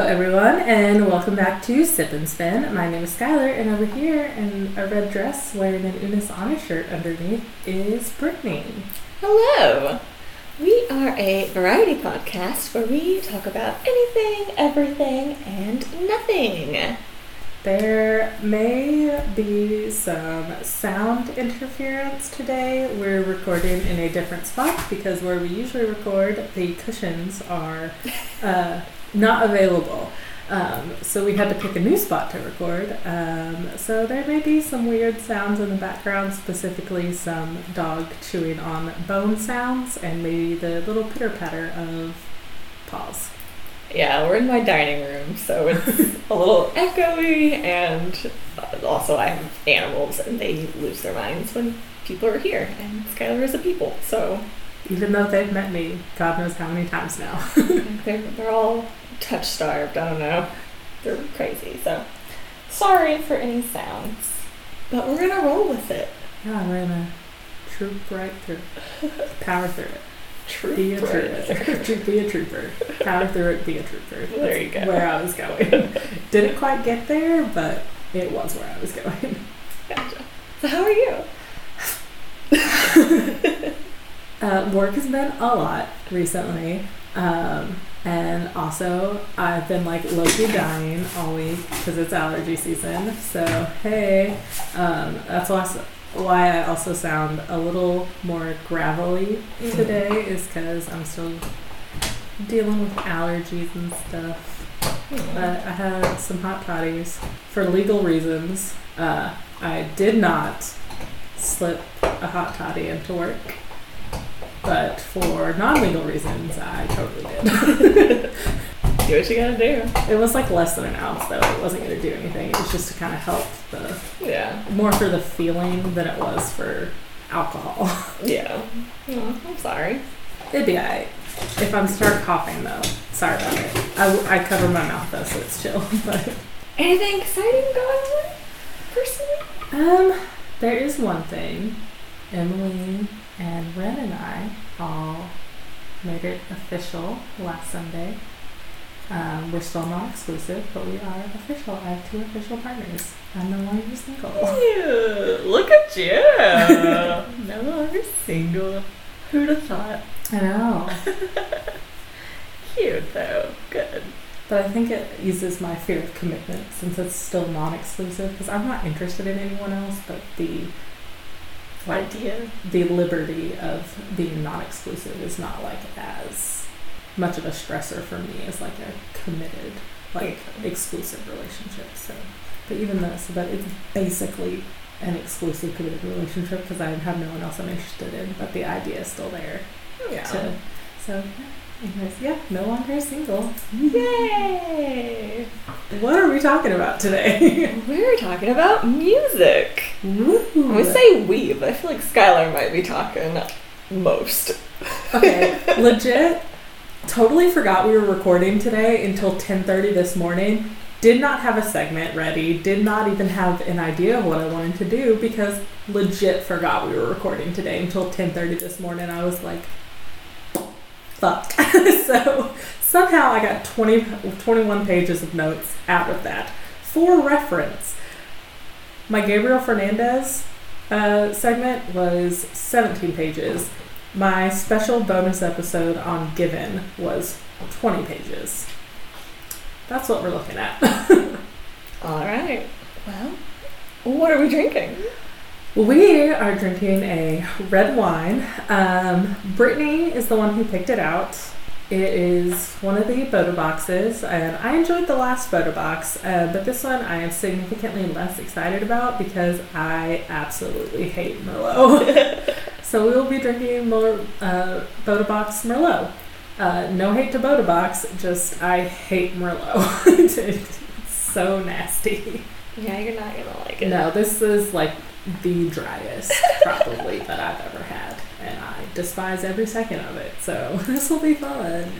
Hello, everyone, and welcome back to Sip and Spin. My name is Skylar, and over here in a red dress wearing an Unus Annus shirt underneath is Brittany. Hello! We are a variety podcast where we talk about anything, everything, and nothing. There may be some sound interference today. We're recording in a different spot because where we usually record, the cushions are uh, not available. Um, so we had to pick a new spot to record. Um, so there may be some weird sounds in the background, specifically some dog chewing on bone sounds and maybe the little pitter patter of paws. Yeah, we're in my dining room, so it's a little echoey, and also I have animals, and they lose their minds when people are here, and Skylar is a people, so Even though they've met me, God knows how many times now. they're, they're all touch starved. I don't know. They're crazy, so sorry for any sounds. But we're gonna roll with it. yeah, we're gonna troop right through, power through it. True. Be a trooper. Be a trooper. Power through it. Be a trooper. There you go. Where I was going. Didn't quite get there, but it was where I was going. Gotcha. So how are you? Uh, work has been a lot recently. Um, and also, I've been like low key dying all week because it's allergy season. So, hey, um, that's why, why I also sound a little more gravelly today, is because I'm still dealing with allergies and stuff. But I had some hot toddies for legal reasons. Uh, I did not slip a hot toddy into work, but for non-legal reasons, I totally did. Do what you gotta do. it was like less than an ounce, though. It wasn't to do anything. It was just to kind of help the Yeah. more for the feeling than it was for alcohol. Yeah. Oh, I'm sorry. It'd be alright. If I'm start coughing, though, sorry about it. I, I cover my mouth though, so it's chill. But Anything exciting going on personally? Um, there is one thing. Emily and Ren and I all made it official last Sunday. Um, we're still not exclusive, but we are official. I have two official partners. I'm no longer single. Ew, look at you. no longer single. Who'd have thought? I know. Cute though. Good. But I think it eases my fear of commitment since it's still non-exclusive because I'm not interested in anyone else. But the Idea. the liberty of being non-exclusive is not like as much of a stressor for me as like a committed like exclusive relationship. So, but even though so that it's basically an exclusive committed relationship because I have no one else I'm interested in, but the idea is still there. Oh, yeah. To, so, yeah, anyways, yeah, no longer single. Mm-hmm. Yay! What are we talking about today? We're talking about music. Woo! We say we, but I feel like Skylar might be talking most. Okay, legit. Totally forgot we were recording today until 10:30 this morning. Did not have a segment ready. Did not even have an idea of what I wanted to do because legit forgot we were recording today until 10:30 this morning. I was like, fuck. so somehow I got 20 21 pages of notes out of that. For reference, my Gabriel Fernandez uh, segment was 17 pages. My special bonus episode on Given was 20 pages. That's what we're looking at. All right. Well, what are we drinking? We are drinking a red wine. Um, Brittany is the one who picked it out. It is one of the photo boxes, and I enjoyed the last photo box, uh, but this one I am significantly less excited about because I absolutely hate Merlot. so we will be drinking more uh, Bota Box Merlot. Uh, no hate to Bota Box, just I hate Merlot. it's so nasty. Yeah, you're not gonna like it. No, this is like the driest probably that I've ever had, and I despise every second of it. So this will be fun.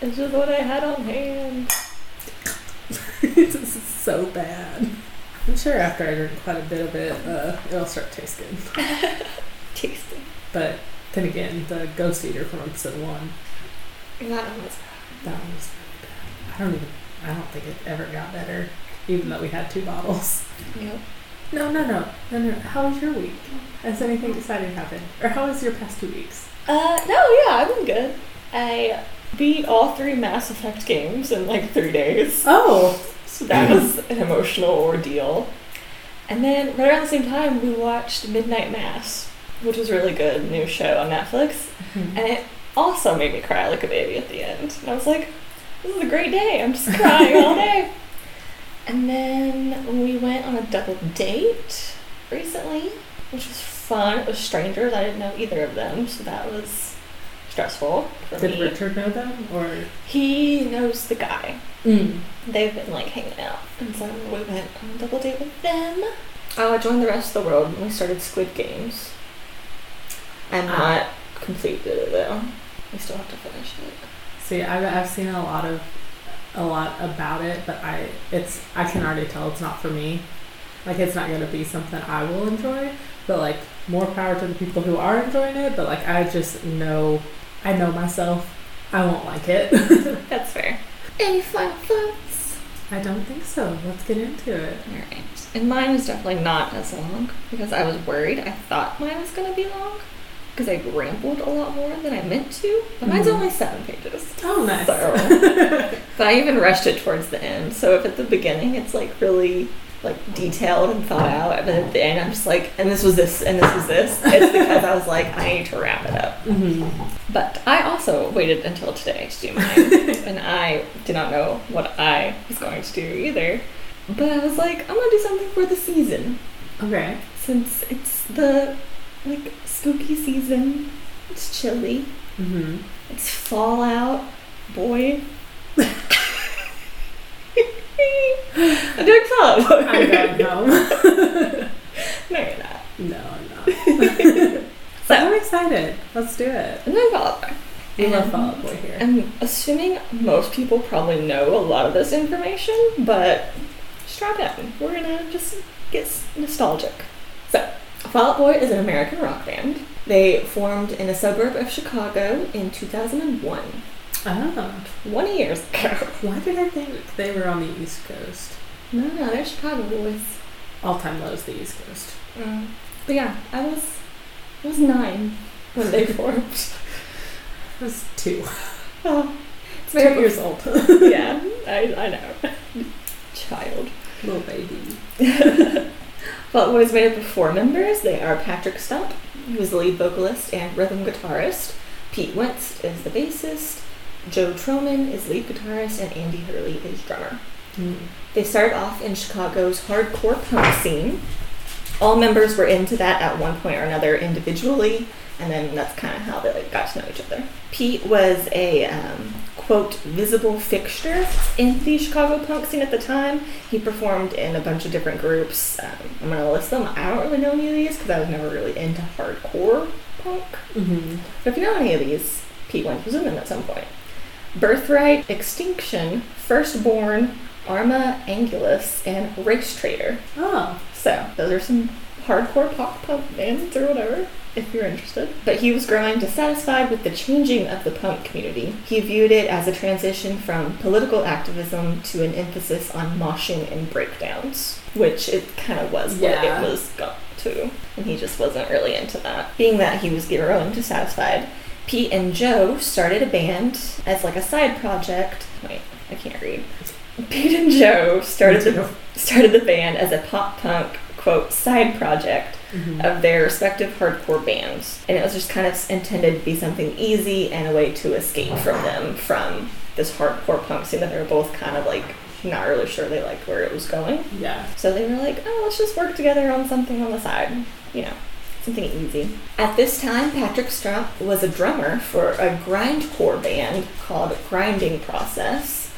It's just what I had on hand. this is so bad. I'm sure after I drink quite a bit of it, uh, it'll start tasting. tasting. But then again, the ghost eater from episode one. That one was That was really bad. I don't even. I don't think it ever got better, even though we had two bottles. Yep. No, no, no, no, no. How was your week? Has anything exciting happened, or how was your past two weeks? Uh, no, yeah, I've been good. I beat all three Mass Effect games in like three days. Oh, So that was an emotional ordeal. And then right around the same time, we watched Midnight Mass, which was really good, new show on Netflix. And it also made me cry like a baby at the end. And I was like, this is a great day. I'm just crying all day. And then we went on a double date recently, which was fun. It was strangers. I didn't know either of them, so that was stressful for Did me. Richard know them, or? He knows the guy. Mm. They've been like hanging out, and so we went on a double date with them. Oh, I joined the rest of the world and we started Squid Games. I'm Ah. not completed it though. We still have to finish it. See, I've I've seen a lot of a lot about it, but I it's I can already tell it's not for me. Like it's not gonna be something I will enjoy. But like more power to the people who are enjoying it. But like I just know I know myself. I won't like it. That's fair. Any final thoughts? I don't think so. Let's get into it. Alright. And mine was definitely not as long because I was worried. I thought mine was going to be long because I rambled a lot more than I meant to. But mine's Mhm. only seven pages. Oh, nice. So, but I even rushed it towards the end. So if at the beginning it's like really like detailed and thought out, but at the end I'm just like, and this was this, and this was this. It's because I was like, I need to wrap it up. hmm But I also waited until today to do mine, and I did not know what I was going to do either. But I was like, I'm gonna do something for the season Okay. since it's the like spooky season. It's chilly. hmm It's Fallout, boy. I'm doing Fall Out Boy. I'm going home. no, you're not. no, I'm not. So, I'm excited. Let's do it. I'm doing Fall Out Boy. We And Fall Out Boy here. I'm assuming most people probably know a lot of this information, but strap in. We're gonna just get nostalgic. So, Fall Out Boy is an American rock band. They formed in a suburb of Chicago in 2001, Oh. 20 years ago. Why did I think they were on the East Coast? No, no, they're Chicago boys. All time low is the East Coast. Mm. But yeah, I was I was nine when they formed. I was two. Oh, it's Two very years old. Yeah, I, I know. Child. Little baby. Well, Boys made up of four members. They are Patrick Stump, who is the lead vocalist and rhythm guitarist. Pete Wentz is the bassist. Joe Trohman is lead guitarist, and Andy Hurley is drummer. Mm. They started off in Chicago's hardcore punk scene. All members were into that at one point or another individually, and then that's kind of how they like, got to know each other. Pete was a um, quote visible fixture in the Chicago punk scene at the time. He performed in a bunch of different groups. Um, I'm gonna list them. I don't really know any of these because I was never really into hardcore punk. Mm-hmm. But if you know any of these, Pete Wentz was in them at some point. Birthright, Extinction, Firstborn, Arma Angelus, and Racetraitor. Oh. So those are some hardcore pop punk bands or whatever, if you're interested. But he was growing dissatisfied with the changing of the punk community. He viewed it as a transition from political activism to an emphasis on moshing and breakdowns, which it kind of was what Yeah. it was got to. And he just wasn't really into that. Being that he was growing dissatisfied, Pete and Joe started a band as like a side project. Wait, I can't read. Pete and Joe started the started the band as a pop punk quote side project Mhm. of their respective hardcore bands and it was just kind of intended to be something easy and a way to escape from them from this hardcore punk scene that they were both kind of like not really sure they liked where it was going Yeah. so they were like oh let's just work together on something on the side you know something easy at this time patrick stump was a drummer for a grindcore band called grinding process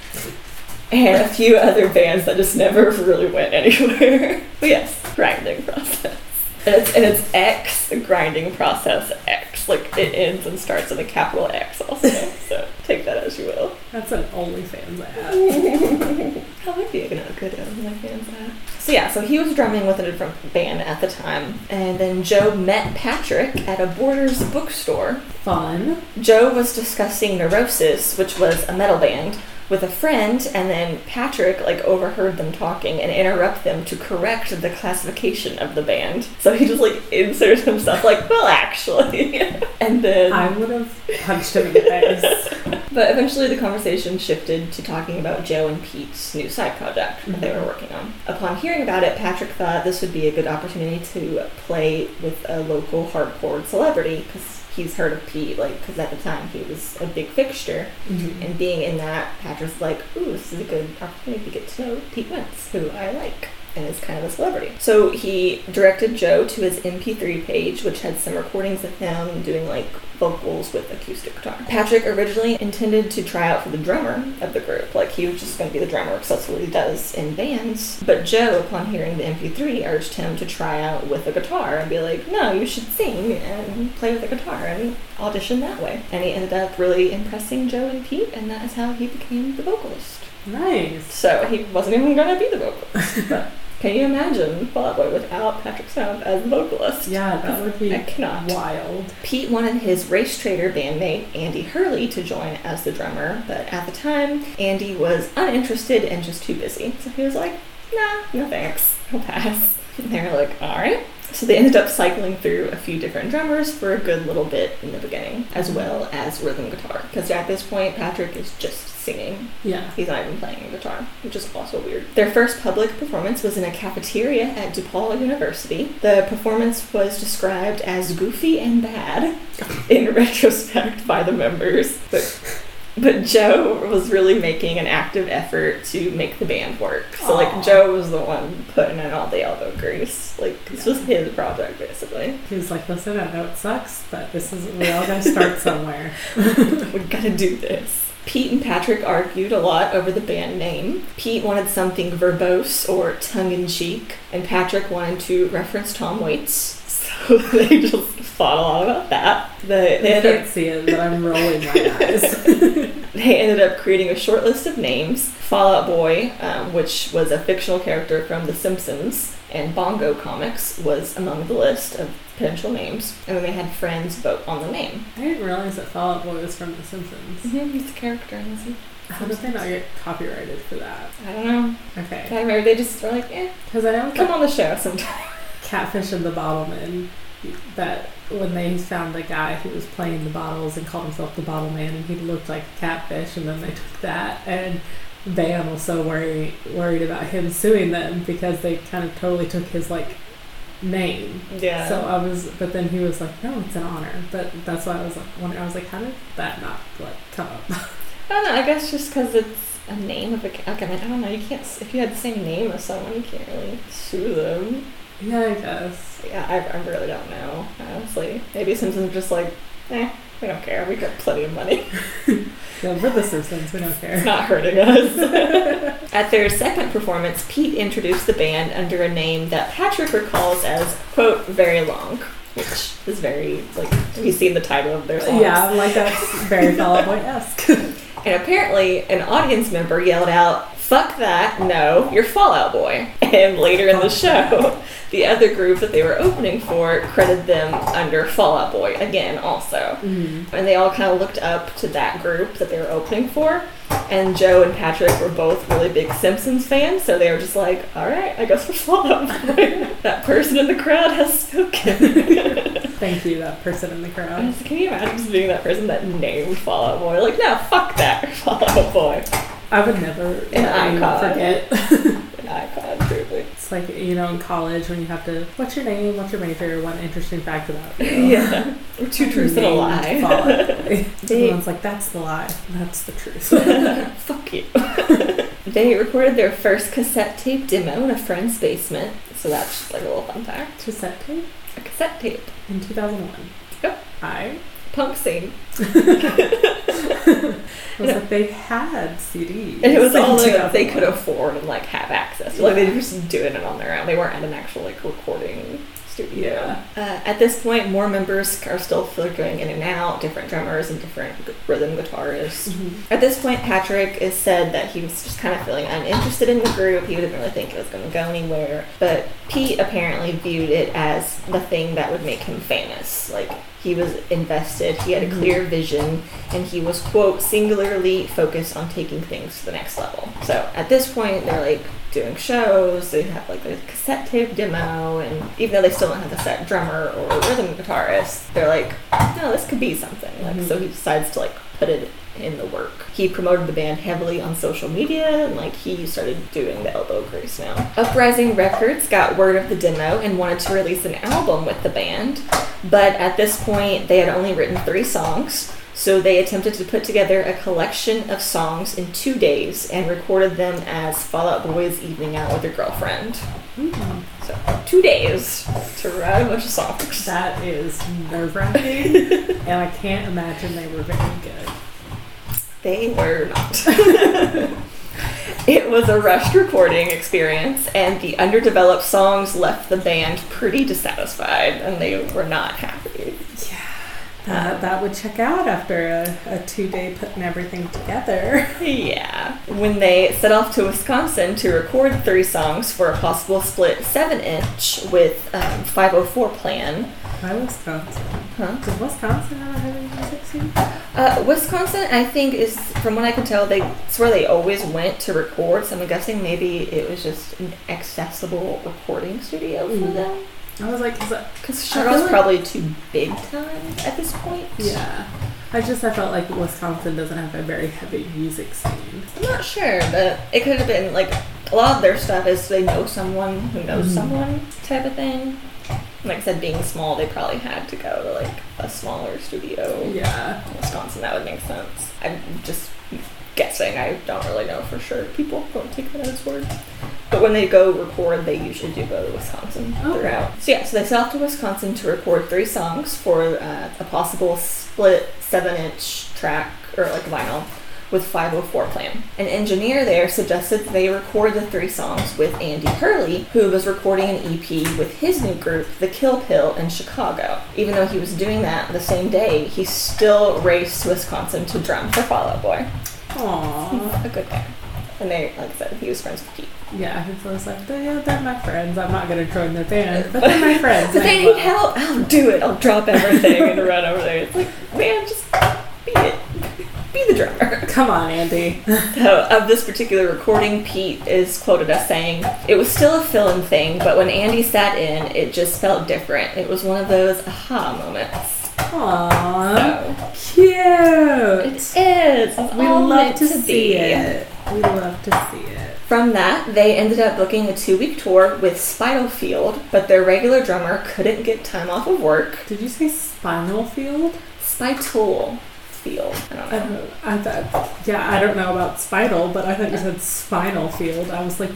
and a few other bands that just never really went anywhere. But yes, grinding process. And it's, and it's X, grinding process X. Like it ends and starts with a capital X also. So take that as you will. That's an OnlyFans ad. That would be a good OnlyFans ad. So yeah, so he was drumming with a different band at the time, and then Joe met Patrick at a Borders bookstore. Fun. Joe was discussing Neurosis, which was a metal band, with a friend, and then Patrick like overheard them talking and interrupt them to correct the classification of the band. So he just like inserted himself like, well, actually, and then I would have punched him in the face. but eventually the conversation shifted to talking about Joe and Pete's new side project that they were mm-hmm. working on. Upon hearing about it, Patrick thought this would be a good opportunity to play with a local hardcore celebrity because he's heard of Pete, like, because at the time he was a big fixture. Mhm. And being in that, Patrick's like, ooh, this is a good opportunity to get to know Pete Wentz, who I like. And is kind of a celebrity. So he directed Joe to his MP3 page, which had some recordings of him doing like vocals with acoustic guitar. Patrick originally intended to try out for the drummer of the group. Like he was just going to be the drummer because that's what he does in bands. But Joe, upon hearing the MP3, urged him to try out with a guitar and be like, no, you should sing and play with a guitar and audition that way. And he ended up really impressing Joe and Pete, and that is how he became the vocalist. Nice. So he wasn't even going to be the vocalist. but can you imagine Fall Out Boy without Patrick Stump as vocalist? Yeah, that would be I cannot. wild. Pete wanted his Racetraitor bandmate Andy Hurley to join as the drummer, but at the time, Andy was uninterested and just too busy. So he was like, nah, no thanks, I'll pass. And they're like, alright. So they ended up cycling through a few different drummers for a good little bit in the beginning, as mm-hmm. well as rhythm guitar. Because at this point, Patrick is just singing. Yeah. He's not even playing guitar, which is also weird. Their first public performance was in a cafeteria at DePaul University. The performance was described as goofy and bad in retrospect by the members. But but Joe was really making an active effort to make the band work. So Aw. like Joe was the one putting in all the elbow grease. Like this was his project basically. He was like, listen, I know it sucks, but this is, we all gotta start somewhere. we gotta do this. Pete and Patrick argued a lot over the band name. Pete wanted something verbose or tongue in cheek, and Patrick wanted to reference Tom Waits. So they just fought a lot about that. They, They can't up, see it, but I'm rolling my eyes. they ended up creating a short list of names. Fallout Boy, um, which was a fictional character from The Simpsons, and Bongo Comics was among the list of potential names. And then they had friends vote on the name. I didn't realize that Fallout Boy was from The Simpsons. Mm-hmm, he's a character in The Simpsons. How did they not get copyrighted for that? I don't know. Okay. I remember they just were like, eh, Because I know come on the show sometime. Catfish and the Bottlemen, that when they found the guy who was playing the bottles and called himself the Bottle Man, and he looked like a catfish, and then they took that, and Van was so worried worried about him suing them because they kind of totally took his like name. Yeah. So I was, but then he was like, "No, it's an honor." But that's why I was like, wondering, I was like, how did that not like come up? I don't know. I guess just because it's a name of a ca- like I mean I don't know. You can't if you had the same name as someone, you can't really sue them. Yeah, I guess. Yeah, I, I really don't know. Honestly, maybe Simpsons are just like, eh, we don't care. We got plenty of money. Yeah, we're the Simpsons. We don't care. It's not hurting us. At their second performance, Pete introduced the band under a name that Patrick recalls as quote very long, which is very like. Have you seen the title of their songs? Yeah, like that's very Fall Out Boy esque. And apparently, an audience member yelled out, Fuck that, no, you're Fall Out Boy. And later in the show, the other group that they were opening for credited them under Fall Out Boy again, also. mm. And they all kind of looked up to that group that they were opening for. And Joe and Patrick were both really big Simpsons fans, so they were just like, Alright, I guess we're Fall Out Boy. that person in the crowd has spoken. Thank you, that person in the crowd. Can you imagine just being that person that named Fall Out Boy? Like, no, fuck that, Fall Out Boy. I would never An icon. forget. An icon, truly. It's like you know in college when you have to. What's your name? What's your major? One interesting fact about you. Yeah. Two truths and a lie. Fall Out Boy. They- Everyone's like, that's the lie. That's the truth. Fuck you. they recorded their first cassette tape demo in a friend's basement. So that's just like a little fun fact. Cassette tape A cassette tape. in 2001. Yep. I Punk scene. was like, they had CDs. And it was all like, they could afford and like have access to. Like they were just doing it on their own. They weren't at an actual like recording studio. Yeah. Uh, at this point, more members are still filtering in and out, different drummers and different rhythm guitarists. At this point, Patrick is said that he was just kind of feeling uninterested in the group. He didn't really think it was going to go anywhere. But Pete apparently viewed it as the thing that would make him famous. Like, he was invested, he had a clear vision, and he was, quote, singularly focused on taking things to the next level. So at this point, they're like doing shows, they have like a cassette tape demo, and even though they still don't have a set drummer or rhythm guitarist, they're like, no, this could be something. Like, Mhm. so he decides to like put it in the work. He promoted the band heavily on social media and like he started doing the elbow grease now. Uprising Records got word of the demo and wanted to release an album with the band, but at this point they had only written three songs. So they attempted to put together a collection of songs in two days and recorded them as Fall Out Boy's Evening Out with Your Girlfriend. Mhm. So two days to write a bunch of songs. That is nerve wracking, and I can't imagine they were very good. They were not. it was a rushed recording experience, and the underdeveloped songs left the band pretty dissatisfied, and they were not happy. Uh, that would check out after a, a two day putting everything together. Yeah. When they set off to Wisconsin to record three songs for a possible split 7 inch with um, 504 Plan, Why Wisconsin? huh? Does Wisconsin have a heavy music scene? Uh, Wisconsin, I think, is from what I can tell, they it's where they always went to record. So I'm guessing maybe it was just an accessible recording studio for Mm. them. I was like, 'cause Because Chicago's like- probably too big time at this point. yeah. I just I felt like Wisconsin doesn't have a very heavy music scene. I'm not sure, but it could have been like a lot of their stuff is they know someone who knows Mhm. someone type of thing. Like I said, being small, they probably had to go to like a smaller studio. Yeah. in Wisconsin, that would make sense. I'm just guessing. I don't really know for sure. People don't take that as word. But when they go record, they usually do go to Wisconsin Okay. throughout. So yeah, so they set off to Wisconsin to record three songs for uh, a possible split seven-inch track or like vinyl with 504 Plan. An engineer there suggested that they record the three songs with Andy Hurley, who was recording an EP with his new group, The Kill Pill, in Chicago. Even though he was doing that the same day, he still raced to Wisconsin to drum for Fall Out Boy. Aww. A good guy. And they, like I said, he was friends with Pete. Yeah, so I was like, yeah, they're my friends. I'm not gonna join their band, but they're my friends. But they need help. I'll do it. I'll drop everything and run over there. It's like, man, just be it. Be the drummer. Come on, Andy. So, oh, of this particular recording, Pete is quoted as saying, It was still a film thing, but when Andy sat in, it just felt different. It was one of those aha moments. Aww. So, Cute. it is. It's We love to, to see it. We love to see it. From that, they ended up booking a two week tour with Spinal Field, but their regular drummer couldn't get time off of work. Did you say spinal field? Spitool Field. I don't know. don't. I thought. Yeah, I don't know about spinal, but I thought you said spinal field. I was like,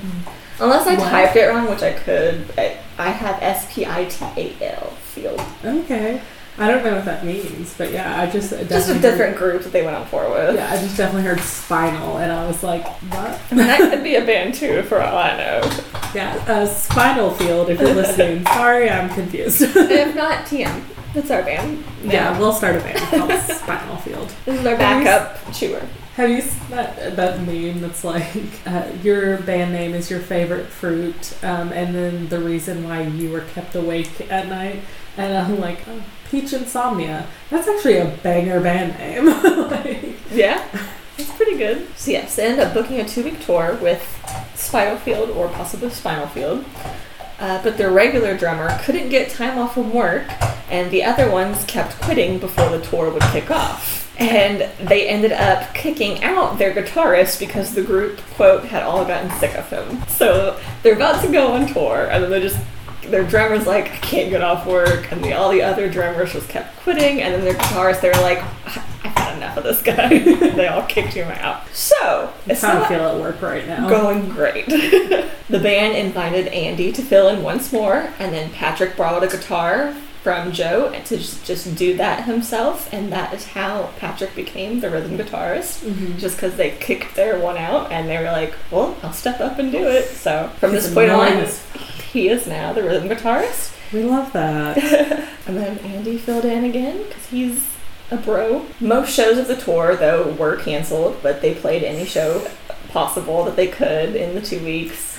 Unless I What? typed it wrong, which I could, I, I have S P I T A L Field. okay. I don't know what that means, but yeah, I just Just a different group that they went on for with. Yeah, I just definitely heard spinal, and I was like, what? Mean, that could be a band too, for all I know. Yeah, uh, spinal field. If you're listening, sorry, I'm confused. if not, TM. That's our band. yeah, we'll start a band called Spinal Field. This is our Have you backup chewer. Have you seen that that meme that's like uh, your band name is your favorite fruit, um, and then the reason why you were kept awake at night, and I'm like, oh, Peach Insomnia. That's actually a banger band name. like, Yeah, that's pretty good. So yes, they ended up booking a two-week tour with Spinal Field or possibly Spinal Field. Uh, but their regular drummer couldn't get time off from work, and the other ones kept quitting before the tour would kick off. And they ended up kicking out their guitarist because the group, quote, had all gotten sick of him. So they're about to go on tour, and then they just their drummer's like, I can't get off work, and the, all the other drummers just kept quitting, and then their guitarist, they were like, enough of this guy. they all kicked him out. So, it's it's how I not feel at work right now. going great. the band invited Andy to fill in once more, and then Patrick borrowed a guitar from Joe to just, just do that himself, and that is how Patrick became the rhythm guitarist Mhm. just because they kicked their one out and they were like, well, I'll step up and do it. So from this point on, he is now the rhythm guitarist. We love that. and then Andy filled in again because he's a bro. Most shows of the tour, though, were canceled, but they played any show possible that they could in the two weeks.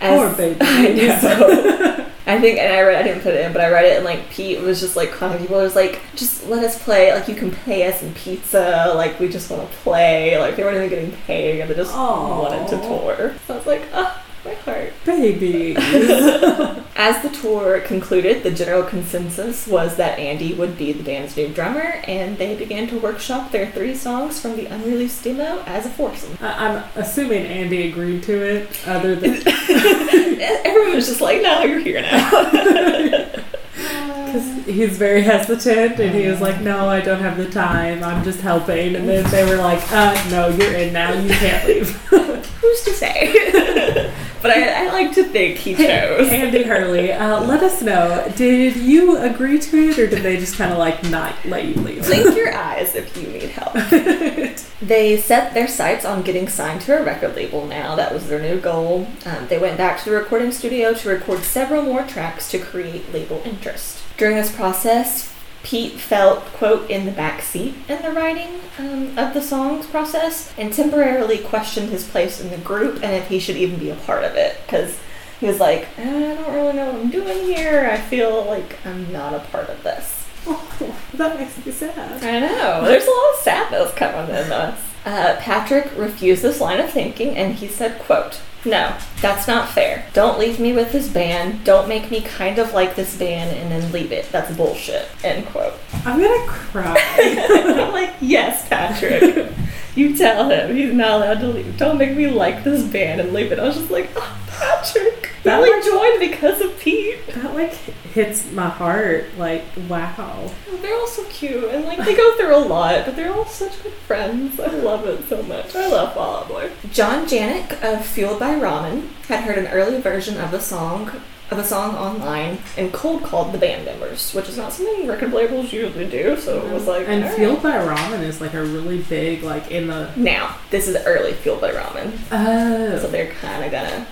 Poor baby. I know. I think, and I read, I didn't put it in, but I read it, and like Pete was just like calling people. was like, just let us play. Like you can pay us in pizza. Like we just want to play. Like they weren't even getting paid. They just Aw. wanted to tour. So I was like, oh, my heart. Baby. As the tour concluded, the general consensus was that Andy would be the band's new drummer, and they began to workshop their three songs from the unreleased demo as a foursome. I- I'm assuming Andy agreed to it, other than Everyone was just like, "No, you're here now." because he's very hesitant, and he was like, "No, I don't have the time. I'm just helping." And then they were like, "Uh, no, you're in now. You can't leave." Who's to say? But I, I like to think he chose. Andy Hurley, uh, let us know. Did you agree to it, or did they just kind of like not let you leave? Blink your eyes if you need help. They set their sights on getting signed to a record label now. That was their new goal. Um, they went back to the recording studio to record several more tracks to create label interest. During this process, Pete felt, quote, in the back seat in the writing um, of the song's process and temporarily questioned his place in the group and if he should even be a part of it. Because he was like, I don't really know what I'm doing here. I feel like I'm not a part of this. Oh, that makes me sad. I know. There's a lot of sadness coming in us. Uh, Patrick refused this line of thinking and he said, quote, No, that's not fair. Don't leave me with this band. Don't make me kind of like this band and then leave it. That's bullshit. End quote. I'm gonna cry. I'm like, yes, Patrick. You tell him he's not allowed to leave. Don't make me like this band and leave it. I was just like, oh, Patrick. He That only was- joined because of Pete. that like hits my heart. Like, wow. They're all so cute and like they go through a lot, but they're all such good friends. I love it so much. I love Fall Out Boy. John Janick of Fueled by Ramen had heard an early version of the song of a song online and cold called the band members, which is not something record labels usually do. So it was mm-hmm. like and right. Fueled by Ramen is like a really big like in the Now this is early Fueled by Ramen, Oh, so they're kind of gonna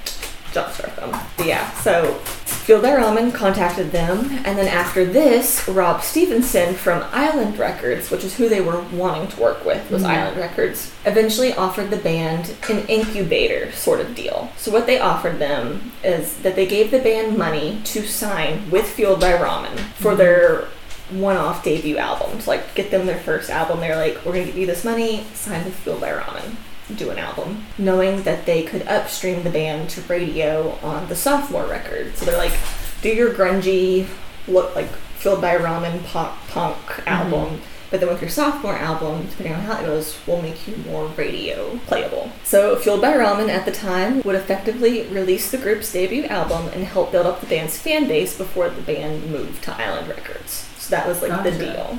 jumpstart them. Yeah, so Fueled by Ramen contacted them, and then after this, Rob Stevenson from Island Records, which is who they were wanting to work with, was Mhm. Island Records, eventually offered the band an incubator sort of deal. So what they offered them is that they gave the band money to sign with Fueled by Ramen for their one-off debut album. To like get them their first album, they're like, "We're gonna give you this money, sign with Fueled by Ramen." Do an album, knowing that they could upstream the band to radio on the sophomore record. So they're like, do your grungy, look like Fueled by Ramen pop punk mm-hmm. album. But then with your sophomore album, depending on how it goes, will make you more radio playable. So Fueled by Ramen at the time would effectively release the group's debut album and help build up the band's fan base before the band moved to Island Records. So that was like the deal.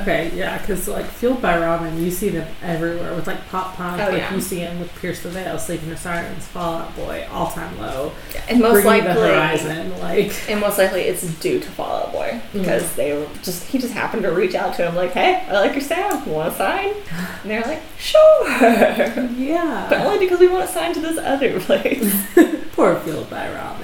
Okay yeah because like Fueled by Ramen you see them everywhere with like pop punk Oh, like yeah. you see them with Pierce the Veil Sleeping the Sirens Fall Out Boy All Time Low And most likely the Horizon like And most likely it's due to Fall Out Boy because Mm. they were just he just happened to reach out to him like, hey, I like your sound, want to sign? And they're like, sure, yeah, but only because we want to sign to this other place. poor Fueled by Ramen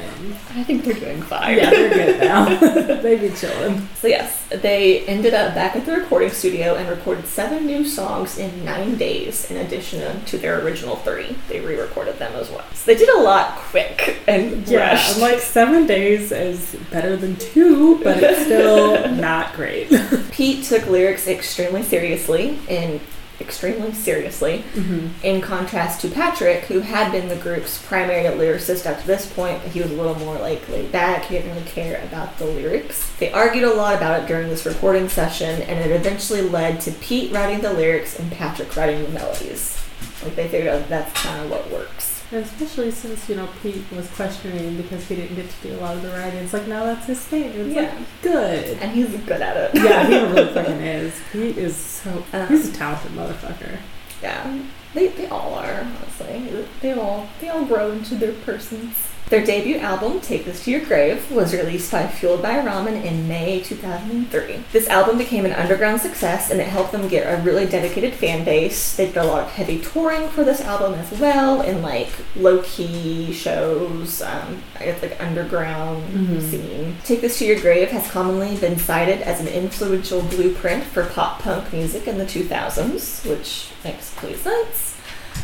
I think they're doing fine. yeah they're good now they be chilling So yes, they ended up back at the recording studio and recorded seven new songs in nine days, in addition to their original three. They re-recorded them as well. So they did a lot quick and yeah rushed. Like seven days is better than two but it's still not great Pete took lyrics extremely seriously and extremely seriously hmm in contrast to Patrick, who had been the group's primary lyricist up to this point, but he was a little more like laid back. He didn't really care about the lyrics. They argued a lot about it during this recording session, and it eventually led to Pete writing the lyrics and Patrick writing the melodies. Like they figured out that's kind of what works. Especially since, you know, Pete was questioning because he didn't get to do a lot of the writing. It's like, now that's his thing. It's Yeah. like, good. And he's good at it. Yeah, he really fucking is. He is so, Uh, he's a talented motherfucker. yeah. They, they all are, honestly. They all they all grow into their persons. Their debut album, Take This to Your Grave, was released by Fueled by Ramen in May 2003. This album became an underground success and it helped them get a really dedicated fan base. They did a lot of heavy touring for this album as well, in like low key shows, um, I guess like underground Mhm. scene. Take This to Your Grave has commonly been cited as an influential blueprint for pop punk music in the 2000s, which makes complete sense.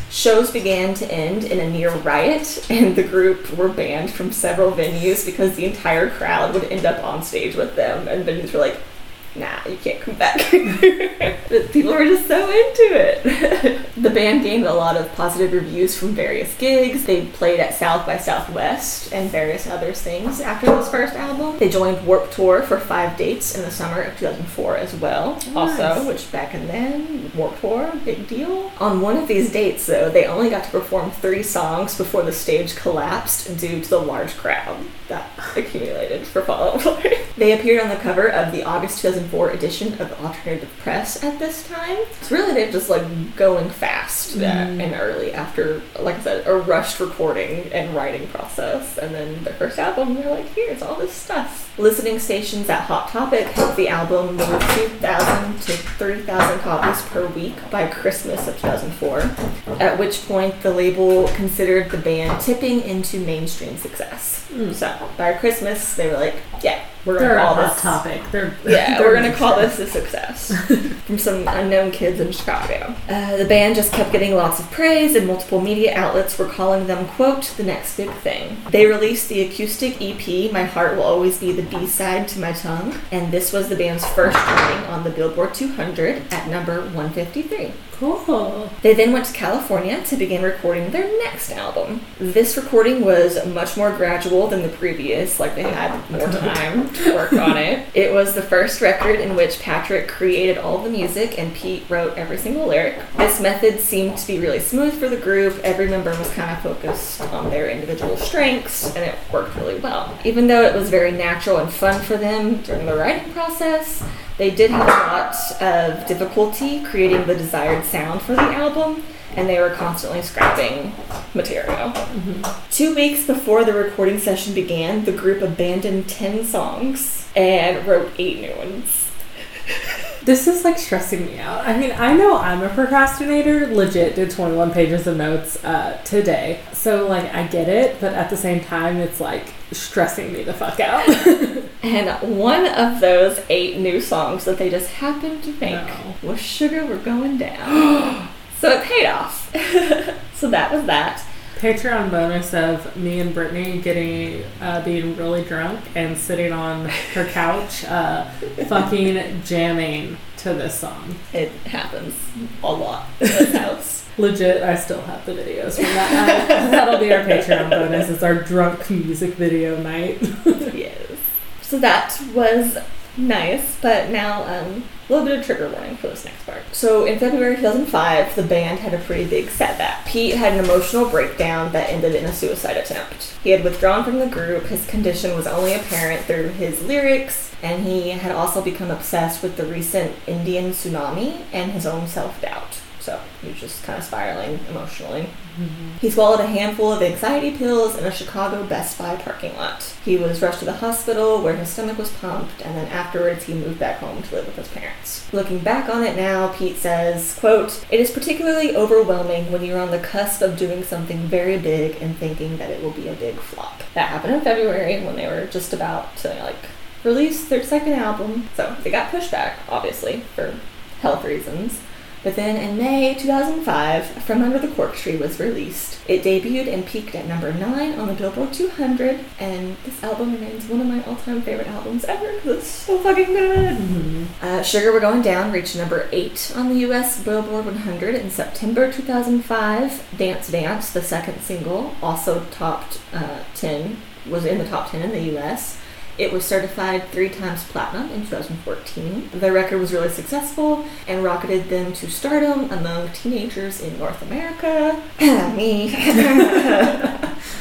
Shows began to end in a near riot, and the group were banned from several venues because the entire crowd would end up on stage with them, and venues were like, nah, you can't come back. but people were just so into it. the band gained a lot of positive reviews from various gigs. They played at South by Southwest and various other things after this first album. They joined Warped Tour for five dates in the summer of 2004 as well. Nice. Also, which back in then, Warped Tour, big deal. On one of these dates, though, they only got to perform three songs before the stage collapsed due to the large crowd that accumulated for Fall Out Boy. They appeared on the cover of the August 2004 edition of Alternative Press at this time. It's really they're just like going fast Mm. and early after, like I said, a rushed recording and writing process. And then their first album, they're like, here's all this stuff. Listening stations at Hot Topic helped the album move 2,000 to 3,000 copies per week by Christmas of 2004, at which point the label considered the band tipping into mainstream success. Mm. So by Christmas, they were like, yeah, we're They're gonna a call hot this. topic. They're Yeah, they're we're gonna call this a success from some unknown kids in Chicago. Uh, the band just kept getting lots of praise, and multiple media outlets were calling them, quote, the next big thing. They released the acoustic EP, My Heart Will Always Be the B side to My Tongue, and this was the band's first ranking on the Billboard 200 at number 153. Cool. They then went to California to begin recording their next album. This recording was much more gradual than the previous, like they had more time to work on it. It was the first record in which Patrick created all the music and Pete wrote every single lyric. This method seemed to be really smooth for the group. Every member was kind of focused on their individual strengths, and it worked really well. Even though it was very natural and fun for them during the writing process, they did have a lot of difficulty creating the desired sound for the album, and they were constantly scrapping material. Mm-hmm. Two weeks before the recording session began, the group abandoned 10 songs and wrote eight new ones. This is like stressing me out. I mean, I know I'm a procrastinator. Legit did 21 pages of notes uh, today. So, like, I get it, but at the same time, it's like stressing me the fuck out. And one of those eight new songs that they just happened to make No. was Sugar We're Going Down. so it paid off. so that was that. Patreon bonus of me and Brittany getting uh, being really drunk and sitting on her couch, uh, fucking jamming to this song. It happens a lot this house. Legit, I still have the videos from that night. That'll be our Patreon bonus. It's our drunk music video night. yes. So that was nice, but now um, a little bit of trigger warning for this next part. So in February 2005, the band had a pretty big setback. Pete had an emotional breakdown that ended in a suicide attempt. He had withdrawn from the group. His condition was only apparent through his lyrics, and he had also become obsessed with the recent Indian tsunami and his own self-doubt. So he was just kind of spiraling emotionally. Mm-hmm. He swallowed a handful of anxiety pills in a Chicago Best Buy parking lot. He was rushed to the hospital where his stomach was pumped, and then afterwards he moved back home to live with his parents. Looking back on it now, Pete says, quote, It is particularly overwhelming when you're on the cusp of doing something very big and thinking that it will be a big flop. That happened in February when they were just about to like release their second album. So they got pushed back, obviously, for health reasons. But then in May 2005, From Under the Cork Tree was released. It debuted and peaked at number 9 on the Billboard 200, and this album remains one of my all time favorite albums ever because it's so fucking good. Mhm. Uh, Sugar We're Going Down reached number 8 on the US Billboard 100 in September 2005. Dance Dance, the second single, also topped uh, 10, was in the top 10 in the US. It was certified three times platinum in 2014. The record was really successful and rocketed them to stardom among teenagers in North America. Me.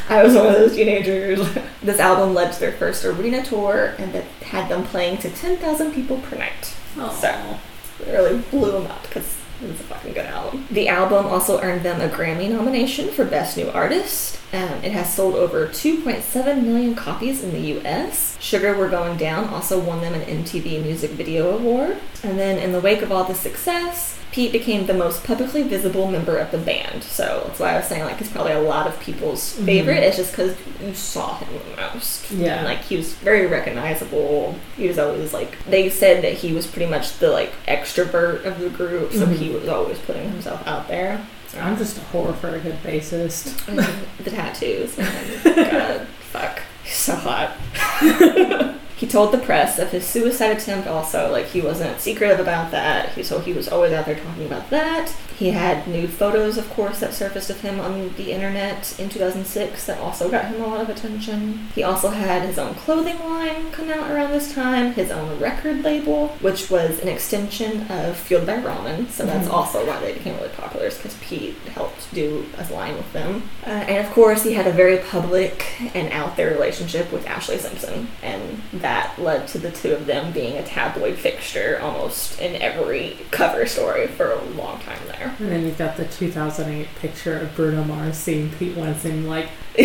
I was one of those teenagers. This album led to their first arena tour and that had them playing to 10,000 people per night. Aw. So, it really blew them up because It's a fucking good album. The album also earned them a Grammy nomination for Best New Artist. Um, it has sold over 2.7 million copies in the US. Sugar We're Going Down also won them an MTV Music Video Award. And then, in the wake of all the success, Pete became the most publicly visible member of the band. So that's why I was saying like he's probably a lot of people's favorite. It's just because you saw him the most. Yeah. And, like he was very recognizable. He was always like they said that he was pretty much the like extrovert of the group, so Mhm. he was always putting himself out there. So, I'm just a whore for a good bassist. The tattoos. God, fuck, he's so hot. he told the press of his suicide attempt. Also, like he wasn't secretive about that. He, so he was always out there talking about that. He had nude photos, of course, that surfaced of him on the internet in 2006 that also got him a lot of attention. He also had his own clothing line come out around this time, his own record label, which was an extension of Fueled by Ramen. So that's Mhm. also why they became really popular, is because Pete helped do a line with them. Uh, and of course, he had a very public and out there relationship with Ashlee Simpson, and that led to the two of them being a tabloid fixture almost in every cover story for a long time there. And then you've got the 2008 picture of Bruno Mars seeing Pete Wensing like,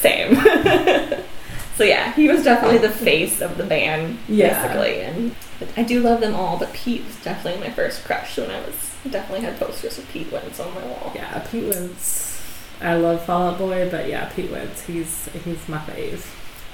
Same. so yeah, he was definitely the face of the band, Yeah. basically. And I do love them all, but Pete was definitely my first crush when I was definitely had posters of Pete Wentz on my wall. yeah, Pete Wentz. I love Fall Out Boy, but yeah, Pete Wentz, he's he's my fave.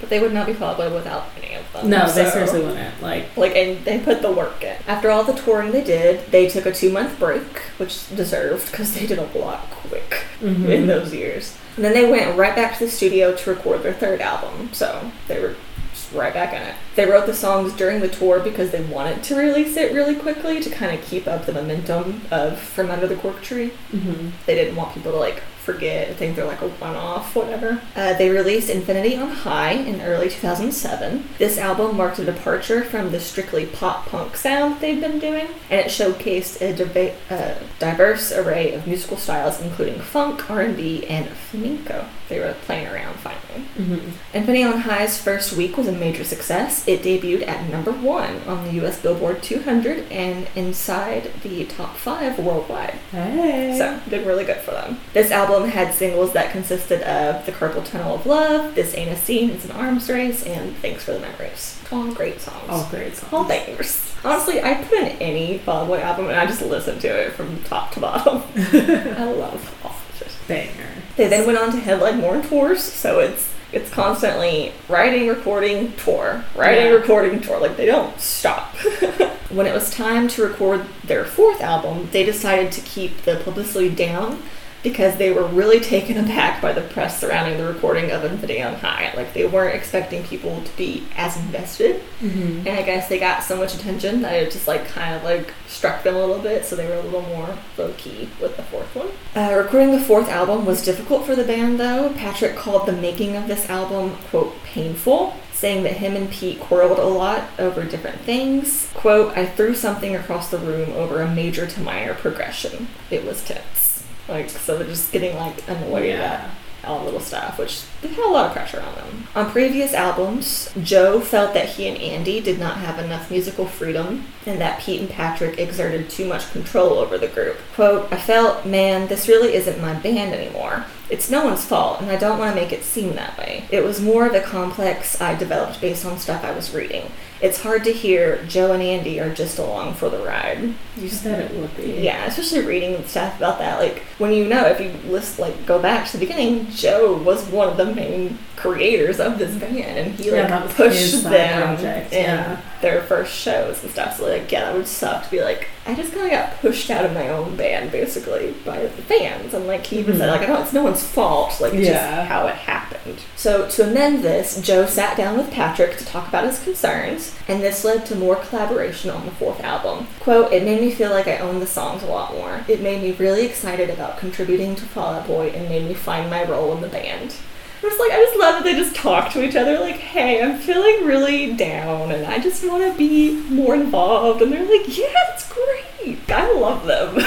But they would not be Boy without any of them. No, they seriously wouldn't. Like, Like, and they put the work in. After all the touring they did, they took a two month break, which deserved because they did a lot quick mhm. in those years. And then they went right back to the studio to record their third album, so they were just right back in it. They wrote the songs during the tour because they wanted to release it really quickly to kind of keep up the momentum of From Under the Cork Tree. hmm They didn't want people to like forget I think they're like a one off, whatever. Uh, they released Infinity on High in early 2007. This album marked a departure from the strictly pop punk sound they've been doing, and it showcased a deba- uh, diverse array of musical styles, including funk, R&B, and flamenco. They were playing around finally. hmm Infinity on High's first week was a major success. It debuted at number one on the US Billboard 200 and inside the top five worldwide. Hey. So, did really good for them. This album had singles that consisted of The Carpal Tunnel of Love, This Ain't a Scene, It's an Arms Race, and Thanks for the Memories. All great songs. all great songs. All bangers. Honestly, I put in any Fall Boy album and I just listen to it from top to bottom. I love all of it. Banger. They then went on to headline more tours, so it's it's constantly writing, recording, tour, writing, Yeah. recording, tour. Like they don't stop. when it was time to record their fourth album, they decided to keep the publicity down because they were really taken aback by the press surrounding the recording of Infinity on High. Like they weren't expecting people to be as invested. hmm And I guess they got so much attention that it just like kind of like struck them a little bit, so they were a little more low key with the fourth one. Uh, recording the fourth album was difficult for the band though. Patrick called the making of this album, quote, painful, saying that him and Pete quarreled a lot over different things. Quote, I threw something across the room over a major to minor progression. It was tense. Like, so they're just getting like annoyed at Yeah. all little stuff, which they had a lot of pressure on them. On previous albums, Joe felt that he and Andy did not have enough musical freedom and that Pete and Patrick exerted too much control over the group. Quote, I felt, man, this really isn't my band anymore. It's no one's fault, and I don't want to make it seem that way. It was more of a complex I developed based on stuff I was reading. It's hard to hear Joe and Andy are just along for the ride. You said it would be. yeah, especially reading stuff about that. Like when you know, if you list like go back to the beginning, Joe was one of the main creators of this band, and he Yeah, like was pushed them project, yeah. Their first shows and stuff. So like, yeah, that would suck to be like, I just kind of got pushed out of my own band basically by the fans, and like he even said Mhm. like, I know it's no one's fault, like it's Yeah. just how it happened. So to amend this, Joe sat down with Patrick to talk about his concerns, and this led to more collaboration on the fourth album. Quote, it made me feel like I owned the songs a lot more. It made me really excited about contributing to Fall Out Boy and made me find my role in the band. I was like, I just love that they just talk to each other like, hey, I'm feeling really down and I just want to be more involved. And they're like, yeah, that's great. I love them.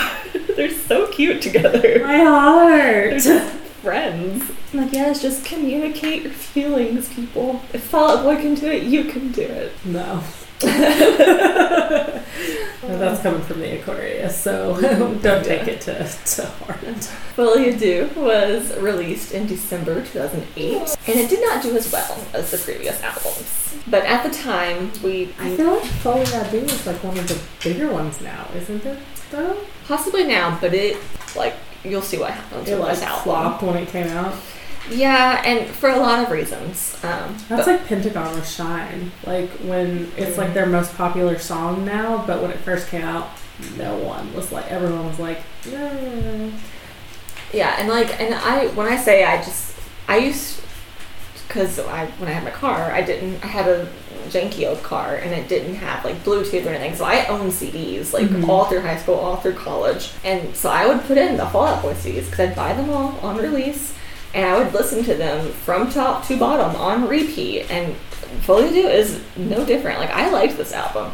they're so cute together. My heart. They're just friends. I'm like, yes, just communicate your feelings, people. If Fall Out Boy can do it, you can do it. No. But that's coming from the Aquarius, so don't take it to, to heart. Folie à Deux was released in December 2008, and it did not do as well as the previous albums. But at the time, we I feel like Folie à Deux is like one of the bigger ones now, isn't it? Though possibly now, but it like you'll see what happens it with like this album. flopped when it came out. Yeah, and for a lot of reasons. Um, That's like Pentagon with Shine. Like when it's like their most popular song now, but when it first came out, no one was like everyone was like, yeah. Yeah, and like, and I when I say I just I used because I when I had my car I didn't I had a janky old car and it didn't have like Bluetooth or anything, so I owned CDs like Mhm. all through high school, all through college, and so I would put in the Fall Out Boy CDs because I'd buy them all on release. And I would listen to them from top to bottom on repeat. And Folie à Deux is no different. Like I liked this album.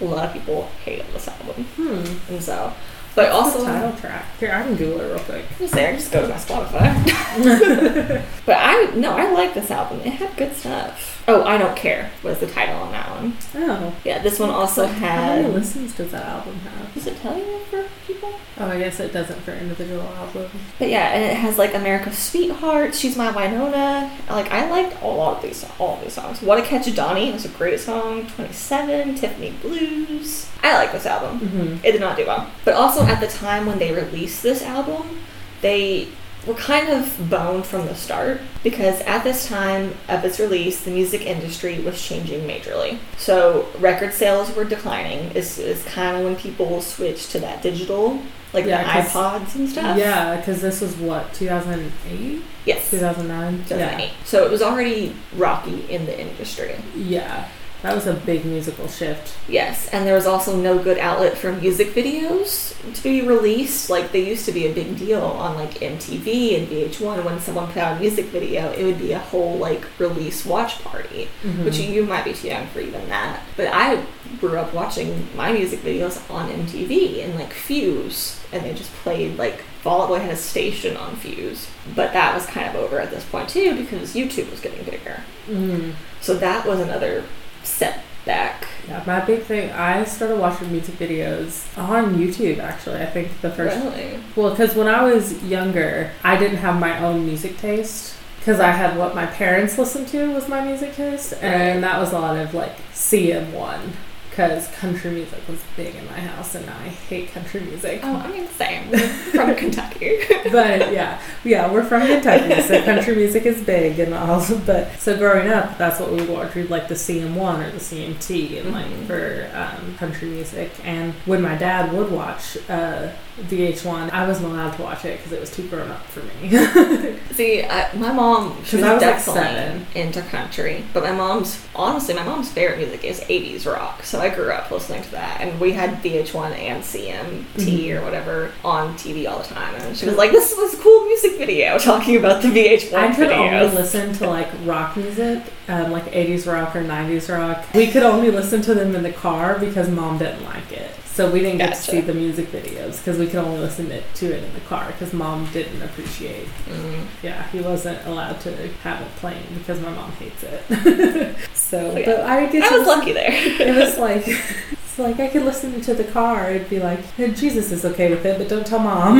A lot of people hated this album, Hmm. and so. But What's also, the title track. Here, I can Google it real quick. just there, just go to my Spotify. but I no, I like this album. It had good stuff. Oh, I don't care was the title on that one. Oh. Yeah, this one also had. How many listens does that album have? Does it tell you for people? Oh, I guess it doesn't for individual albums. But yeah, and it has like America's Sweetheart, She's My Winona. Like I liked a lot of these, all of these songs. What a Catch a Donnie was a great song. Twenty Seven, Tiffany Blews. I like this album. Mm-hmm. It did not do well. But also at the time when they released this album, they were kind of boned from the start because at this time of its release, the music industry was changing majorly. So record sales were declining. Is is kind of when people switched to that digital, like Yeah, the iPods and stuff. Yeah, because this was what 2008, Yes. 2009. 2008. So it was already rocky in the industry. Yeah, yeah, that was a big musical shift. Yes, and there was also no good outlet for music videos to be released. Like they used to be a big deal on like MTV and VH1 when someone put out a music video, it would be a whole like release watch party. Mhm. Which you might be too young for even that. But I grew up watching my music videos on MTV and like Fuse, and they just played like Fall Out Boy had a station on Fuse. But that was kind of over at this point too because YouTube was getting bigger. Mhm. So that was another setback. Yeah, my big thing. I started watching music videos on YouTube. Actually, I think the first Really? Well, because when I was younger, I didn't have my own music taste. Because I had what my parents listened to was my music taste, and that was a lot of like CM1. Because country music was big in my house, and I hate country music. Oh, I mean, same. From Kentucky. But yeah, yeah, we're from Kentucky, so country music is big and all. But so growing up, that's what we would watch. We'd like the CM1 or the CMT, and like Mhm. for um, country music. And when my dad would watch uh, VH1, I wasn't allowed to watch it because it was too grown up for me. See, I, my mom, she was, I was, like, definitely seven. into country, but my mom's, honestly, my mom's favorite music is 80s rock. So I grew up listening to that, and we had VH1 and CMT Mhm. or whatever on TV all the time. And she was like, this was a cool music video talking about the VH1 I could videos. only listen to like rock music, um, like 80s rock or 90s rock. We could only listen to them in the car because mom didn't like it. So we didn't get to see the music videos because we could only listen it, to it in the car because mom didn't appreciate. Mm. Yeah, he wasn't allowed to have it playing because my mom hates it. so, Oh, yeah. but I get I was lucky there. It was like. It's like I could listen to the car. It'd be like, Jesus is okay with it, but don't tell mom.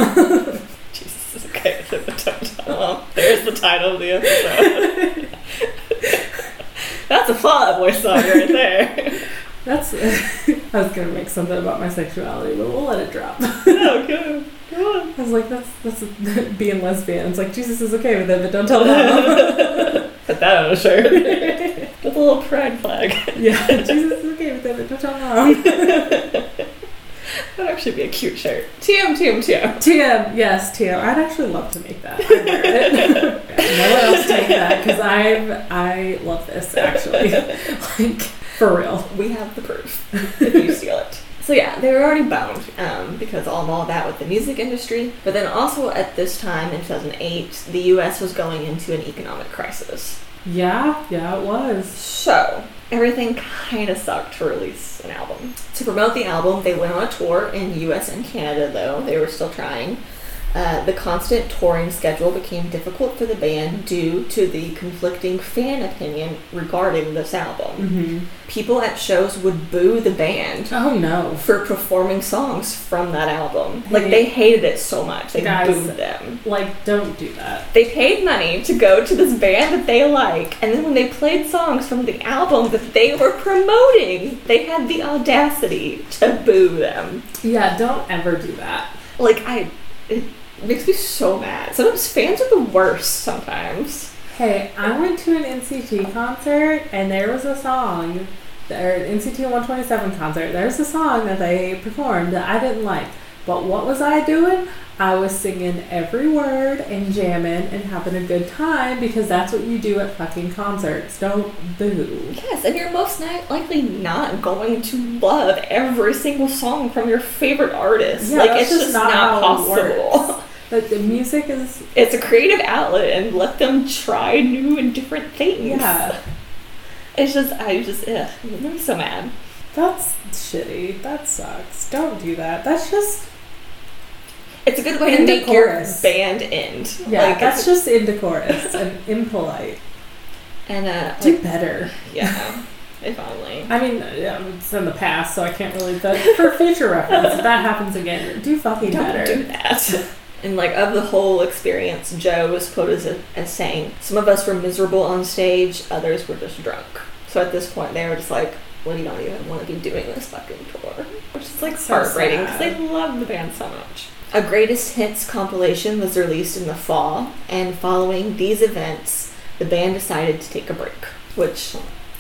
Okay with it, but don't tell mom. There's the title of the episode. That's a Fall Out Boy song right there. That's. I was gonna make something about my sexuality, but we'll let it drop. oh, go. Go on. I was like, that's that's being lesbian. It's like Jesus is okay with it, but don't tell mom. Put that on a shirt. With a little pride flag. yeah, Jesus is okay with it, but don't tell mom. That would actually be a cute shirt. TM, TM, TM. TM, yes, TM. I'd actually love to make that. I'd wear it. no one else take that because I I love this actually, like for real. We have the proof if you steal it. So yeah, they were already bound um, because all of all that with the music industry. But then also at this time in 2008, the U.S. was going into an economic crisis. Yeah, yeah, it was. So everything kind of sucked to release an album. To promote the album, they went on a tour in U.S. and Canada. Though they were still trying. Uh, the constant touring schedule became difficult for the band due to the conflicting fan opinion regarding this album. Mm-hmm. People at shows would boo the band Oh no. for performing songs from that album. Like they hated it so much, they Guys. booed them. Like, don't do that. They paid money to go to this band that they like, and then when they played songs from the album that they were promoting, they had the audacity to boo them. Yeah, don't ever do that. Like I, it makes me so mad. Sometimes fans are the worst. Sometimes. Hey, I went to an NCT concert and there was a song, or an NCT 127 concert. There's a song that they performed that I didn't like. But what was I doing? I was singing every word and jamming and having a good time because that's what you do at fucking concerts. Don't boo. Yes, and you're most likely not going to love every single song from your favorite artist. Yeah, like that's it's just just not not, how it possible. But the music is, It's a creative outlet, and let them try new and different things. yeah, It's just, I just, ugh, me so mad. that's shitty. That sucks. Don't do that. That's just, It's a good way to make your band end. yeah, Like, that's just indecorous and impolite. and uh, Do like, better. yeah, if only. I mean, yeah, it's in the past, so I can't really. But for future reference, if that happens again, do fucking Don't better. do that. And like of the whole experience, Joe was quoted as, as saying, "Some of us were miserable on stage, others were just drunk." So at this point, they were just like, "Well, you don't even want to be doing this fucking tour," which is like So heartbreaking because they love the band so much. A greatest hits compilation was released in the fall, and following these events, the band decided to take a break, which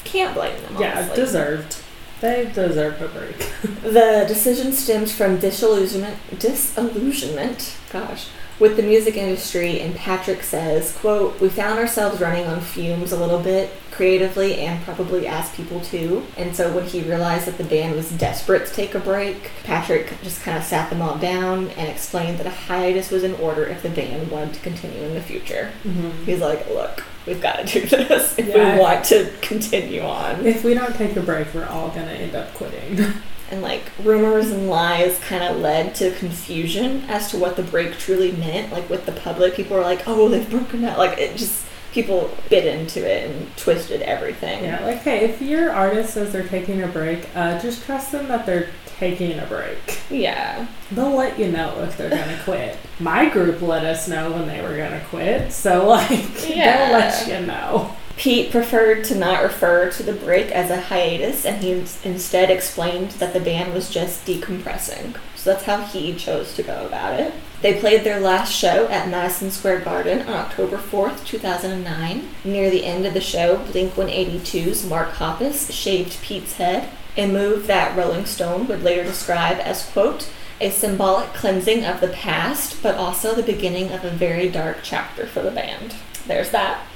can't blame them. Yeah, honestly. deserved. They deserve a break. The decision stems from disillusionment, disillusionment, gosh, with the music industry, and Patrick says, quote, We found ourselves running on fumes a little bit, creatively and probably as people too. And so when he realized that the band was desperate to take a break, Patrick just kind of sat them all down and explained that a hiatus was in order if the band wanted to continue in the future. Mm-hmm. He's like, Look, we've got to do this if Yeah. we want to continue on. If we don't take a break, we're all gonna end up quitting. and like rumors and lies kind of led to confusion as to what the break truly meant like with the public people were like oh they've broken up like it just people bit into it and twisted everything yeah, like hey, if your artist says they're taking a break, uh, just trust them that they're taking a break. yeah They'll let you know if they're gonna quit. My group let us know when they were gonna quit, so like Yeah. they'll let you know. Pete preferred to not refer to the break as a hiatus and he instead explained that the band was just decompressing so that's how he chose to go about it they played their last show at Madison Square Garden on October 4th, 2009. Near the end of the show, Blink 182's Mark Hoppus shaved Pete's head, a move that Rolling Stone would later describe as, quote, a symbolic cleansing of the past, but also the beginning of a very dark chapter for the band. There's that.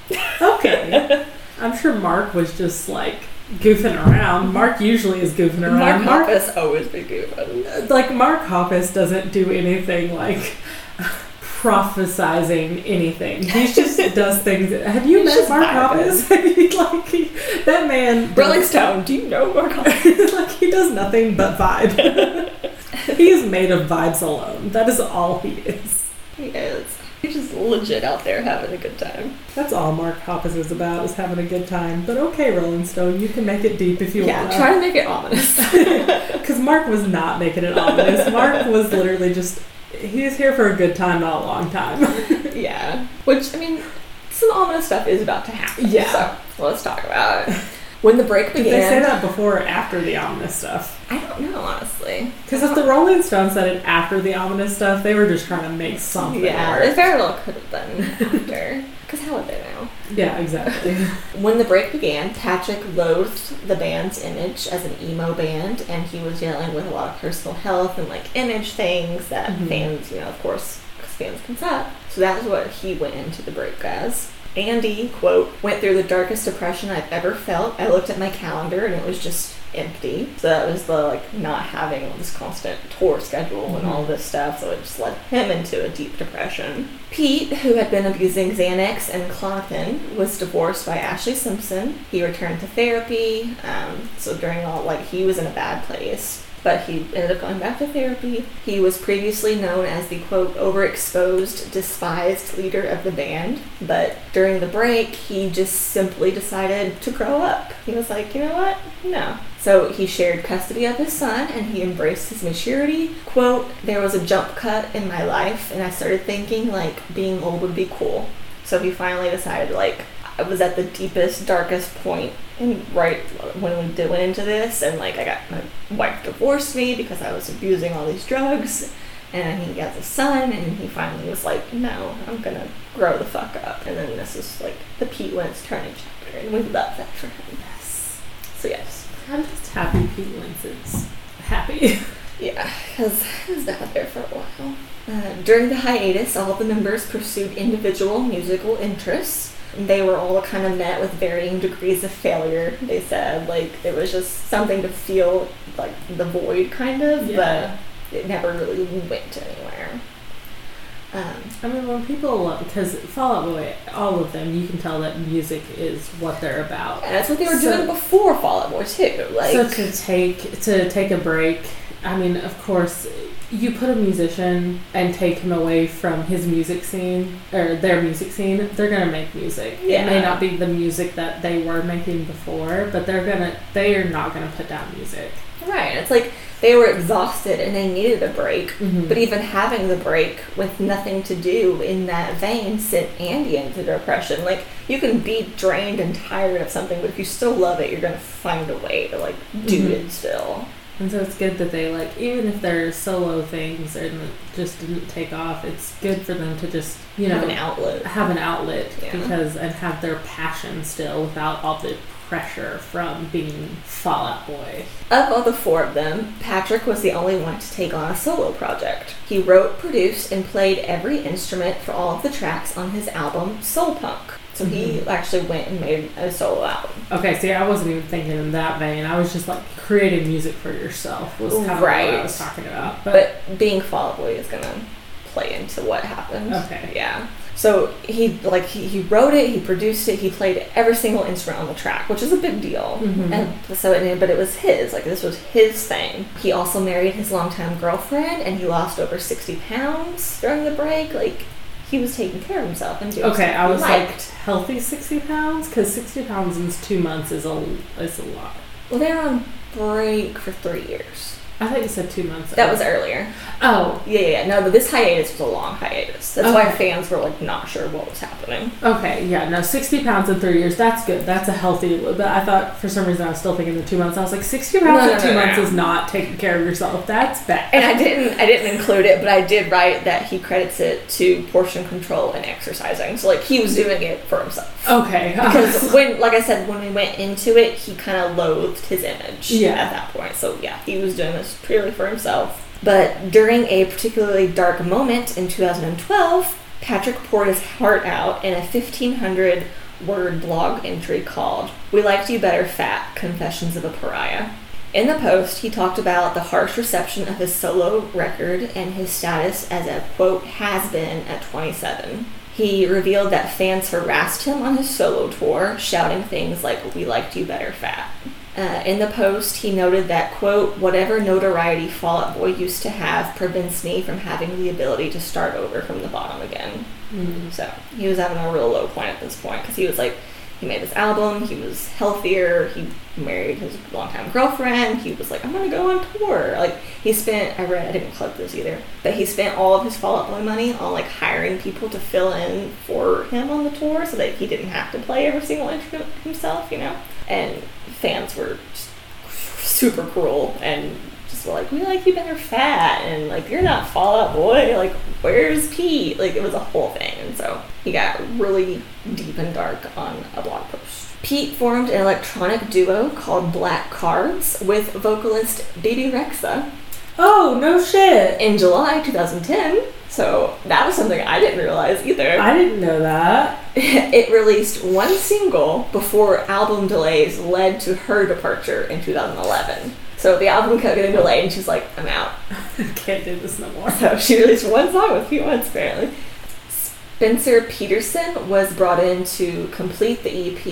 Okay. I'm sure Mark was just like goofing around. Mark usually is goofing around. Mark, Hoppus always been goofing. like Mark Hoppus doesn't do anything like prophesizing anything. He just does things. Have you met Mark. Hoppus? Like he, that man. Rolling Stone, do you know Mark Hoppus? like he does nothing but vibe. he is made of vibes alone. That is all he is. he is. He's just legit out there having a good time. That's all Mark Hoppus is about is having a good time. But okay, Rolling Stone, you can make it deep if you Yeah, want. Yeah, try to make it ominous. Because Mark was not making it ominous. Mark was literally just. He's here for a good time, not a long time. Yeah. Which, I mean, some ominous stuff is about to happen. Yeah. So let's talk about it. When the break began. Did they say that before or after the ominous stuff? I don't know, honestly. Because if the Rolling Stones said it after the ominous stuff, they were just trying to make something Yeah, work. it very well could have been after. Because how would they know? Yeah, exactly. When the break began, Patrick loathed the band's image as an emo band, and he was dealing with a lot of personal health and like image things that Mhm. fans, you know, of course, because fans can suck. So that was what he went into the break as. Andy, quote, went through the darkest depression I've ever felt. I looked at my calendar and it was just empty. So that was the like not having this constant tour schedule and all this stuff. So it just led him into a deep depression. Pete, who had been abusing Xanax and Klonopin, was divorced by Ashlee Simpson. He returned to therapy. Um, so during all like he was in a bad place. But he ended up going back to therapy. He was previously known as the quote overexposed, despised leader of the band, but during the break, he just simply decided to grow up. He was like, you know what? No. So he shared custody of his son and he embraced his maturity. Quote, there was a jump cut in my life and I started thinking like being old would be cool. So he finally decided like I was at the deepest, darkest point and right when we did, went into this and like I got my wife divorced me because I was abusing all these drugs and he has a son and he finally was like, No, I'm gonna grow the fuck up and then this is like the Pete Wentz turning chapter and we love that for him. Yes. So yes. I'm just happy Pete Wentz is happy. Yeah, because he was out there for a while. Uh, during the hiatus, all the members pursued individual musical interests. They were all kind of met with varying degrees of failure. They said like it was just something to feel like the void, kind of, Yeah. but it never really went anywhere. Um, I mean, when people love, because Fall Out Boy, all of them, you can tell that music is what they're about. and that's what they were So- doing before Fall Out Boy too. Like so to take to take a break, I mean, of course, you put a musician and take him away from his music scene or their music scene, they're gonna make music. It may not be the music that they were making before, but they're gonna they are not gonna put down music. right, it's like they were exhausted and they needed a break. Mhm. But even having the break with nothing to do in that vein sent Andy into depression. Like you can be drained and tired of something, but if you still love it, you're gonna find a way to like do Mhm. it still. And so it's good that they like, even if they're solo things and just didn't take off, it's good for them to just you know Have an outlet. have an outlet Yeah. because and have their passion still without all the pressure from being Fall Out Boy. Of all the four of them, Patrick was the only one to take on a solo project. He wrote, produced, and played every instrument for all of the tracks on his album Soul Punk. So he actually went and made a solo album. Okay, see, I wasn't even thinking in that vein. I was just like creating music for yourself was kind of what Right. I was talking about. But, But being Fall Out Boy is gonna play into what happened. Okay. Yeah. So he like he, he wrote it, he produced it, he played every single instrument on the track, which is a big deal. Mhm. And so, it, but it was his like this was his thing. He also married his longtime girlfriend, and he lost over sixty pounds during the break. Like he was taking care of himself and doing. okay, I was like healthy sixty pounds because sixty pounds in two months is a is a lot. well, they're on break for three years. I thought you said two months. That was earlier. Oh, Yeah, yeah, yeah. No, but this hiatus was a long hiatus. That's why fans were like not sure what was happening. okay, yeah, no, sixty pounds in three years. That's good. That's a healthy. But I thought for some reason I was still thinking the two months. I was like sixty pounds No, in no, two no, months is not taking care of yourself. That's bad. And I didn't I didn't include it, but I did write that he credits it to portion control and exercising. So like he was doing it for himself. Okay, Because when like I said, when we went into it, he kind of loathed his image Yeah. at that point. So yeah, he was doing this purely for himself. But during a particularly dark moment in 2012, Patrick poured his heart out in a 1500 word blog entry called We Liked You Better Fat Confessions of a Pariah. In the post, he talked about the harsh reception of his solo record and his status as a quote has been at 27. He revealed that fans harassed him on his solo tour, shouting things like, We liked you better fat. Uh, in the post, he noted that, quote, whatever notoriety Fall Out Boy used to have prevents me from having the ability to start over from the bottom again. Mm. So he was having a real low point at this point because he was like, he made this album, he was healthier, he married his longtime girlfriend, he was like, I'm gonna go on tour. Like, he spent, I read, I didn't clip this either, but he spent all of his Fall Out Boy money on like hiring people to fill in for him on the tour so that he didn't have to play every single instrument himself, you know? And fans were super cruel and like, we like you better fat and like you're not Fall Out Boy. Like where's Pete? Like it was a whole thing, and so he got really deep and dark on a blog post. Pete formed an electronic duo called Black Cards with vocalist Bebe Rexha Oh no shit! in July 2010. So that was something I didn't realize either. I didn't know that. it released one single before album delays led to her departure in 2011. So the album kept getting delayed, and she's like, "I'm out." Can't do this no more. So she released one song with Pete Wentz, apparently. Spencer Peterson was brought in to complete the EP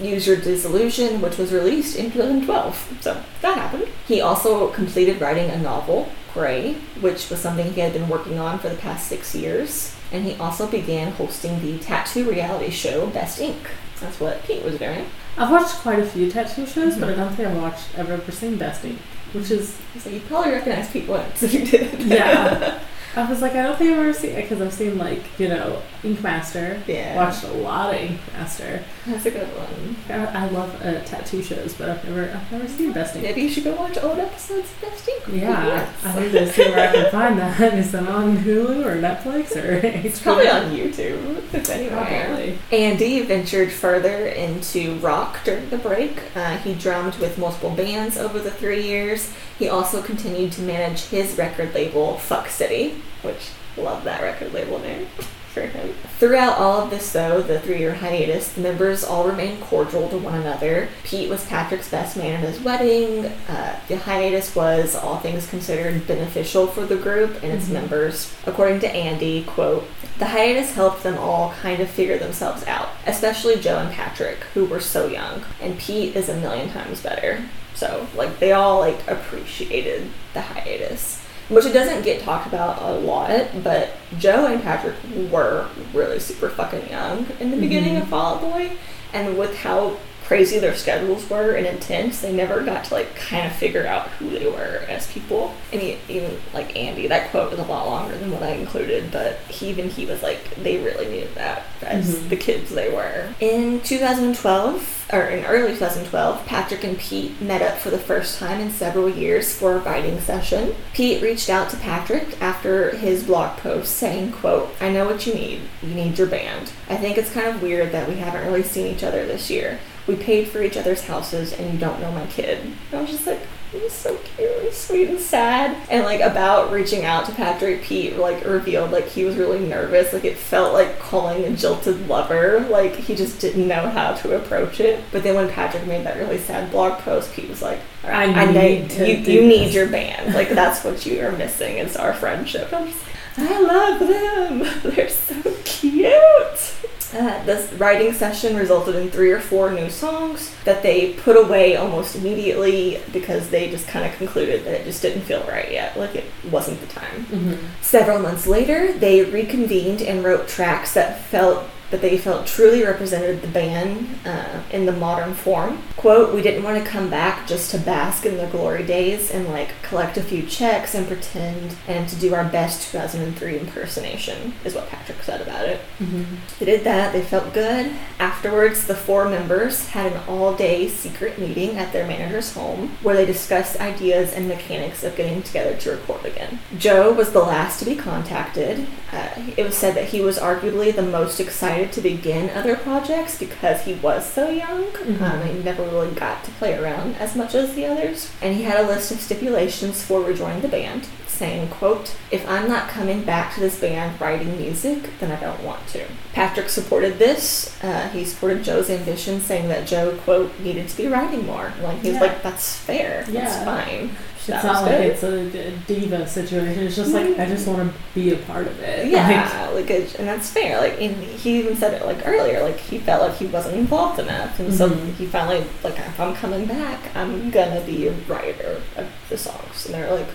Use Your Disillusion, which was released in 2012. So that happened. He also completed writing a novel, Gray, which was something he had been working on for the past six years. And he also began hosting the tattoo reality show Best Ink. That's what Pete was doing. I've watched quite a few tattoo shows, but I don't think I've watched I've ever seen Best which is So you probably recognize Pete Wentz if you did. yeah. I was like, I don't think I've ever seen it because I've seen like you know Ink Master. Yeah. Watched a lot of Ink Master. That's a good one. I, I love uh, tattoo shows, but I've never I've never seen Best Ink. Maybe you should go watch old episodes of Best Yeah, Yes. I need to see where I can find that. Is it on Hulu or Netflix or It's probably on YouTube. It's anywhere. Probably. Andy ventured further into rock during the break. Uh, he drummed with multiple bands over the three years. He also continued to manage his record label, Fuck City, which love that record label name for him. Throughout all of this, though, the three-year hiatus, the members all remained cordial to one another. Pete was Patrick's best man at his wedding. Uh, the hiatus was, all things considered, beneficial for the group and its Mhm. members. According to Andy, quote, the hiatus helped them all kind of figure themselves out, especially Joe and Patrick, who were so young. And Pete is a million times better. So, like, they all, like, appreciated the hiatus. Which it doesn't get talked about a lot, but Joe and Patrick were really super fucking young in the beginning Mhm. of Fall Out Boy. And with how crazy their schedules were and intense, they never got to like kind of figure out who they were as people. And he, even like Andy, that quote was a lot longer than what I included, but he even he was like they really needed that as Mhm. the kids they were. In 2012, or in early 2012, Patrick and Pete met up for the first time in several years for a writing session. Pete reached out to Patrick after his blog post saying, quote, I know what you need. You need your band. I think it's kind of weird that we haven't really seen each other this year. We paid for each other's houses and you don't know my kid. And I was just like, it was so cute, and sweet and sad. And like about reaching out to Patrick, Pete like revealed like he was really nervous. Like it felt like calling a jilted lover. Like he just didn't know how to approach it. But then when Patrick made that really sad blog post, Pete was like, "All right, I I, need to you, you need this." your band. Like that's what you are missing. It's our friendship. I'm just like, I love them. They're so cute. Uh, this writing session resulted in three or four new songs that they put away almost immediately because they just kind of concluded that it just didn't feel right yet. Like it wasn't the time. Mhm. Several months later, they reconvened and wrote tracks that felt that they felt truly represented the band uh, in the modern form. Quote, we didn't want to come back just to bask in the glory days and like collect a few checks and pretend and to do our best 2003 impersonation, is what Patrick said about it. Mhm. They did that, they felt good. Afterwards, the four members had an all day secret meeting at their manager's home where they discussed ideas and mechanics of getting together to record again. Joe was the last to be contacted. Uh, it was said that he was arguably the most excited to begin other projects because he was so young. Mhm. Um, he never really got to play around as much as the others. And he had a list of stipulations for rejoining the band saying, quote, if I'm not coming back to this band writing music, then I don't want to. Patrick supported this. Uh, he supported Joe's ambition, saying that Joe, quote, needed to be writing more. Like, he was Yeah. like, that's fair. That's fine. It's not like it's a, a diva situation. It's just like I just want to be a part of it. Yeah, like, it- and that's fair. Like, he even said it like earlier. Like, he felt like he wasn't involved enough, and so Mhm. he finally like, if I'm coming back, I'm gonna be a writer of the songs. And they're like,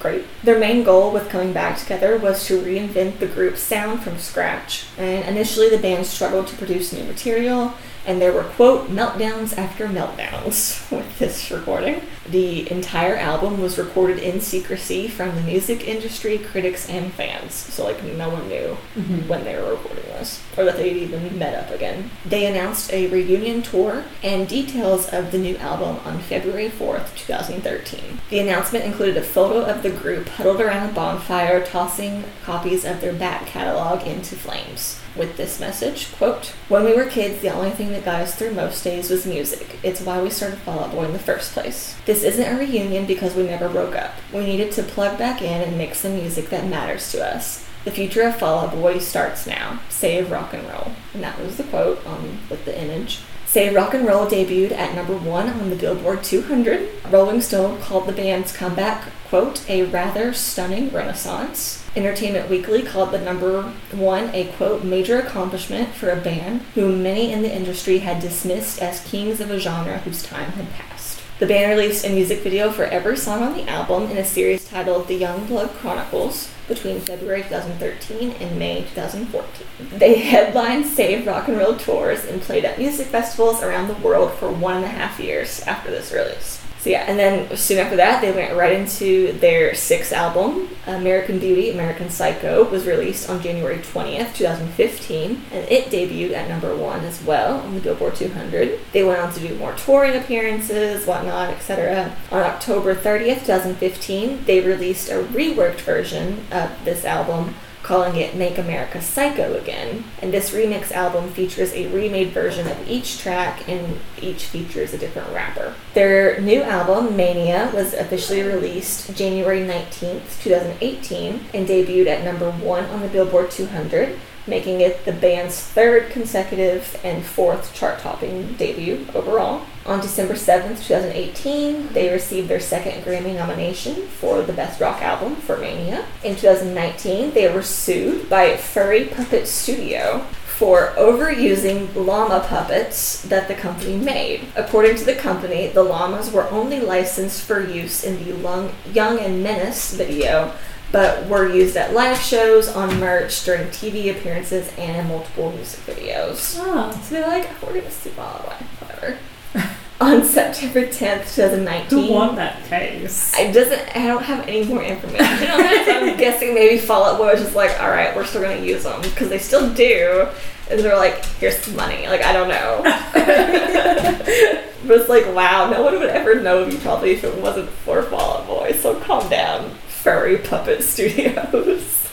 great. Their main goal with coming back together was to reinvent the group's sound from scratch. And initially, the band struggled to produce new material. And there were, quote, meltdowns after meltdowns with this recording. The entire album was recorded in secrecy from the music industry, critics, and fans. So, like, no one knew Mhm. when they were recording this, or that they'd even met up again. They announced a reunion tour and details of the new album on February 4th, 2013. The announcement included a photo of the group huddled around a bonfire, tossing copies of their back catalog into flames. With this message, quote, When we were kids, the only thing that got us through most days was music. It's why we started Fall Out Boy in the first place. This isn't a reunion because we never broke up. We needed to plug back in and make some music that matters to us. The future of Fall Out Boy starts now. Save rock and roll. And that was the quote on with the image. Save Rock and Roll debuted at number one on the Billboard 200. Rolling Stone called the band's comeback, quote, a rather stunning renaissance. Entertainment Weekly called the number one a, quote, major accomplishment for a band whom many in the industry had dismissed as kings of a genre whose time had passed. The band released a music video for every song on the album in a series titled The Young Blood Chronicles between February 2013 and May 2014. They headlined Save Rock and Roll tours and played at music festivals around the world for one and a half years after this release. So yeah, and then soon after that, they went right into their sixth album, American Beauty, American Psycho, was released on January 20th, 2015, and it debuted at number one as well on the Billboard 200. They went on to do more touring appearances, whatnot, etc. On October 30th, 2015, they released a reworked version of this album calling it Make America Psycho Again. And this remix album features a remade version of each track, and each features a different rapper. Their new album, Mania, was officially released January 19th, 2018, and debuted at number one on the Billboard 200 making it the band's third consecutive and fourth chart topping debut overall. On December 7th, 2018, they received their second Grammy nomination for the Best Rock Album for Mania. In 2019, they were sued by Furry Puppet Studio for overusing llama puppets that the company made. According to the company, the llamas were only licensed for use in the Young and Menace video but were used at live shows, on merch, during TV appearances, and in multiple music videos. Oh. So they're like, oh, we're gonna sue all the way, whatever. on September 10th, 2019. Who won that case? I doesn't. I don't have any more information on it. so I'm guessing maybe Fall Out Boy was just like, all right, we're still gonna use them because they still do. And they're like, here's some money. Like I don't know. but it's like, wow, no one would ever know of you probably if it wasn't for Fall Out Boy. So calm down. Furry Puppet Studios.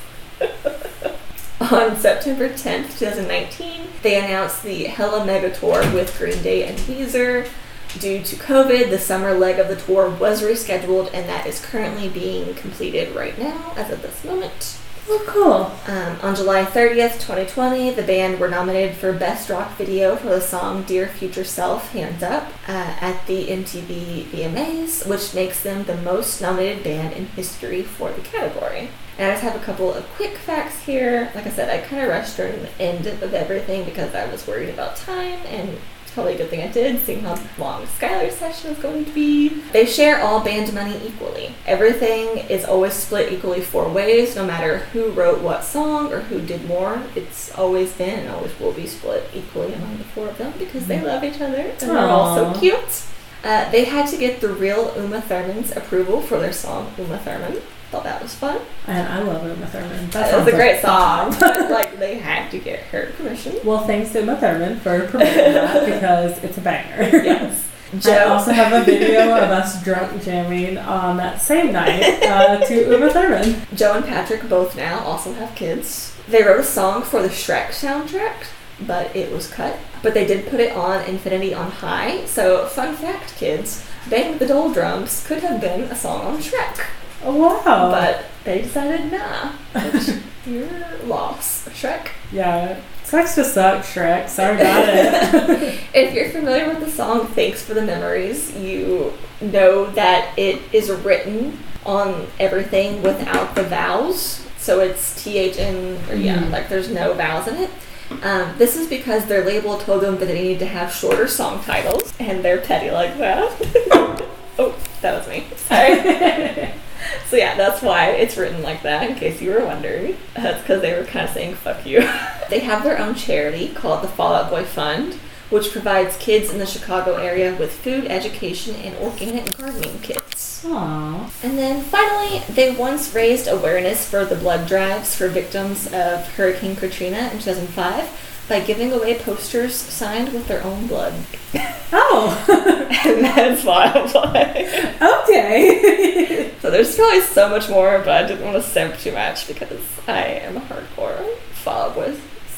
On September 10th, 2019, they announced the Hella Mega Tour with Green Day and Weezer. Due to COVID, the summer leg of the tour was rescheduled, and that is currently being completed right now as of this moment. Oh, cool. Um, on July 30th, 2020, the band were nominated for Best Rock Video for the song Dear Future Self, Hands Up, uh, at the MTV VMAs, which makes them the most nominated band in history for the category. And I just have a couple of quick facts here. Like I said, I kind of rushed during the end of everything because I was worried about time and probably a good thing I did, seeing how long Skylar's session is going to be. They share all band money equally. Everything is always split equally four ways, no matter who wrote what song or who did more. It's always been and always will be split equally among the four of them because they love each other and they're all so cute. Uh, they had to get the real Uma Thurman's approval for their song Uma Thurman. Thought that was fun. And I love Uma Thurman. That was a great song. but, like they had to get her permission. Well, thanks to Uma Thurman for that because it's a banger. Yes. Joe. I also have a video of us drunk jamming on that same night uh, to Uma Thurman. Joe and Patrick both now also have kids. They wrote a song for the Shrek soundtrack, but it was cut. But they did put it on Infinity on High. So, fun fact, kids, Bang the Doldrums could have been a song on Shrek. Oh, wow. But they decided, nah, it's your loss, Shrek. Yeah. Sucks to suck, Shrek. Sorry about it. if you're familiar with the song Thanks for the Memories, you know that it is written on everything without the vowels. So it's T H N, or yeah, mm. like there's no vowels in it. Um, this is because their label told them that they need to have shorter song titles, and they're petty like that. oh, that was me. Sorry. So yeah, that's why it's written like that. In case you were wondering, that's because they were kind of saying "fuck you." they have their own charity called the Fall Out Boy Fund, which provides kids in the Chicago area with food, education, and organic gardening kits. Aww. And then finally, they once raised awareness for the blood drives for victims of Hurricane Katrina in 2005 by giving away posters signed with their own blood. Oh, and that's wildlife. Okay. so there's probably so much more, but I didn't want to simp too much because I am a hardcore Out Boy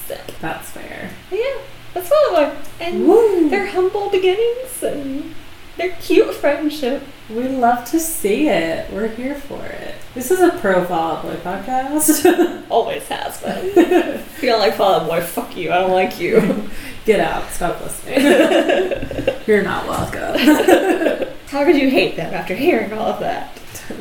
simp. That's fair. Yeah, that's Boy, and Woo. their humble beginnings and their cute friendship. We love to see it. We're here for it. This is a pro Fall Out Boy podcast. Always has been. if you don't like Fall Out Boy, fuck you. I don't like you. Get out. Stop listening. You're not welcome. How could you hate them after hearing all of that?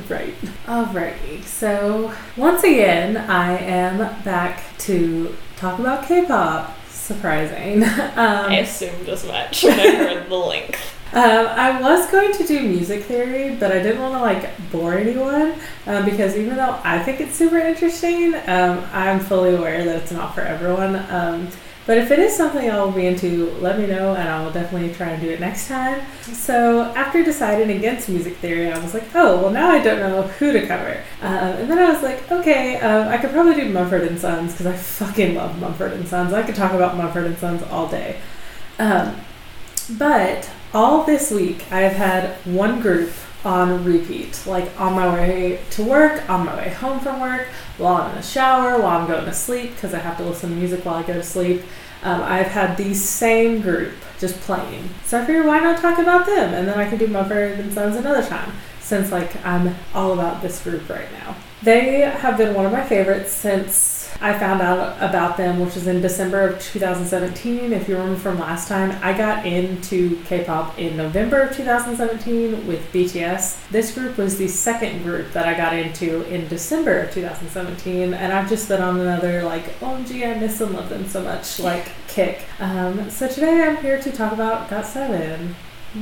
right. Alrighty. So, once again, I am back to talk about K pop. Surprising. Um, I assumed as much when I heard the link. Um, I was going to do music theory, but I didn't want to like bore anyone um, because even though I think it's super interesting, um, I'm fully aware that it's not for everyone. Um, but if it is something I'll be into, let me know and I'll definitely try and do it next time. So after deciding against music theory, I was like, oh, well, now I don't know who to cover. Um, and then I was like, okay, um, I could probably do Mumford and Sons because I fucking love Mumford and Sons. I could talk about Mumford and Sons all day. but all this week I have had one group on repeat, like on my way to work, on my way home from work, while I'm in the shower, while I'm going to sleep, because I have to listen to music while I go to sleep. Um, I've had the same group just playing. So I figured why not talk about them? And then I can do Mumford and Sons another time, since like I'm all about this group right now. They have been one of my favorites since I found out about them, which was in December of 2017. If you remember from last time, I got into K pop in November of 2017 with BTS. This group was the second group that I got into in December of 2017, and I've just been on another, like, OMG, I miss and love them so much, like, kick. Um, so today I'm here to talk about GOT7.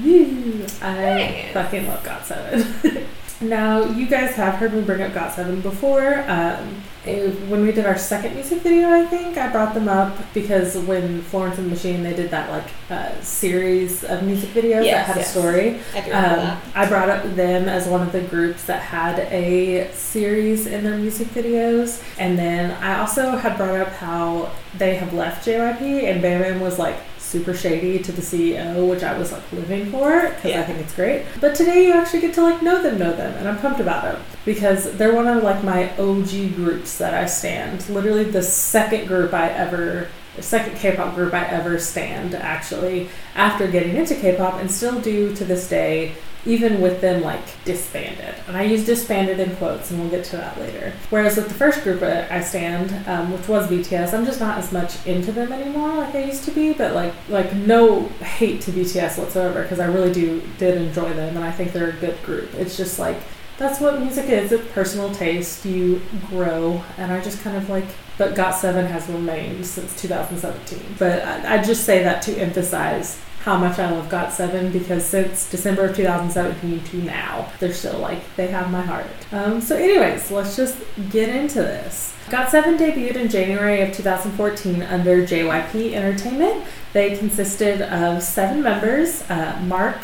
Woo! I Nice. fucking love GOT7. Now, you guys have heard me bring up GOT7 before. Um, it- when we did our second music video, I think I brought them up because when Florence and the Machine they did that like uh, series of music videos Yes, that had yes. a story. I Um. I brought up them as one of the groups that had a series in their music videos, and then I also had brought up how they have left JYP, and Bam Bam was like super shady to the CEO, which I was like living for because I think it's great. But today you actually get to like know them, know them, and I'm pumped about it because they're one of like my OG groups that I stand. Literally the second group I ever the second K-pop group I ever stand actually after getting into K-pop and still do to this day even with them like disbanded. And I use disbanded in quotes and we'll get to that later. Whereas with the first group I stand um, which was BTS I'm just not as much into them anymore like I used to be but like like no hate to BTS whatsoever because I really do did enjoy them and I think they're a good group. It's just like that's what music is. It's personal taste. You grow. And i just kind of like but got7 has remained since 2017 but I, I just say that to emphasize how much i love got7 because since december of 2017 to now they're still like they have my heart um, so anyways let's just get into this got7 debuted in january of 2014 under jyp entertainment they consisted of seven members uh, mark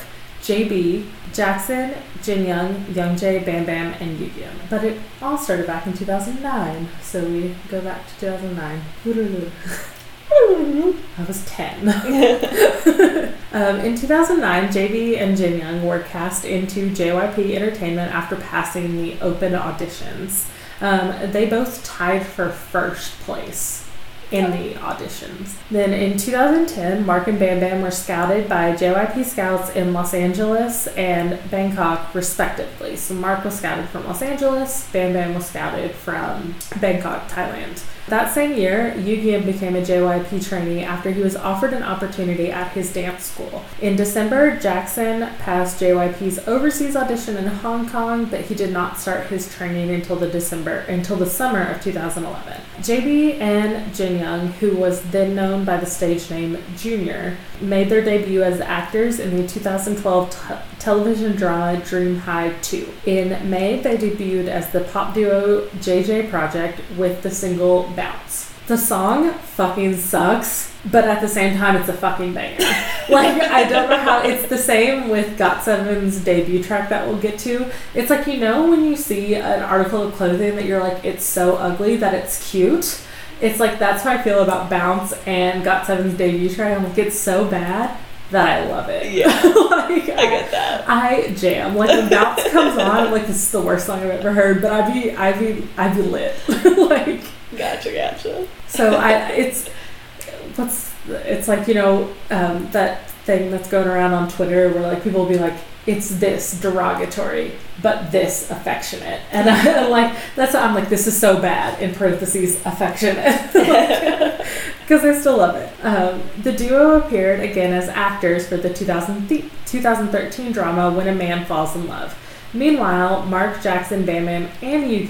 JB, Jackson, Jin Young, Young Jae, Bam Bam, and Yugyeom. But it all started back in 2009, so we go back to 2009. I was 10. um, in 2009, JB and Jin Young were cast into JYP Entertainment after passing the open auditions. Um, they both tied for first place in the auditions. Then in 2010, Mark and Bam Bam were scouted by JYP scouts in Los Angeles and Bangkok, respectively. So Mark was scouted from Los Angeles, Bam Bam was scouted from Bangkok, Thailand. That same year, Yugyeom became a JYP trainee after he was offered an opportunity at his dance school. In December, Jackson passed JYP's overseas audition in Hong Kong, but he did not start his training until the December until the summer of 2011. JB and Jin Young, who was then known by the stage name Junior, made their debut as actors in the 2012 t- television drama Dream High 2. In May, they debuted as the pop duo JJ Project with the single Bounce. The song fucking sucks, but at the same time, it's a fucking banger. like, I don't know how it's the same with GOT7's debut track that we'll get to. It's like, you know, when you see an article of clothing that you're like, it's so ugly that it's cute. It's like that's how I feel about Bounce and GOT7's debut track. I'm like, it's so bad that I love it. Yeah. like, I get that. I jam. Like when Bounce comes on, I'm like this is the worst song I've ever heard, but I'd be I'd be I'd be lit. like Gotcha, gotcha. so I it's what's it's like, you know, um, that thing that's going around on Twitter where like people will be like, it's this derogatory, but this affectionate. And I, am like, that's I'm like, this is so bad in parentheses affectionate. Because I still love it. Um, the duo appeared again as actors for the 2000 th- 2013 drama When a Man Falls in Love. Meanwhile, Mark Jackson, Bam and Yu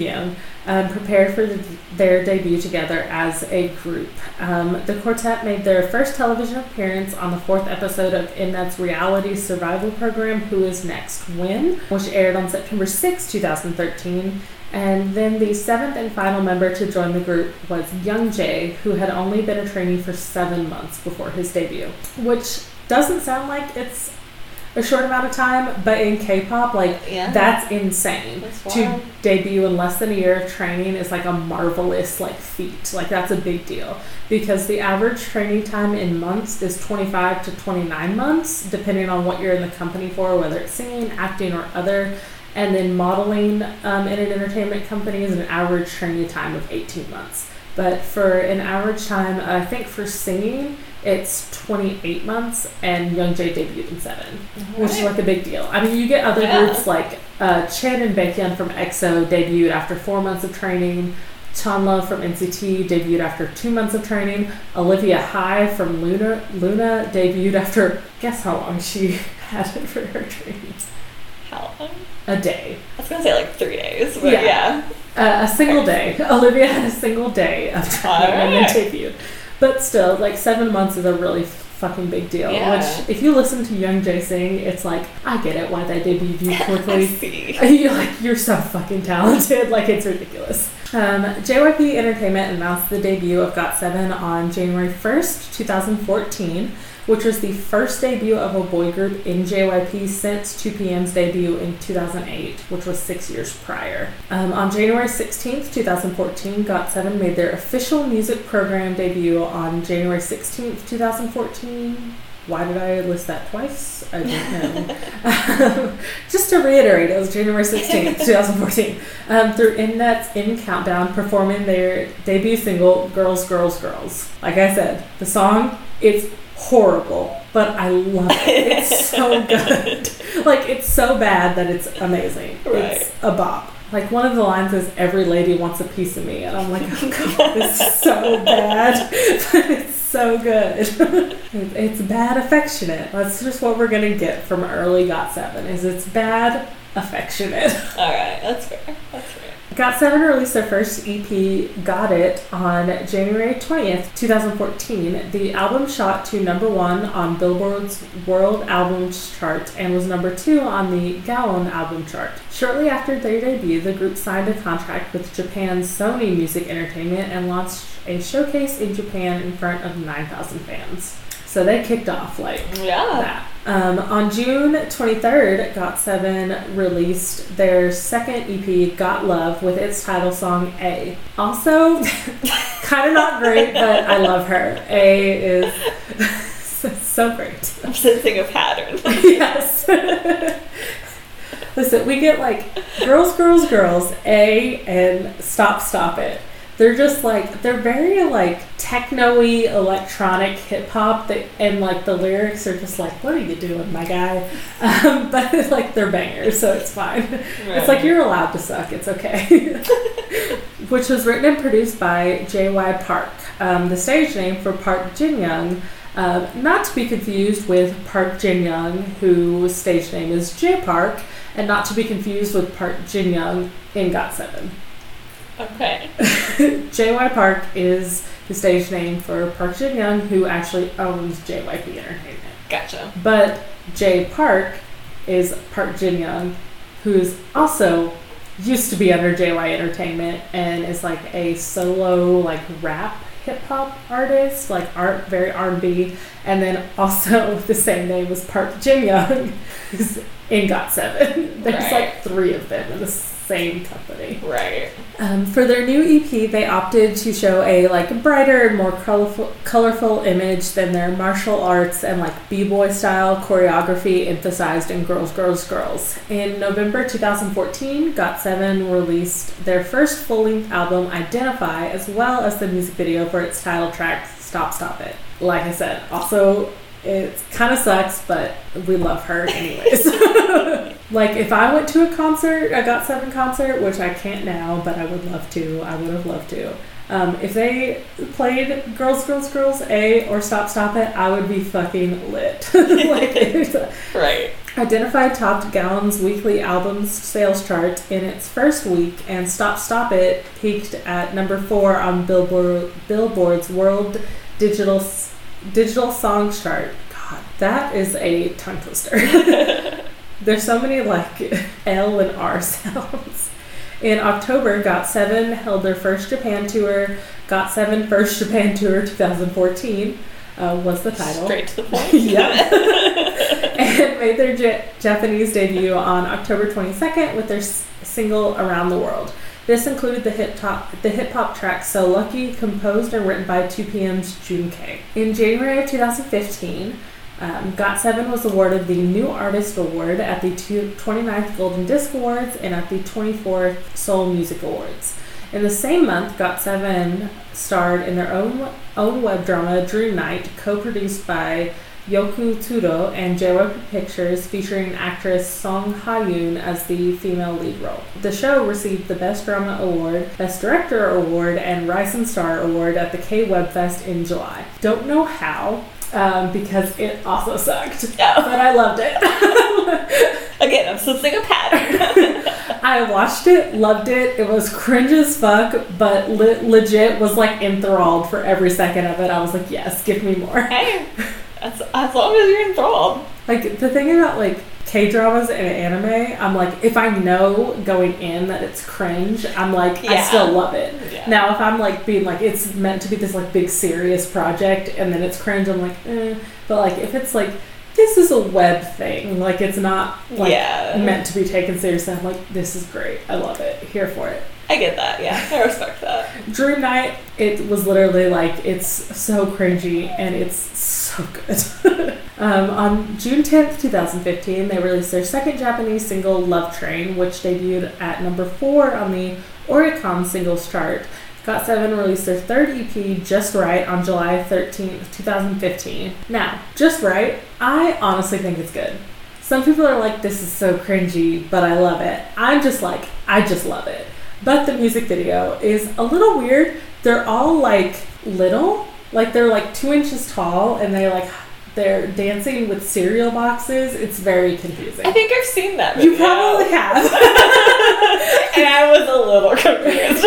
um, prepared for the, their debut together as a group. Um, the quartet made their first television appearance on the fourth episode of Mnet's reality survival program Who Is Next WIN, which aired on September 6, 2013. And then the seventh and final member to join the group was Young Jae, who had only been a trainee for seven months before his debut, which doesn't sound like it's a short amount of time, but in K-pop, like Yeah. that's insane. That's to debut in less than a year of training is like a marvelous like feat. Like that's a big deal because the average training time in months is 25 to 29 months, depending on what you're in the company for, whether it's singing, acting, or other. And then modeling um, in an entertainment company is an average training time of 18 months. But for an average time, I think for singing, it's 28 months, and Young Jae debuted in seven which is like a big deal. I mean, you get other Yeah. groups like uh, Chen and Baekhyun from EXO debuted after four months of training. Chenle from NCT debuted after two months of training. Olivia Hye from Luna Luna debuted after guess how long she had it for her training? How long? A day, I was gonna say like three days, but Yeah. yeah. uh, a single day. Olivia had a single day of training and then debuted. But still, like seven months is a really fucking big deal. Yeah. Which, if you listen to Young Jae sing, it's like I get it why they debuted you I quickly. see. you're like you're so fucking talented like it's ridiculous um, JYP Entertainment announced the debut of GOT7 on January 1st 2014 which was the first debut of a boy group in JYP since 2PM's debut in 2008 which was six years prior um, on January 16th 2014 GOT7 made their official music program debut on January 16th 2014 why did I list that twice? I don't know. Just to reiterate, it was January 16th, 2014, um, through Mnet's M Countdown performing their debut single, Girls, Girls, Girls. Like I said, the song, it's horrible, but I love it. It's so good. Like, it's so bad that it's amazing. It's a bop. Like, one of the lines is, Every lady wants a piece of me. And I'm like, oh god, this is so bad. But it's so good. It's bad affectionate. That's just what we're gonna get from early GOT7 is it's bad affectionate. Alright, that's fair. That's fair. GOT7 released their first EP, Got It, on January 20th, 2014. The album shot to number one on Billboard's World Albums chart and was number two on the Gaon album chart. Shortly after their debut, the group signed a contract with Japan's Sony Music Entertainment and launched a showcase in Japan in front of 9,000 fans. So they kicked off like Yeah. that. Um, on June 23rd, GOT7 released their second EP, Got Love, with its title song A. Also, kind of not great, but I love her. A is so great. I'm sensing a pattern. yes. Listen, we get like girls, girls, girls, A, and stop, stop it. They're just like they're very like techno-y electronic hip hop that and like the lyrics are just like what are you doing my guy? Um, but like they're bangers so it's fine. It's like you're allowed to suck it's okay. Which was written and produced by J.Y. Park. Um, the stage name for Park Jin Young uh, not to be confused with Park Jin Young whose stage name is J Park and not to be confused with Park Jin Young in GOT7 Okay. JY Park is the stage name for Park Jin Young, who actually owns JYP Entertainment. Gotcha. But Jay Park is Park Jin Young, who's also used to be under JY Entertainment and is like a solo like rap hip hop artist, like art very R and B, and then also the same name as Park Jin Young, who's in Got Seven. There's Right. like three of them in the same company. Right. Um, for their new EP, they opted to show a like brighter and more colorful, colorful image than their martial arts and like b-boy style choreography emphasized in Girls, Girls, Girls. In November 2014, GOT7 released their first full-length album, Identify, as well as the music video for its title track, Stop, Stop It. Like I said, also it kind of sucks, but we love her anyways. like if I went to a concert, a Got Seven concert, which I can't now, but I would love to. I would have loved to. Um, if they played Girls, Girls, Girls A or Stop, Stop It, I would be fucking lit. like, a- Right. Identified topped Gaon's weekly albums sales chart in its first week, and Stop Stop It peaked at number four on Billboard, Billboard's World Digital Digital song chart. God, that is a tongue twister. There's so many like L and R sounds. In October, Got Seven held their first Japan tour. Got Seven First Japan Tour 2014 uh, was the title Straight to the point. Yeah. and made their Ja- Japanese debut on October 22nd with their s- single "Around the World." This included the hip hop the hip hop track "So Lucky," composed and written by 2PM's Jun. K. In January of 2015. Um, Got7 was awarded the New Artist Award at the two- 29th Golden Disc Awards and at the 24th Seoul Music Awards. In the same month, Got7 starred in their own own web drama Dream Knight, co-produced by Youku Tudou and JYP Pictures, featuring actress Song Ha-yoon as the female lead role. The show received the Best Drama Award, Best Director Award, and Rising Star Award at the K-Web Fest in July. Don't know how, um, because it also sucked, Yeah. but I loved it. Again, I'm sensing a pattern. I watched it, loved it. It was cringe as fuck, but le- legit was like enthralled for every second of it. I was like, yes, give me more. hey, as, as long as you're enthralled. Like the thing about like K dramas and anime, I'm like, if I know going in that it's cringe, I'm like, I still love it. Yeah. Now, if I'm like being like, it's meant to be this like big serious project, and then it's cringe, I'm like, eh. But like, if it's like, this is a web thing, like it's not like yeah. meant to be taken seriously, I'm like, this is great. I love it. Here for it. I get that. Yeah. I respect that. Dream Knight, it was literally like it's so cringy and it's so good. um, on June 10th, 2015, they released their second Japanese single, Love Train, which debuted at number four on the Oricon singles chart. Got7 released their third EP, Just Right, on July 13th, 2015. Now, Just Right, I honestly think it's good. Some people are like, this is so cringy, but I love it. I'm just like, I just love it. But the music video is a little weird. They're all like little, like they're like two inches tall, and they like they're dancing with cereal boxes. It's very confusing. I think I've seen that. You probably have. and I was a little confused.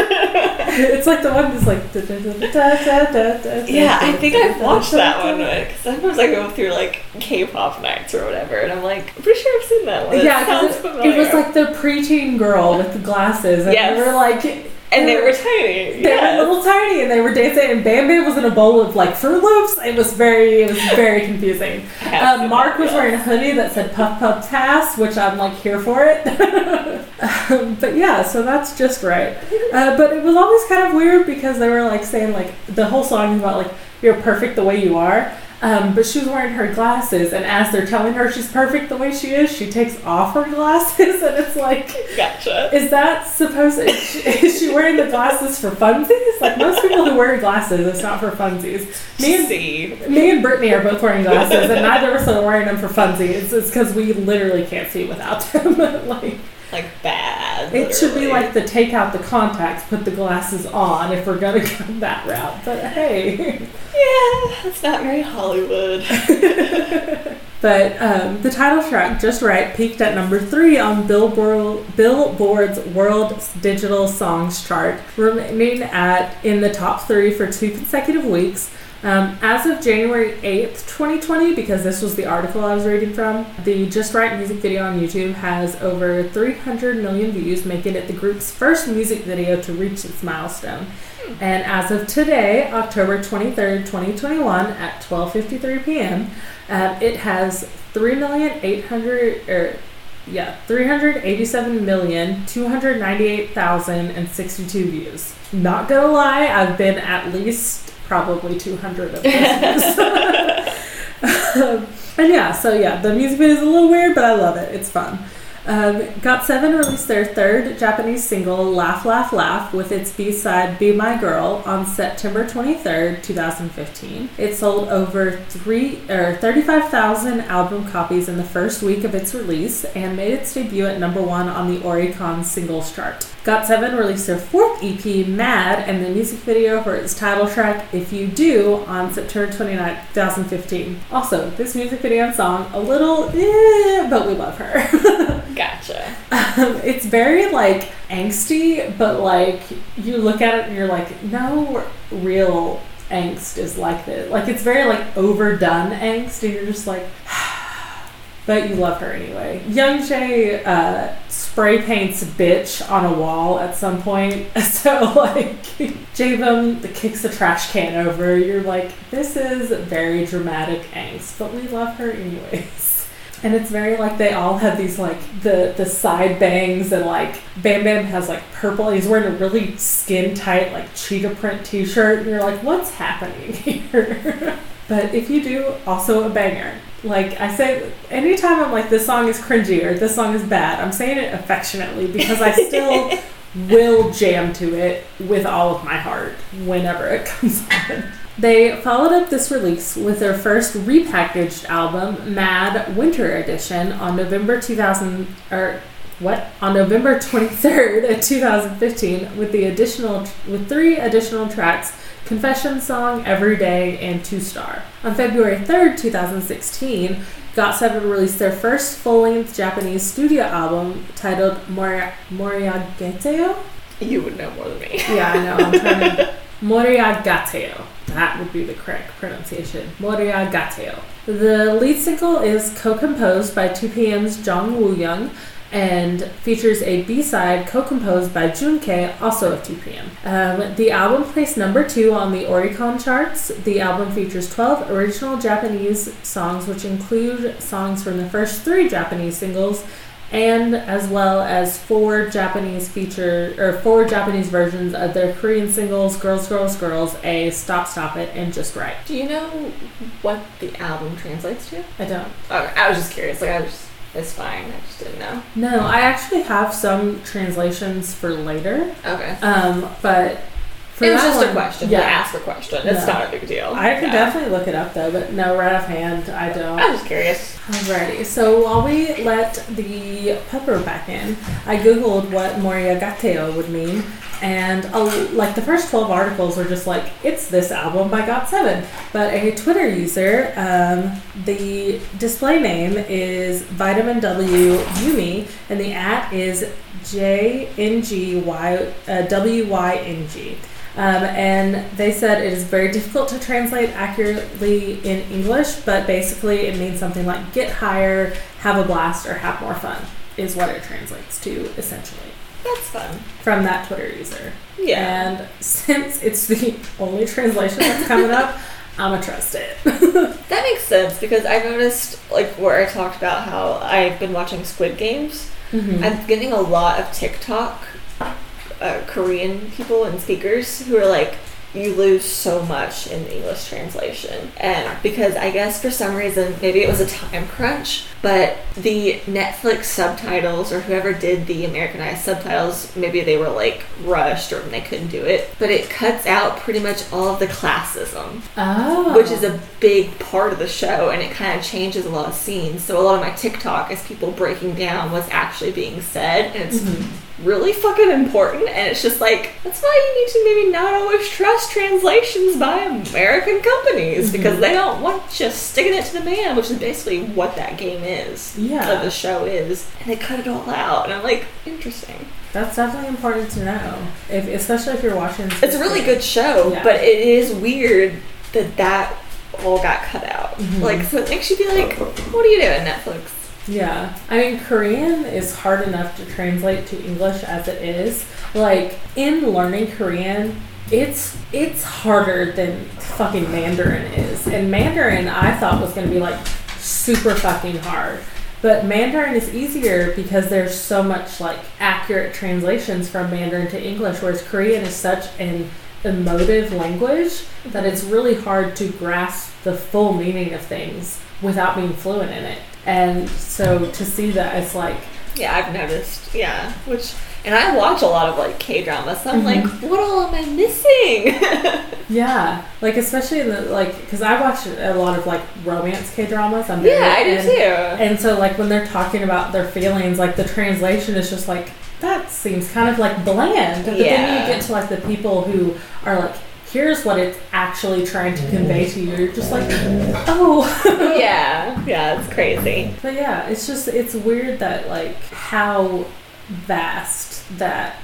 it's like the one that's like. da- da- da- yeah, I think I've watched that one because sometimes I go through like K-pop nights or whatever, and I'm like, I'm pretty sure I've seen that one. Yeah, it, familiar. it was like the preteen girl with the glasses, and Yes. they were like. And they were tiny. They yes. were little tiny, and they were dancing. And Bam Bam was in a bowl of like Froot Loops. It was very, it was very confusing. Um, Mark was wearing a hoodie that said Puff Puff Tass, which I'm like here for it. um, but yeah, so that's just right. Uh, but it was always kind of weird because they were like saying like the whole song is about like you're perfect the way you are. Um, but she was wearing her glasses, and as they're telling her she's perfect the way she is, she takes off her glasses, and it's like, Gotcha. is that supposed? Is she, is she wearing the glasses for funsies? Like most people who wear glasses, it's not for funsies. Me and see. me and Brittany are both wearing glasses, and neither of us are wearing them for funsies. It's because we literally can't see without them. like Like bad. it should be like the take out the contacts, put the glasses on if we're gonna go that route. But hey, Yeah, that's not very Hollywood. but um, the title track "Just Right" peaked at number three on Billboard Billboard's World Digital Songs chart, remaining at in the top three for two consecutive weeks. Um, as of January 8th, 2020, because this was the article I was reading from, the Just Right music video on YouTube has over 300 million views, making it the group's first music video to reach this milestone. And as of today, October 23rd, 2021, at 12:53 p.m., um, it has 3,800 or yeah, 387,298,062 views. Not gonna lie, I've been at least probably 200 of those. Um, and yeah, so yeah, the music video is a little weird, but I love it. It's fun. Um, GOT7 released their third Japanese single, Laugh, Laugh, Laugh, with its B side, Be My Girl, on September 23rd, 2015. It sold over three, or 35,000 album copies in the first week of its release and made its debut at number one on the Oricon singles chart. GOT7 released their fourth EP, Mad, and the music video for its title track, If You Do, on September 29, 2015. Also, this music video and song, a little eh, but we love her. Gotcha. Um, it's very like angsty, but like you look at it and you're like, no real angst is like this. Like it's very like overdone angst, and you're just like, but you love her anyway. Young Jae uh, spray paints bitch on a wall at some point, so like Jaebum kicks a trash can over. You're like, this is very dramatic angst, but we love her anyways and it's very like they all have these like the the side bangs and like Bam Bam has like purple. He's wearing a really skin tight like cheetah print T-shirt, and you're like, what's happening here? but if you do, also a banger. Like I say, anytime I'm like this song is cringy or this song is bad, I'm saying it affectionately because I still will jam to it with all of my heart whenever it comes on. They followed up this release with their first repackaged album, Mad Winter Edition, on November 2000 or what on November 23rd, 2015, with the additional with three additional tracks. Confession Song, Every Day, and Two Star. On February 3rd, 2016, GOT7 released their first full length Japanese studio album titled Moria- Moriageteo. You would know more than me. Yeah, I know. I'm trying to. Moriagateo. That would be the correct pronunciation. Moriagateo. The lead single is co-composed by 2PM's Jang Woo Young and features a B-side co-composed by Jun. K, also of 2PM. Um, the album placed number two on the Oricon charts. The album features 12 original Japanese songs, which include songs from the first three Japanese singles and as well as four Japanese feature or four Japanese versions of their Korean singles "Girls, Girls, Girls," "A," "Stop, Stop It," and "Just Right." Do you know what the album translates to? I don't. Okay, I was just curious. Like I was, it's fine. I just didn't know. No, I actually have some translations for later. Okay. Um, but for it was just one, a question. Yeah, Yeah, ask a question. It's No. not a big deal. I can Yeah. definitely look it up though, but no, right off hand, I don't. I'm just curious. Alrighty, so while we let the pepper back in, I googled what Moriagateo would mean, and uh, like the first 12 articles were just like, it's this album by GOT7. But a Twitter user, um, the display name is Vitamin W Yumi, and the at is JNGY, uh, WYNG. Um, and they said it is very difficult to translate accurately in English, but basically it means something like get higher, have a blast, or have more fun, is what it translates to essentially That's fun. from that Twitter user. Yeah. And since it's the only translation that's coming up, I'm gonna trust it. That makes sense because I noticed, like, where I talked about how I've been watching Squid Games. Mhm. I'm getting a lot of TikTok uh, Korean people and speakers who are like, you lose so much in the English translation. And because I guess for some reason, maybe it was a time crunch, but the Netflix subtitles or whoever did the Americanized subtitles, maybe they were like rushed or they couldn't do it. But it cuts out pretty much all of the classism oh. which is a big part of the show and it kind of changes a lot of scenes so a lot of my tiktok is people breaking down what's actually being said and it's really fucking important and it's just like that's why you need to maybe not always trust translations by american companies because they don't want you sticking it to the man which is basically what that game is Yeah. what the show is and they cut it all out and i'm like interesting That's definitely important to know, if especially if you're watching. it's a really good show Yeah. but it is weird that that all got cut out Mhm. like so it makes you be like what are you doing netflix Yeah, I mean, Korean is hard enough to translate to English as it is. Like in learning Korean, it's it's harder than fucking Mandarin is. And Mandarin, I thought was to be like super fucking hard. But Mandarin is easier because there's so much like accurate translations from Mandarin to English, whereas Korean is such an emotive language that it's really hard to grasp the full meaning of things without being fluent in it. And so to see that it's like Yeah, I've noticed. Yeah, which and I watch a lot of like K dramas. So I'm Mhm. like, what all am I missing? Yeah, like especially in the like because I watch a lot of like romance K dramas. I'm yeah, I do and, too. And so like when they're talking about their feelings, like the translation is just like that seems kind of like bland. But then you get to like the people who are like, here's what it's actually trying to mm-hmm. convey to you. You're just like, mm-hmm. oh. yeah, yeah, it's crazy. But yeah, it's just it's weird that like how vast that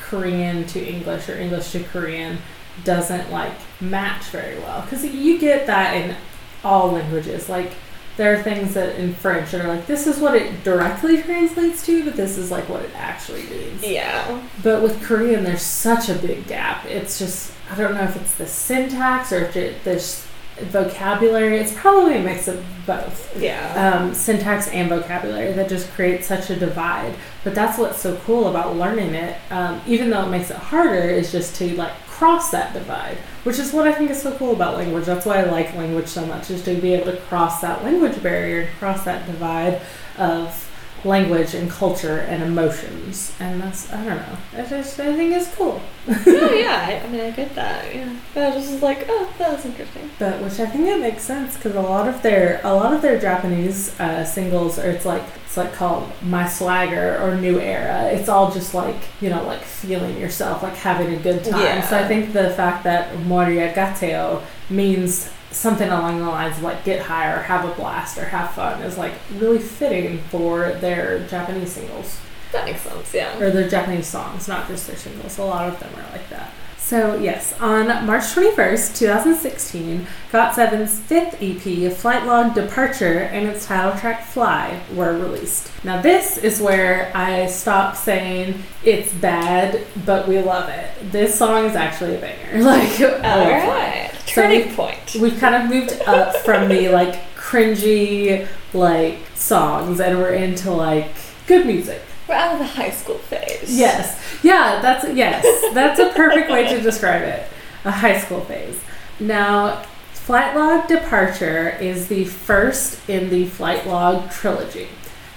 Korean to English or English to Korean doesn't like match very well because you get that in all languages. Like there are things that in French that are like this is what it directly translates to, but this is like what it actually means. Yeah, But with Korean, there's such a big gap. It's just I don't know if it's the syntax or if it, this vocabulary. It's probably a mix of both yeah, um, syntax and vocabulary that just creates such a divide. But that's what's so cool about learning it, um, even though it makes it harder, is just to like cross that divide, which is what I think is so cool about language. That's why I like language so much, is to be able to cross that language barrier cross that divide of language and culture and emotions. And that's I don't know. I just I think it's cool. oh yeah. I, I mean, I get that. Yeah, but I was just like, oh, that was interesting. But which I think it makes sense because a lot of their a lot of their Japanese uh, singles are it's like it's like called My Swagger or New Era. It's all just like you know like feeling yourself, like having a good time. Yeah. So I think the fact that Moria Gateo means something along the lines of like get high or have a blast or have fun is like really fitting for their Japanese singles That makes sense. Yeah. or their Japanese songs, not just their singles. A lot of them are like that. So, yes, on March 21st, 2016, GOT7's fifth EP, Flight Log Departure, and its title track Fly were released. Now, this is where I stop saying it's bad, but we love it. This song is actually a banger. Like, I All right. So Turning we- point. We've kind of moved up from the like cringy like songs and we're into like good music. We're out of the high school phase. Yes. Yeah, that's yes. That's a perfect way to describe it. A high school phase. Now, Flight Log Departure is the first in the Flight Log trilogy.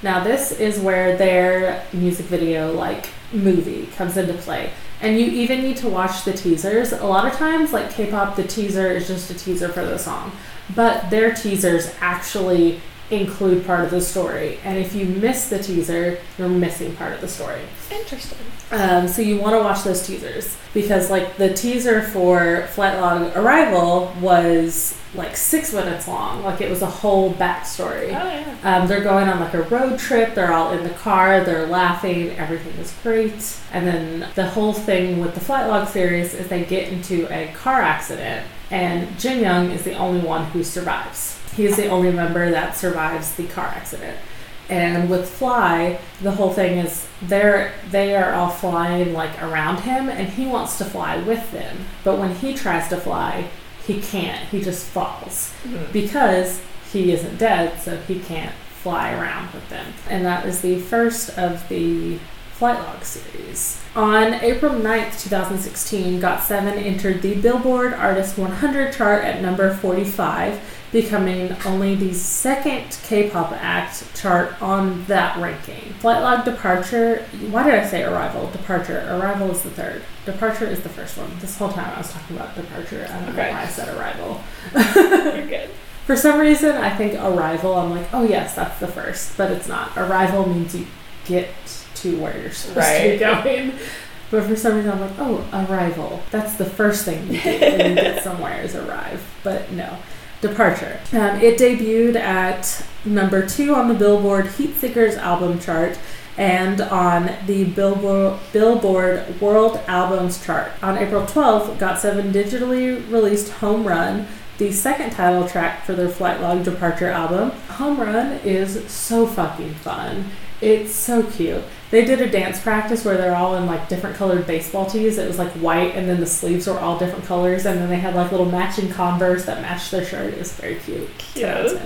Now, this is where their music video like movie comes into play. And you even need to watch the teasers. A lot of times like K-pop the teaser is just a teaser for the song. But their teasers actually include part of the story. And if you miss the teaser, you're missing part of the story. Interesting. Um, so you want to watch those teasers because like the teaser for Flight Log Arrival was like six minutes long. Like it was a whole backstory. Oh yeah. Um, they're going on like a road trip. They're all in the car. They're laughing. Everything is great. And then the whole thing with the Flight Log series is they get into a car accident, and Jin Young is the only one who survives. He is the only member that survives the car accident. And with Fly, the whole thing is they're they are all flying like around him, and he wants to fly with them. But when he tries to fly, he can't. He just falls Mhm. because he isn't dead, so he can't fly around with them. And that is the first of the Flight Log series. On April 9th, 2016, GOT7 entered the Billboard Artist 100 chart at number 45, becoming only the second K-pop act chart on that ranking. Flight Log Departure, why did I say Arrival? Departure. Arrival is the third. Departure is the first one. This whole time I was talking about Departure. I don't Okay. know why I said Arrival. You're good. For some reason, I think arrival, I'm like, oh yes, that's the first, but it's not. Arrival means you get to where you're supposed to be going. But for some reason, I'm like, oh, arrival. That's the first thing you do when you get somewhere is arrive. But no. Departure. Um, it debuted at number two on the Billboard Heatseekers album chart and on the Billboard, Billboard World Albums chart. On April 12th, GOT7 digitally released Home Run, the second title track for their Flight Log Departure album. Home Run is so fucking fun. It's so cute. They did a dance practice where they're all in like different colored baseball tees. It was like white and then the sleeves were all different colors and then they had like little matching Converse that matched their shirt. It was very cute. Cute.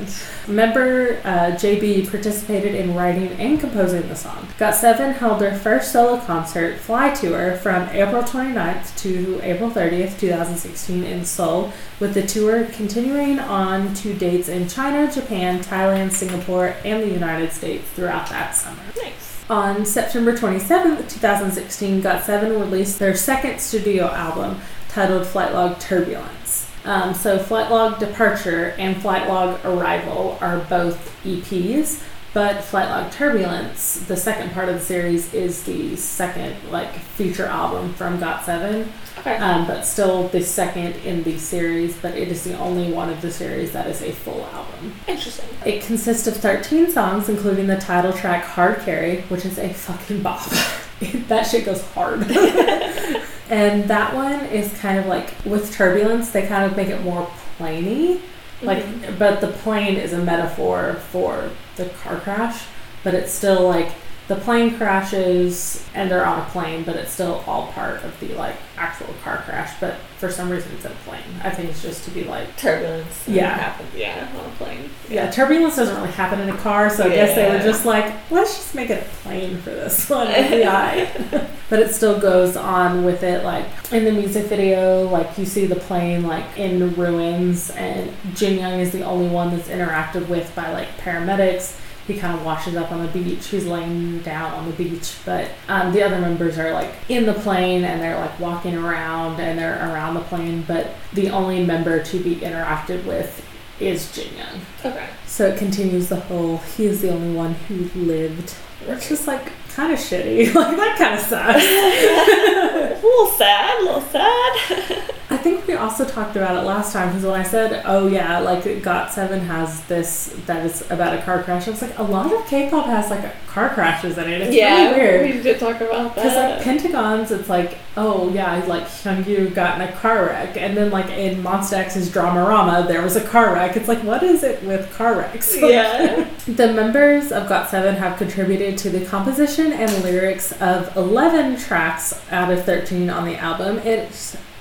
Member uh, JB participated in writing and composing the song. Got7 held their first solo concert, Fly Tour, from April 29th to April 30th, 2016 in Seoul, with the tour continuing on to dates in China, Japan, Thailand, Singapore, and the United States throughout that summer. Nice. On September 27, 2016, GOT7 released their second studio album titled Flight Log Turbulence. Um, so, Flight Log Departure and Flight Log Arrival are both EPs, but Flight Log Turbulence, the second part of the series, is the second like feature album from GOT7. Okay. Um, but still the second in the series, but it is the only one of the series that is a full album. Interesting. It consists of 13 songs, including the title track Hard Carry, which is a fucking bop. that shit goes hard. and that one is kind of like, with Turbulence, they kind of make it more plainy. Like, Mhm. but the plane is a metaphor for the car crash, but it's still like the plane crashes and they're on a plane, but it's still all part of the like actual car crash. But for some reason, it's in a plane. I think it's just to be like, turbulence. Yeah. happens. Yeah, on a plane. yeah, turbulence doesn't really happen in a car, so I guess they were just like, let's just make it a plane for this one. Yeah, but it still goes on with it. Like in the music video, like you see the plane like in ruins, and Jin Young is the only one that's interacted with by like paramedics. He kind of washes up on the beach. He's laying down on the beach, but um, the other members are like in the plane and they're like walking around and they're around the plane. But the only member to be interacted with is Jin Young. Okay. So it continues the whole he is the only one who lived. It's just like kind of shitty. Like that kind of sucks. a little sad, a little sad. I think we also talked about it last time because when I said, "Oh yeah, like GOT7 has this that is about a car crash," I was like, a lot of K-pop has like car crashes in it. It's yeah, really weird. we did talk about that Because like. Pentagons, it's like, oh yeah, like Hyungyu got in a car wreck, and then like in Monsta X's Dramarama, there was a car wreck. It's like, what is it with car wrecks? yeah. The members of GOT7 have contributed to the composition and lyrics of 11 tracks out of 13 on the album. It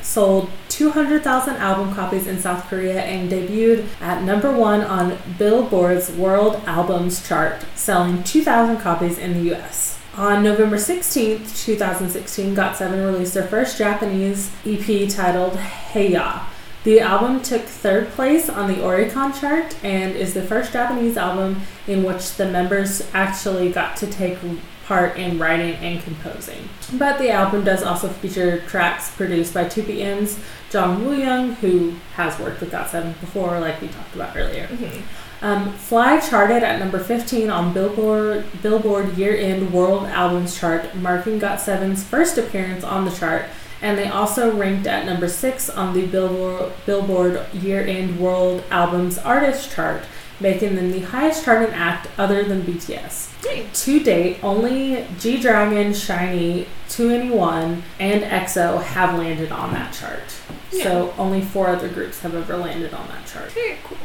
sold 200,000 album copies in South Korea and debuted at number one on Billboard's World Albums chart, selling 2,000 copies in the US. On November 16th, 2016, GOT7 released their first Japanese EP titled Hey Ya. The album took third place on the Oricon chart and is the first Japanese album in which the members actually got to take part in writing and composing. But the album does also feature tracks produced by 2PM's Jang Woo Young, who has worked with GOT7 before, like we talked about earlier. Mhm. Um, Fly charted at number 15 on Billboard Billboard Year-End World Albums chart, marking GOT7's first appearance on the chart, and they also ranked at number 6 on the Billboard Billboard Year-End World Albums Artist chart, making them the highest charting act other than BTS. To date, only G Dragon, SHINee, 2NE1, and EXO have landed on that chart. So only four other groups have ever landed on that chart. Very cool.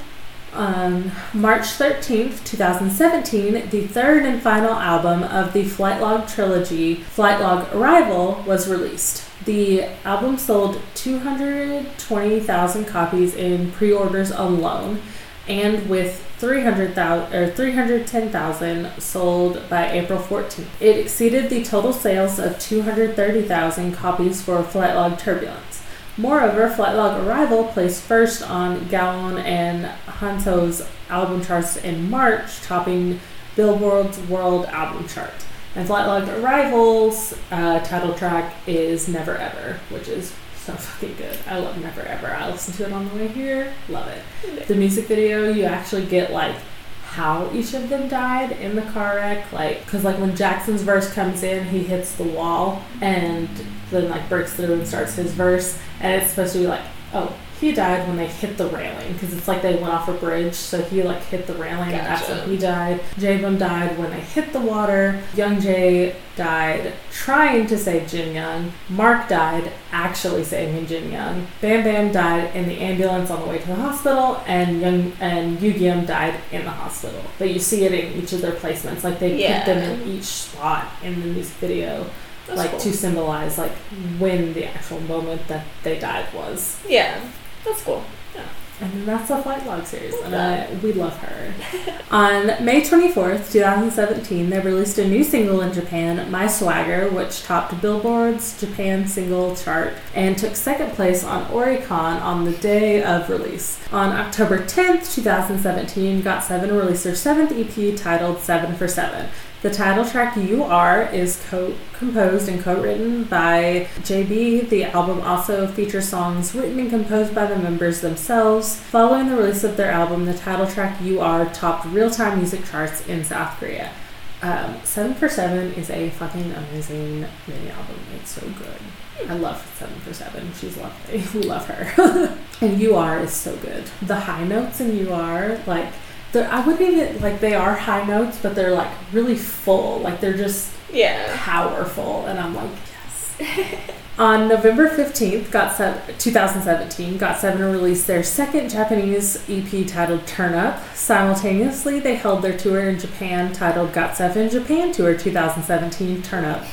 On March 13th, 2017, the third and final album of the Flight Log trilogy, Flight Log Arrival, was released. The album sold 220,000 copies in pre orders alone, and with 300,000 or 310,000 sold by April 14th. It exceeded the total sales of 230,000 copies for Flight Log Turbulence. Moreover, Flight Log Arrival placed first on Gaon and Hanteo's album charts in March, topping Billboard's World Album Chart. And Flight Log Arrival's uh, title track is Never Ever, which is so fucking good. I love Never Ever. I listened to it on the way here. Love it. The music video, you actually get like how each of them died in the car wreck. Like, because like when Jackson's verse comes in, he hits the wall and then like breaks through and starts his verse. And it's supposed to be like, oh, he died when they hit the railing because it's like they went off a bridge, so he like hit the railing and that's Gotcha. when he died. Jaebum died when they hit the water. Young Jae died trying to save Jin Young. Mark died actually saving Jin Young. Bam Bam died in the ambulance on the way to the hospital, and Young and Yugyeom oh died in the hospital. But you see it in each of their placements, like they Yeah. put them in each spot in the music video, That's like cool. to symbolize like when the actual moment that they died was. Yeah, that's cool. Yeah. And then that's the Flight Log series, and we love her. On May 24th, 2017, they released a new single in Japan, My Swagger, which topped Billboard's Japan single chart and took second place on Oricon on the day of release. On October 10th, 2017, GOT7 released their seventh EP titled 7 for 7, The title track You Are is co composed and co written by JB. The album also features songs written and composed by the members themselves. Following the release of their album, the title track You Are topped real time music charts in South Korea. Um, Seven for Seven is a fucking amazing mini album. It's so good. I love Seven for Seven. She's lovely. Love her. and You Are is so good. The high notes in You Are, like, I wouldn't even like they are high notes, but they're like really full. Like they're just Yeah. powerful, and I'm like, yes. On November 15th, got se- 2017, Got Seven released their second Japanese EP titled Turn Up. Simultaneously, they held their tour in Japan titled Got Seven Japan Tour 2017 Turn Up.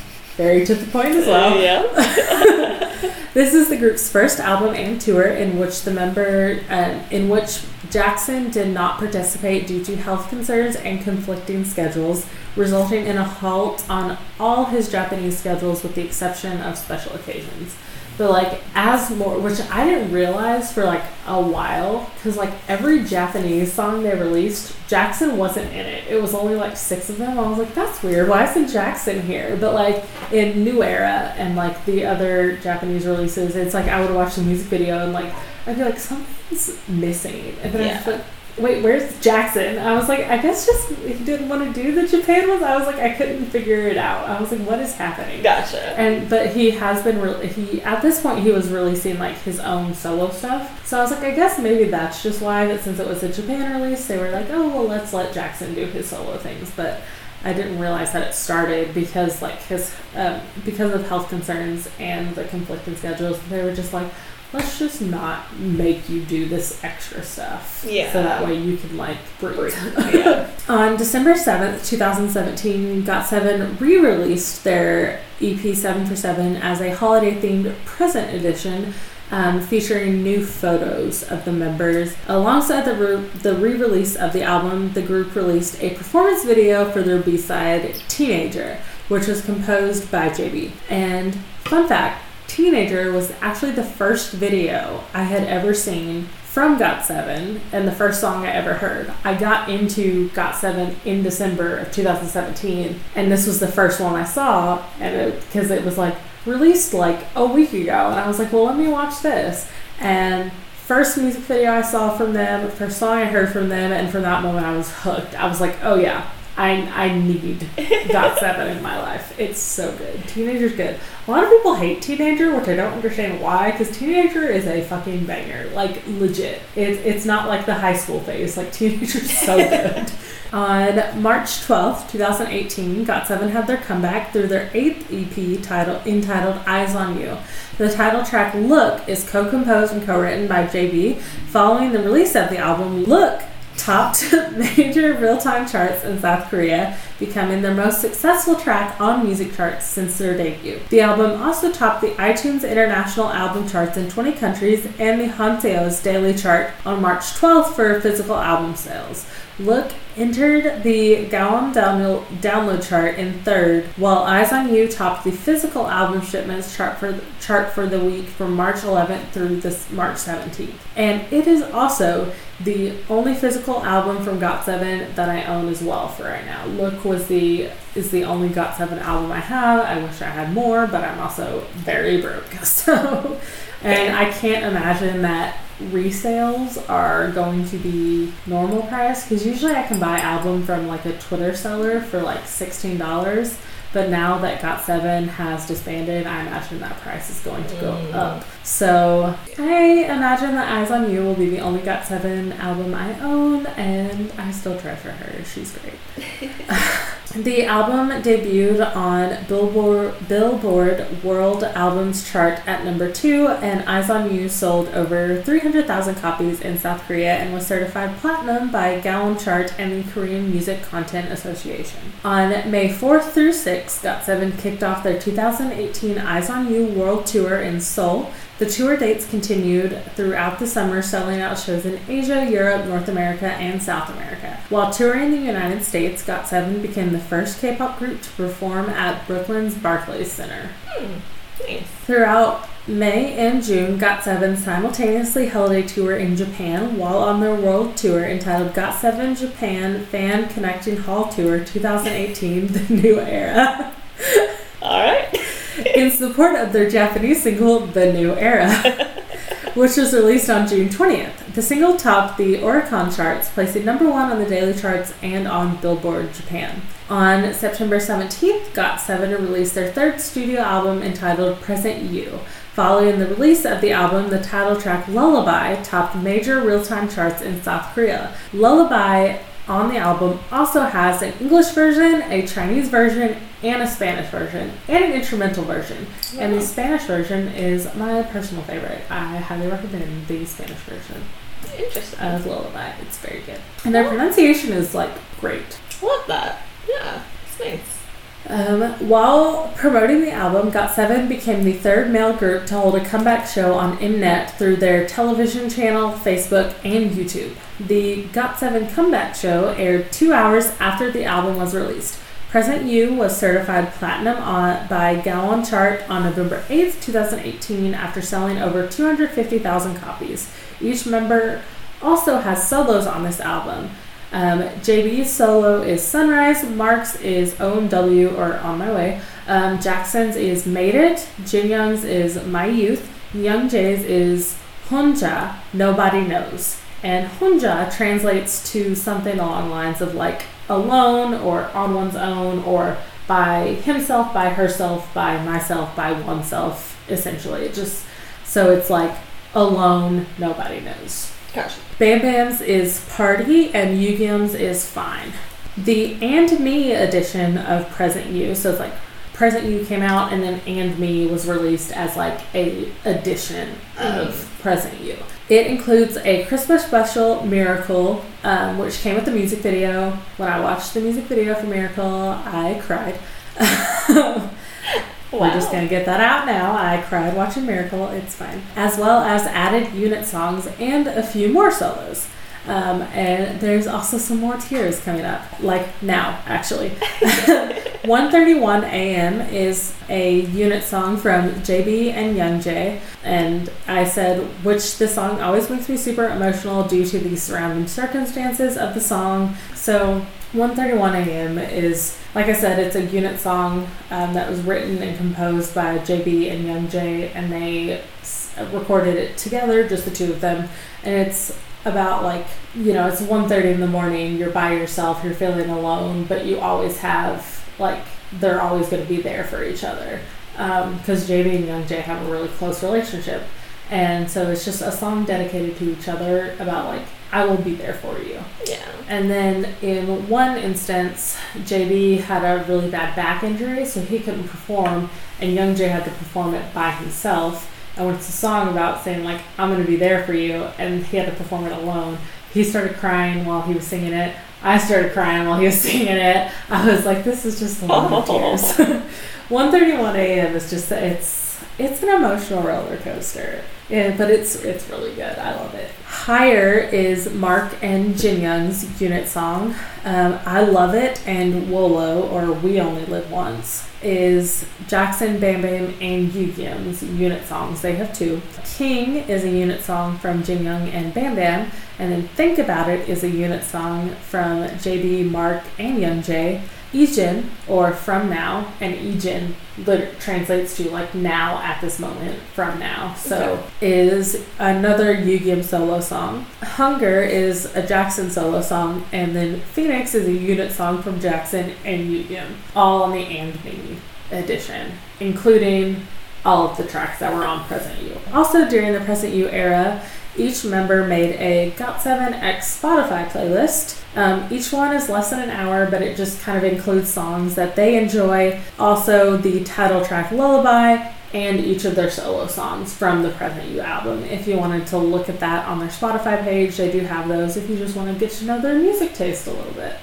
Very to the point as well. yeah. This is the group's first album and tour in which the member, uh, in which Jackson did not participate due to health concerns and conflicting schedules, resulting in a halt on all his Japanese schedules with the exception of special occasions. But like as more, which I didn't realize for like a while, because like every Japanese song they released, Jackson wasn't in it. It was only like six of them. I was like, that's weird. Why isn't Jackson here? But like in New Era and like the other Japanese releases, it's like I would watch the music video and like I'd be like, something's missing, and then Yeah. like, wait, where's Jackson? I was like, I guess just he didn't want to do the Japan ones. I was like, I couldn't figure it out. I was like, what is happening? Gotcha. And but he has been re- he at this point he was releasing like his own solo stuff. So I was like, I guess maybe that's just why that since it was a Japan release, they were like, oh well, let's let Jackson do his solo things. But I didn't realize that it started because like his um, because of health concerns and the conflicting schedules. They were just like, let's just not make you do this extra stuff. Yeah. So that way you can like breathe. yeah. On December 7th, 2017, Got7 re released their EP 7 for 7 as a holiday themed present edition. Um, featuring new photos of the members. Alongside the, re- the re release of the album, the group released a performance video for their B side, Teenager, which was composed by JB. And fun fact Teenager was actually the first video I had ever seen from Got7 and the first song I ever heard. I got into Got7 in December of 2017 and this was the first one I saw and because it, was like released like a week ago and I was like, well, let me watch this. And first music video I saw from them, first song I heard from them and from that moment I was hooked. I was like, oh yeah, I, I need Got Seven in my life. It's so good. Teenager's good. A lot of people hate Teenager, which I don't understand why, because Teenager is a fucking banger. Like, legit. It, it's not like the high school phase. Like, Teenager's so good. On March 12th, 2018, Got7 had their comeback through their eighth EP title, entitled Eyes on You. The title track Look is co composed and co written by JB. Following the release of the album, Look topped major real time charts in South Korea, becoming their most successful track on music charts since their debut. The album also topped the iTunes International Album Charts in 20 countries and the Hanteo's Daily Chart on March 12th for physical album sales. Look entered the Gaon download, download chart in third, while Eyes on You topped the physical album shipments chart for the, chart for the week from March 11th through this March 17th. And it is also the only physical album from Got7 that I own as well for right now. Look was the is the only Got7 album I have. I wish I had more, but I'm also very broke. So and I can't imagine that resales are going to be normal price because usually I can buy album from like a Twitter seller for like sixteen dollars. But now that Got Seven has disbanded, I imagine that price is going to go Mm. up. So I imagine that Eyes on You will be the only Got Seven album I own, and I still treasure her. She's great. The album debuted on Billboard, Billboard World Albums chart at number two, and Eyes on You sold over 300,000 copies in South Korea and was certified platinum by Gaon Chart and the Korean Music Content Association. On May 4th through 6th, Got7 kicked off their 2018 Eyes on You World Tour in Seoul. The tour dates continued throughout the summer, selling out shows in Asia, Europe, North America, and South America. While touring the United States, Got7 became the first K pop group to perform at Brooklyn's Barclays Center. Hmm. Nice. Throughout May and June, GOT7 simultaneously held a tour in Japan while on their world tour entitled GOT7 Japan Fan Connecting Hall Tour 2018 The New Era. In support of their Japanese single The New Era, which was released on June 20th. The single topped the Oricon charts, placing number one on the daily charts and on Billboard Japan. On September 17th, GOT7 released their third studio album entitled Present You. Following the release of the album, the title track Lullaby topped major real time charts in South Korea. Lullaby on the album also has an English version, a Chinese version, and a Spanish version, and an instrumental version. And the Spanish version is my personal favorite. I highly recommend the Spanish version Interesting. of Lullaby. It's very good. And their pronunciation is like great. Love that. Yeah, it's nice. Um, while promoting the album, GOT7 became the third male group to hold a comeback show on Mnet through their television channel, Facebook, and YouTube. The GOT7 comeback show aired two hours after the album was released. Present You was certified platinum on, by Gaon Chart on November 8th, 2018, after selling over 250,000 copies. Each member also has solos on this album. Um, JB's solo is Sunrise, Mark's is OMW or On My Way, um, Jackson's is Made It, Jin Young's is My Youth, Young Jae's is Hunja, Nobody Knows. And Hunja translates to something along lines of like alone or on one's own or by himself, by herself, by myself, by oneself, essentially. It just so it's like alone, nobody knows. Gotcha. Bam Bam's is Party and Yugyeom's is Fine. The And Me edition of Present You, so it's like Present You came out and then And Me was released as like a edition of Present You. It includes a Christmas special Miracle, um, which came with the music video. When I watched the music video for Miracle, I cried. We're just going to get that out now. I cried watching Miracle. It's fine. As well as added unit songs and a few more solos. Um, and there's also some more tears coming up, like now, actually. 131 AM is a unit song from JB and Young Jae. And I said, which the song always makes me super emotional due to the surrounding circumstances of the song. So 131 AM is, like I said, it's a unit song um, that was written and composed by JB and Young Jae, and they recorded it together, just the two of them. And it's about like, you know, it's 1.30 in the morning, you're by yourself, you're feeling alone, but you always have, like, they're always going to be there for each other. Because JB and Young Jae have a really close relationship. And so it's just a song dedicated to each other about, like, I will be there for you. Yeah. And then in one instance, JB had a really bad back injury, so he couldn't perform, and Young Jae had to perform it by himself. And when it's a song about saying, like, I'm going to be there for you, and he had to perform it alone, he started crying while he was singing it. I started crying while he was singing it. I was like, this is just oh. a lot of tears. 1:31 a.m. is just it's it's an emotional roller coaster. Yeah, but it's it's really good. I love it. Higher is Mark and Jin Young's unit song. Um, I love it, and Wolo or We Only Live Once is Jackson, Bam Bam, and Yugyeom's unit songs. They have two. King is a unit song from Jin Young and Bam Bam, and then Think About It is a unit song from JB, Mark, and Young Jae. Ijin, or from now, and Ijin lit- translates to like now at this moment, from now. So is another Yugyeom solo song. Hunger is a Jackson solo song, and then Phoenix is a unit song from Jackson and Yugyeom, all on the And Me edition, including all of the tracks that were on Present You. Also, during the Present You era, each member made a GOT7X Spotify playlist. Um, each one is less than an hour, but it just kind of includes songs that they enjoy. Also, the title track Lullaby and each of their solo songs from the Present You album. If you wanted to look at that on their Spotify page, they do have those if you just want to get to know their music taste a little bit.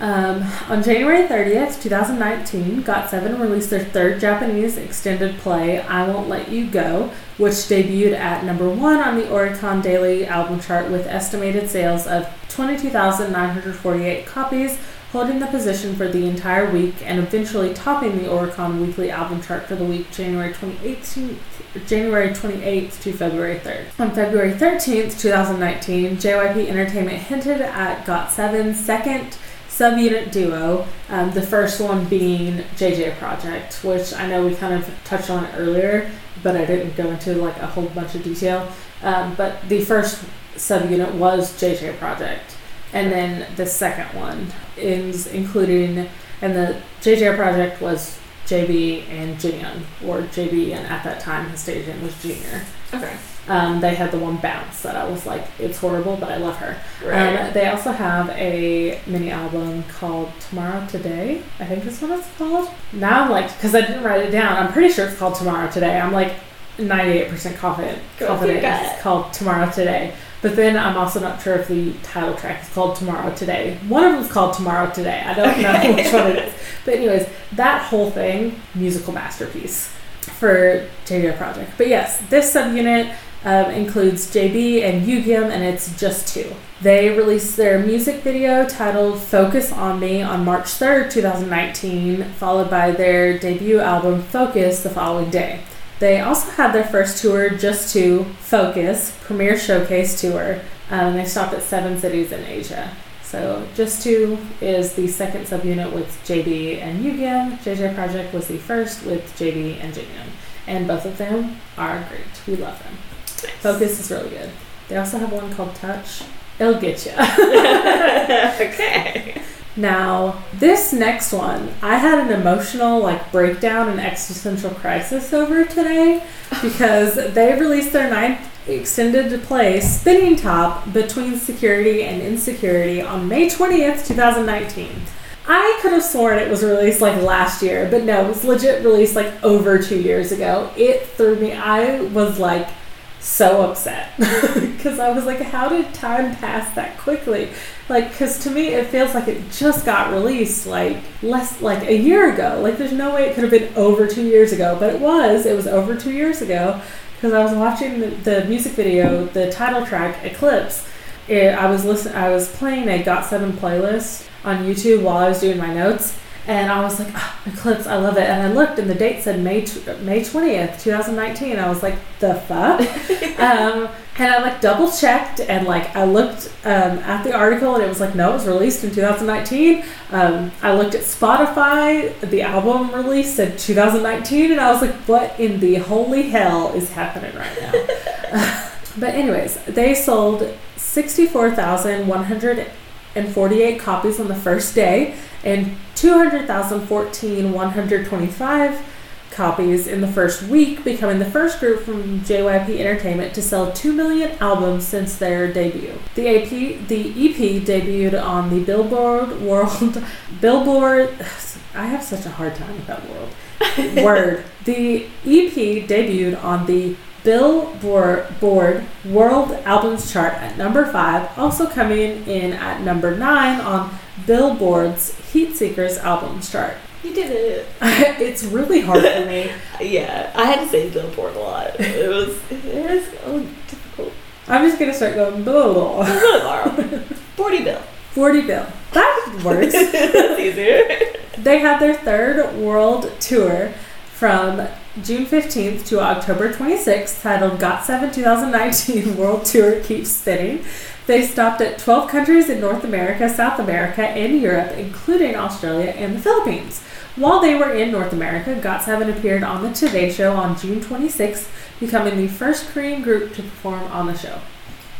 Um, on January 30th, 2019, GOT7 released their third Japanese extended play, I Won't Let You Go, which debuted at number one on the Oricon Daily album chart with estimated sales of 22,948 copies holding the position for the entire week and eventually topping the Oricon weekly album chart for the week January 28th January 28th to February 3rd. On February 13th, 2019, JYP Entertainment hinted at GOT7's second subunit duo, um, the first one being JJ Project, which I know we kind of touched on earlier, but I didn't go into like a whole bunch of detail. Um, but the first subunit was JJ Project, and then the second one is including, and the JJ Project was JB and Jinyoung, or JB, and at that time his stage name was Junior. Okay. Um, they had the one bounce that I was like, it's horrible, but I love her. Right. Um, they also have a mini album called Tomorrow Today. I think that's what it's called. Now I'm like, because I didn't write it down. I'm pretty sure it's called Tomorrow Today. I'm like 98% confident, confident it's called Tomorrow Today. But then I'm also not sure if the title track is called Tomorrow Today. One of them's called Tomorrow Today. I don't know which one it is. But anyways, that whole thing, musical masterpiece for JJ Project. But yes, this subunit um, includes JB and Yugyeom, and it's just two. They released their music video titled Focus on Me on March 3rd, 2019, followed by their debut album Focus the following day. They also had their first tour, Jus2 Focus, premiere showcase tour. Um, they stopped at seven cities in Asia. So Jus2 is the second subunit with JB and Yugyeom. JJ Project was the first with JB and Jinyoung. And both of them are great. We love them. Focus is really good. They also have one called Touch. It'll get you. okay. Now, this next one, I had an emotional like breakdown and existential crisis over today because they released their ninth extended to play Spinning Top Between Security and Insecurity on May 20th, 2019. I could have sworn it was released like last year, but no, it was legit released like over two years ago. It threw me. I was like so upset because I was like, how did time pass that quickly? Like, because to me, it feels like it just got released like less, like a year ago. Like, there's no way it could have been over two years ago, but it was. It was over two years ago because I was watching the, the music video, the title track Eclipse. It, I was listen, I was playing a Got Seven playlist on YouTube while I was doing my notes, and I was like, oh, Eclipse, I love it. And I looked, and the date said May tw- May twentieth, two thousand nineteen. I was like, the fuck. um, and I like double checked, and like I looked um, at the article, and it was like, no, it was released in two thousand nineteen. Um, I looked at Spotify, the album release said two thousand nineteen, and I was like, what in the holy hell is happening right now? but anyways, they sold sixty four thousand one hundred and 48 copies on the first day and 200,014 125 copies in the first week, becoming the first group from JYP Entertainment to sell 2 million albums since their debut. The AP the EP debuted on the Billboard World Billboard I have such a hard time with that world word. The EP debuted on the Billboard World Albums Chart at number 5, also coming in at number 9 on Billboard's Heatseekers Albums Chart. You did it. it's really hard for me. Yeah, I had to say Billboard a lot. It was it was oh, difficult. I'm just gonna start going blah, blah, blah. Really. Forty bill. 40 bill. That works. That's easier. They had their third world tour from June 15th to October 26th, titled Got 7 2019 World Tour Keeps Spinning. They stopped at 12 countries in North America, South America, and Europe, including Australia and the Philippines. While they were in North America, GOT7 appeared on The Today Show on June 26th, becoming the first Korean group to perform on the show.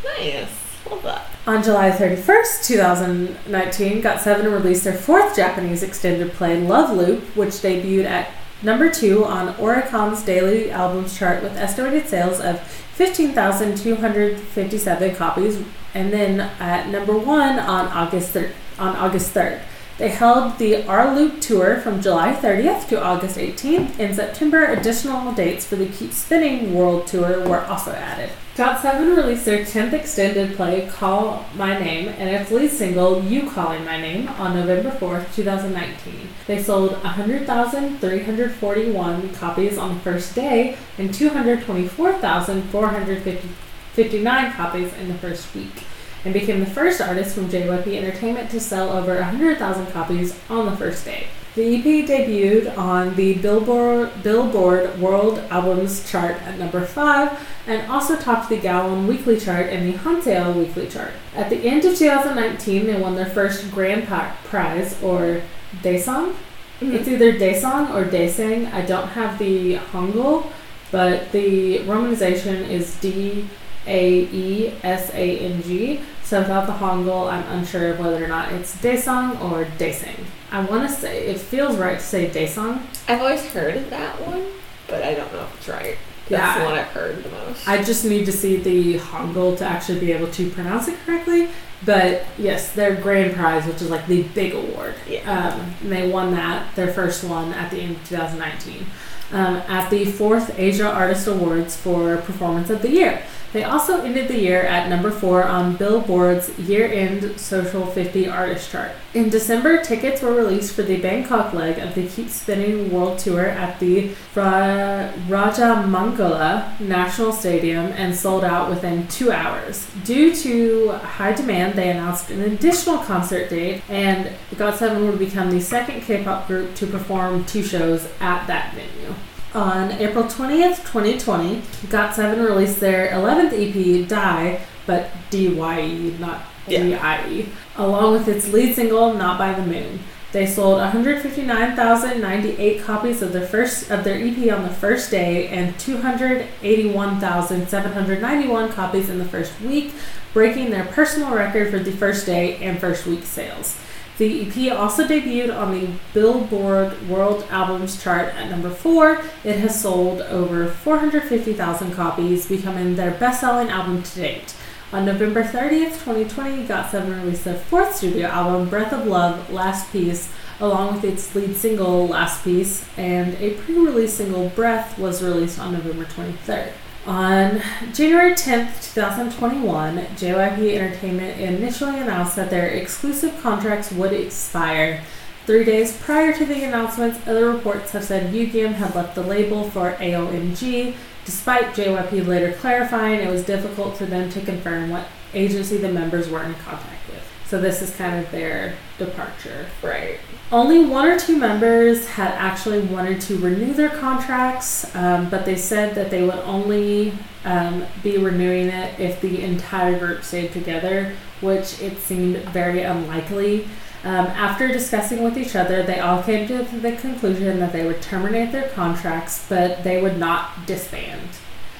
Nice. Love that. On July 31st, 2019, GOT7 released their fourth Japanese extended play, Love Loop, which debuted at number two on Oricon's daily albums chart with estimated sales of 15,257 copies, and then at number one on August on August 3rd. They held the Our Loop tour from July 30th to August 18th. In September, additional dates for the Keep Spinning World Tour were also added. GOT7 released their 10th extended play, Call My Name, and its lead single, You Calling My Name, on November 4th, 2019. They sold 100,341 copies on the first day and 224,459 copies in the first week. And became the first artist from JYP Entertainment to sell over 100,000 copies on the first day. The EP debuted on the Billboard, Billboard World Albums chart at number 5 and also topped the Gaon Weekly chart and the Hanteo Weekly chart. At the end of 2019, they won their first Grand Prize, or Daesang. Mm-hmm. It's either Daesang or Daesang. I don't have the Hangul, but the romanization is D A E S A N G. So without the Hangul, I'm unsure of whether or not it's Daesang or Daesang. I want to say it feels right to say Daesang. I've always heard that one, but I don't know if it's right. That's yeah, the one I've heard the most. I just need to see the Hangul to actually be able to pronounce it correctly. But yes, their grand prize, which is like the big award. Yeah. Um, they won that, their first one, at the end of 2019 um, at the fourth Asia Artist Awards for Performance of the Year. They also ended the year at number four on Billboard's year end Social 50 Artist Chart. In December, tickets were released for the Bangkok leg of the Keep Spinning World Tour at the Ra- Rajamangala National Stadium and sold out within two hours. Due to high demand, they announced an additional concert date, and GOT7 would become the second K pop group to perform two shows at that venue. On April 20th, 2020, GOT7 released their 11th EP, Die, but D-Y-E, not D-I-E, along with its lead single, Not by the Moon. They sold 159,098 copies of their first of their EP on the first day and 281,791 copies in the first week, breaking their personal record for the first day and first week sales. The EP also debuted on the Billboard World Albums chart at number four. It has sold over 450,000 copies, becoming their best selling album to date. On November 30th, 2020, GOT7 released their fourth studio album, Breath of Love Last Piece, along with its lead single, Last Piece, and a pre release single, Breath, was released on November 23rd. On January 10th, 2021, JYP Entertainment initially announced that their exclusive contracts would expire. Three days prior to the announcements, other reports have said Yugyeom had left the label for AOMG, despite JYP later clarifying it was difficult for them to confirm what agency the members were in contact with. So this is kind of their departure. Right. Only one or two members had actually wanted to renew their contracts, um, but they said that they would only um, be renewing it if the entire group stayed together, which it seemed very unlikely. Um, after discussing with each other, they all came to the conclusion that they would terminate their contracts, but they would not disband.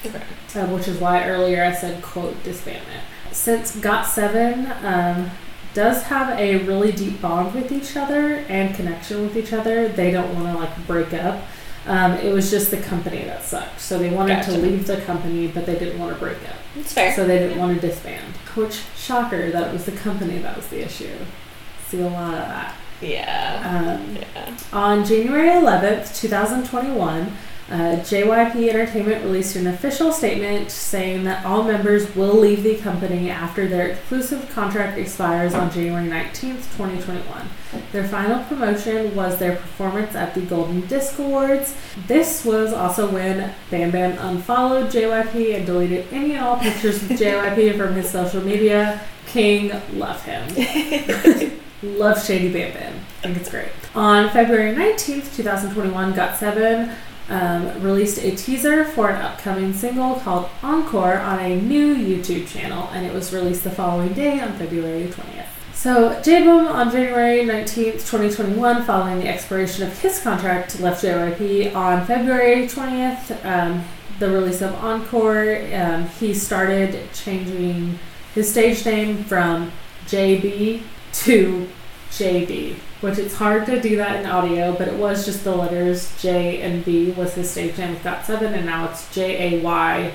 Okay. Uh, which is why earlier I said, quote, disbandment. Since GOT7 um, does have a really deep bond with each other and connection with each other. They don't want to like break up. Um, it was just the company that sucked. So they wanted gotcha. to leave the company, but they didn't want to break up. That's fair. So they didn't want to disband. Which shocker that it was the company that was the issue. See a lot of that. Yeah. Um, yeah. On January 11th, 2021. Uh, JYP Entertainment released an official statement saying that all members will leave the company after their exclusive contract expires on January 19th, 2021. Their final promotion was their performance at the Golden Disc Awards. This was also when Bam Bam unfollowed JYP and deleted any and all pictures of JYP from his social media. King, love him. love Shady Bam Bam. I think it's great. On February 19th, 2021, GOT7 um, released a teaser for an upcoming single called Encore on a new YouTube channel, and it was released the following day on February 20th. So, Jaebum on January 19th, 2021, following the expiration of his contract, left JYP on February 20th. Um, the release of Encore, um, he started changing his stage name from JB to JB which it's hard to do that in audio, but it was just the letters J and B was his stage name with GOT7, and now it's J A Y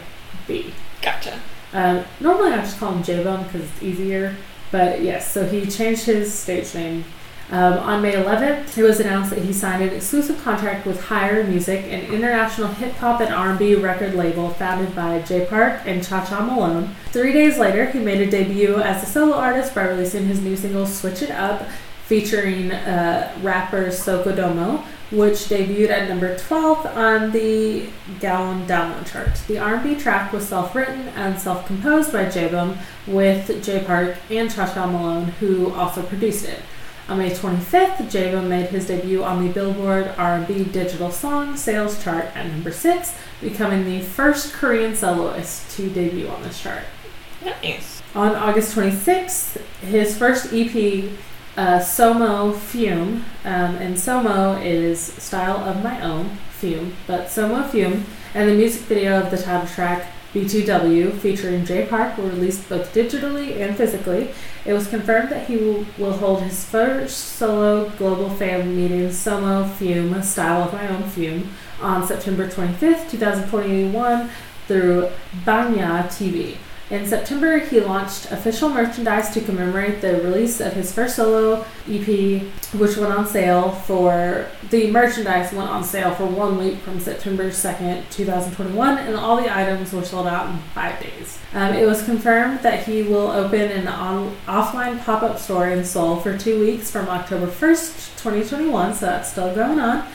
B. Gotcha. Um, normally I just call him J Bone because it's easier, but yes, so he changed his stage name. Um, on May 11th, it was announced that he signed an exclusive contract with H1GHR Music, an international hip hop and R&B record label founded by Jay Park and Cha Cha Malone. Three days later, he made a debut as a solo artist by releasing his new single "Switch It Up," featuring uh, rapper Sokodomo, which debuted at number 12 on the Gaon download chart. The R&B track was self-written and self-composed by Jaebum with Jay Park and Cha Cha Malone, who also produced it. On May 25th, Jaebum made his debut on the Billboard R&B Digital Song Sales Chart at number 6, becoming the first Korean soloist to debut on this chart. Nice. On August 26th, his first EP, uh, Somo Fume, um, and Somo is style of my own, Fume, but Somo Fume, and the music video of the title track, B2W, featuring Jay Park, were released both digitally and physically. It was confirmed that he will, will hold his first solo global fan meeting, Somo Fume, style of my own Fume, on September 25th, 2021, through Banya TV. In September, he launched official merchandise to commemorate the release of his first solo EP, which went on sale for the merchandise went on sale for one week from September 2nd, 2021, and all the items were sold out in five days. Um, it was confirmed that he will open an on, offline pop up store in Seoul for two weeks from October 1st, 2021, so that's still going on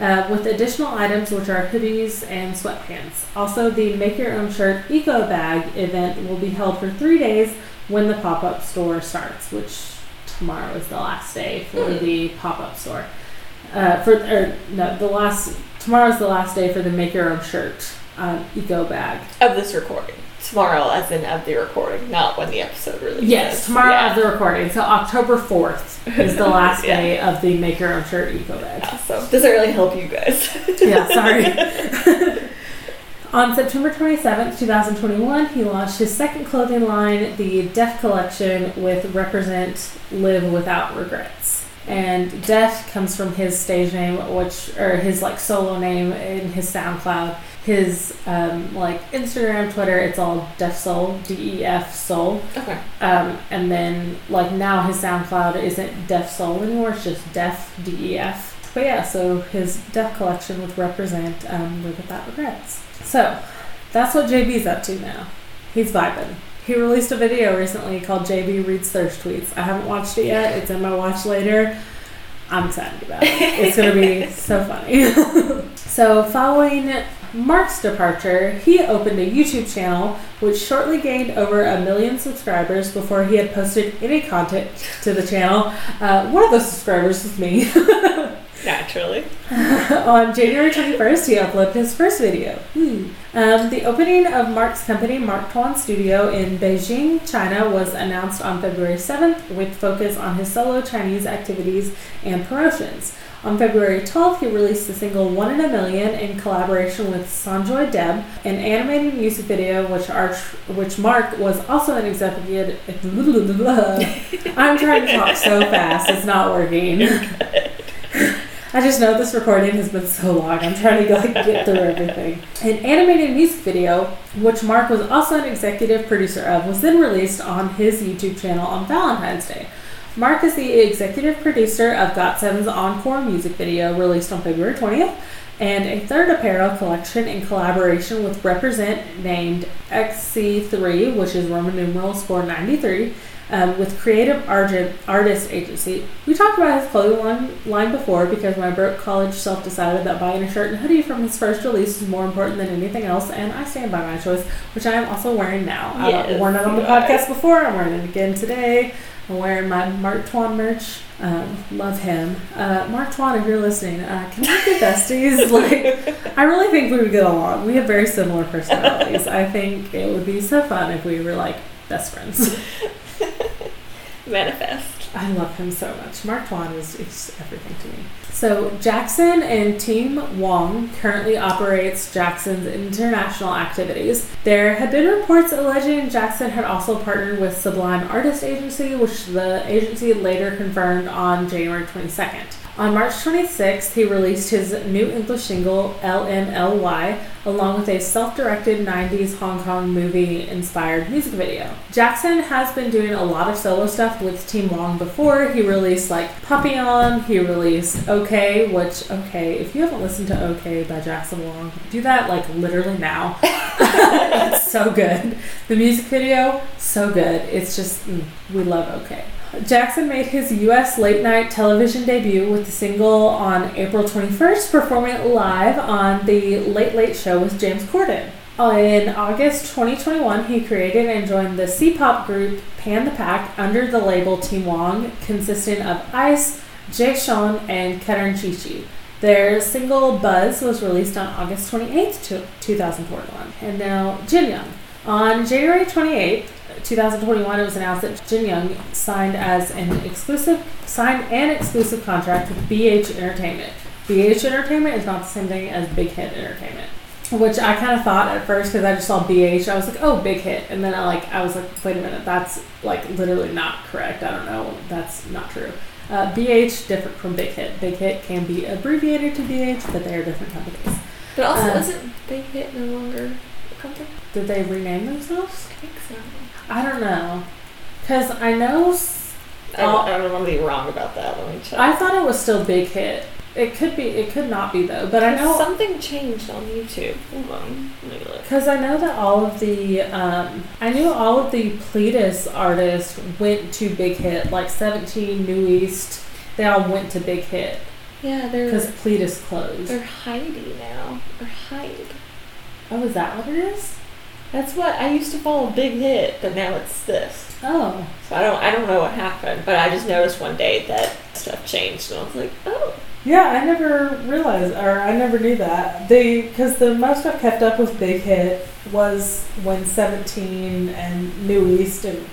uh, with additional items which are hoodies and sweatpants. Also, the Make Your Own Shirt Eco Bag event will be held for three days when the pop up store starts, which tomorrow is the last day for the pop up store. Uh, for or no, the last tomorrow's the last day for the Make Your Own Shirt um, Eco Bag. Of this recording. Tomorrow, as in of the recording, not when the episode releases. Yes, tomorrow Yeah. of the recording. So October fourth is the last Yeah. day of the Make Your Own Shirt Eco Bag. Yeah, so does it really help you guys. yeah, sorry. On September 27th, 2021, he launched his second clothing line, the Def Collection, with Represent Live Without Regrets. And Def comes from his stage name, which, or his like solo name in his SoundCloud. His um, like Instagram, Twitter, it's all Def Soul, D E F Soul. okay. Um, and then like now his SoundCloud isn't Def Soul anymore; it's just Def D E F. But yeah, so his Def collection would represent um, Live Without Regrets. So that's what JB's up to now. He's vibing. He released a video recently called JB Reads Thirst Tweets. I haven't watched it yet. It's in my watch later. I'm excited about it. It's gonna be so funny. so following Mark's departure, he opened a YouTube channel which shortly gained over a million subscribers before he had posted any content to the channel. Uh, one of those subscribers was me. Naturally. On January 21st, he uploaded his first video. Hmm. Um, the opening of Mark's company, Mark Tuan Studio, in Beijing, China, was announced on February 7th with focus on his solo Chinese activities and promotions. On February 12th, he released the single One in a Million in collaboration with Sanjoy Deb, an animated music video which, Arch, which Mark was also an executive. I'm trying to talk so fast, it's not working. I just know this recording has been so long. I'm trying to like get through everything. An animated music video, which Mark was also an executive producer of, was then released on his YouTube channel on Valentine's Day. Mark is the executive producer of GOT7's Encore music video, released on February 20th, and a third apparel collection in collaboration with Represent named XC3, which is Roman numerals for 93, um, with Creative Argent Artist Agency. We talked about his clothing line, line before because my broke college self decided that buying a shirt and hoodie from his first release is more important than anything else, and I stand by my choice, which I am also wearing now. I've worn it on the podcast before, I'm wearing it again today. I'm wearing my Mark Tuan merch. Um, love him. Uh, Mark Tuan, if you're listening, uh, can we be besties? like, I really think we would get along. We have very similar personalities. I think it would be so fun if we were like best friends. Manifest. I love him so much. Mark Tuan is, is everything to me. So Jackson and Team Wang currently operates Jackson's international activities. There had been reports alleging Jackson had also partnered with Sublime Artist Agency, which the agency later confirmed on January 22nd. On March 26th, he released his new English single, LMLY, along with a self directed 90s Hong Kong movie inspired music video. Jackson has been doing a lot of solo stuff with Team Wang before. He released like Papillon, he released OK, which, okay, if you haven't listened to OK by Jackson Wang, do that like literally now. it's so good. The music video, so good. It's just, mm, we love OK. Jackson made his U.S. late night television debut with the single on April 21st, performing it live on the Late Late Show with James Corden. In August 2021, he created and joined the C-pop group Panthepack under the label Team Wang, consisting of Ice, J.Sheon, and Karencici. Their single Buzz was released on August 28th, 2021. And now Jin Young. On January 28th, 2021, it was announced that Jin Young signed as an exclusive signed an exclusive contract with BH Entertainment. BH Entertainment is not the same thing as Big Hit Entertainment, which I kind of thought at first because I just saw BH. I was like, oh, Big Hit, and then I like I was like, wait a minute, that's like literally not correct. I don't know, that's not true. Uh, BH different from Big Hit. Big Hit can be abbreviated to BH, but they are different companies. But also, Uh, isn't Big Hit no longer a company? Did they rename themselves? I think so. I don't know, because I know. I. I don't want to be wrong about that. Let me check. I thought it was still Big Hit. It could be. It could not be though. But I know something changed on YouTube. Hold on, let me look. because I know that all of the. Um, I knew all of the Pledis artists went to Big Hit, like Seventeen, NU'EST. They all went to Big Hit Yeah, they're because Pledis closed. they're Heidi now. Or Hyde. Oh, is that what it is? That's what I used to follow Big Hit, but now it's this. Oh, So I don't I don't know what happened, but I just noticed one day that stuff changed, and I was like, oh. yeah. I never realized, or I never knew that. They because the most I've kept up with Big Hit was when Seventeen and New East and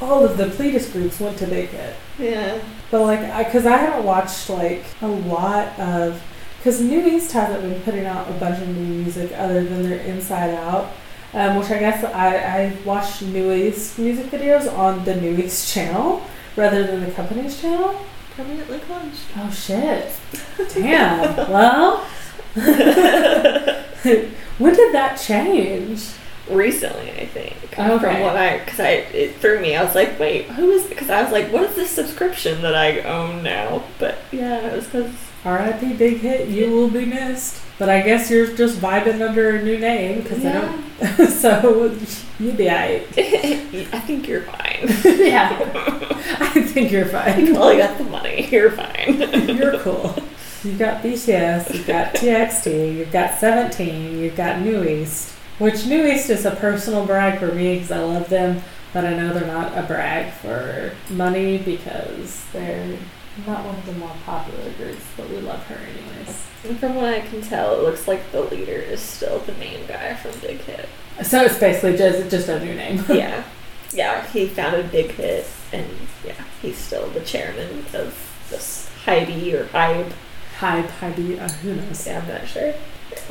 all of the Pledis groups went to Big Hit. Yeah. But like, I because I haven't watched like a lot of because NU'EST hasn't been putting out a bunch of new music other than their Inside Out, um, which I guess I I watched NU'EST music videos on the NU'EST channel rather than the company's channel. Permanently closed. Oh shit! Damn. well, when did that change? Recently, I think. Okay. From what I, because I, it threw me. I was like, wait, who is? Because I was like, what is this subscription that I own now? But yeah, it was because R.I.P. Big Hit, you will be missed. But I guess you're just vibing under a new name because I don't. so you'd be alright. I think you're fine. yeah, I think you're fine. you got the money. You're fine. You're cool. You've got BTS, you've got TXT, you've got 17, you've got NU'EST. Which NU'EST is a personal brag for me because I love them, but I know they're not a brag for money because they're not one of the more popular groups, but we love her anyways. And from what I can tell, it looks like the leader is still the main guy from Big Hit. So it's basically just just a new name. yeah, yeah. He founded Big Hit, and yeah, he's still the chairman of this Heidi or Hyde. Hype, Heidi, uh, who knows? Yeah, I'm not sure.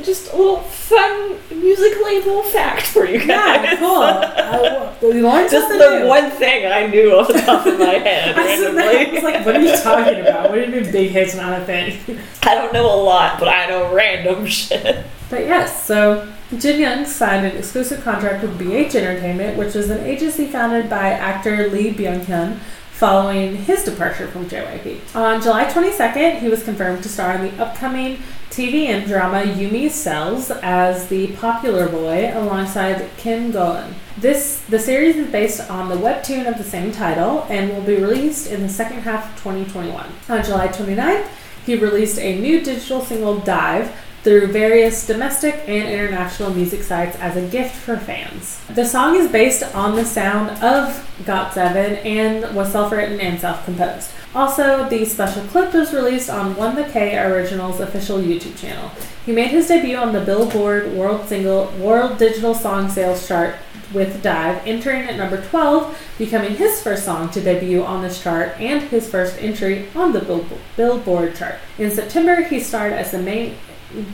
Just a little fun music label fact for you guys. Yeah, cool. I, we learned Just the one thing I knew off the top of my head. I. I was like, what are you talking about? What do you mean big hit's not a thing? I don't know a lot, but I know random shit. But yes, so Jin Young signed an exclusive contract with BH Entertainment, which is an agency founded by actor Lee Byung Hyun following his departure from JYP. On July 22nd, he was confirmed to star in the upcoming TV and drama Yumi's Cells as the popular boy alongside Kim Go-eun. This the series is based on the webtoon of the same title and will be released in the second half of 2021. On July 29th, he released a new digital single Dive through various domestic and international music sites as a gift for fans. The song is based on the sound of GOT7 and was self-written and self-composed. Also, the special clip was released on 1theK Originals official YouTube channel. He made his debut on the Billboard World Single World Digital Song Sales chart with Dive, entering at number 12, becoming his first song to debut on this chart and his first entry on the Billboard chart. In September, he starred as the main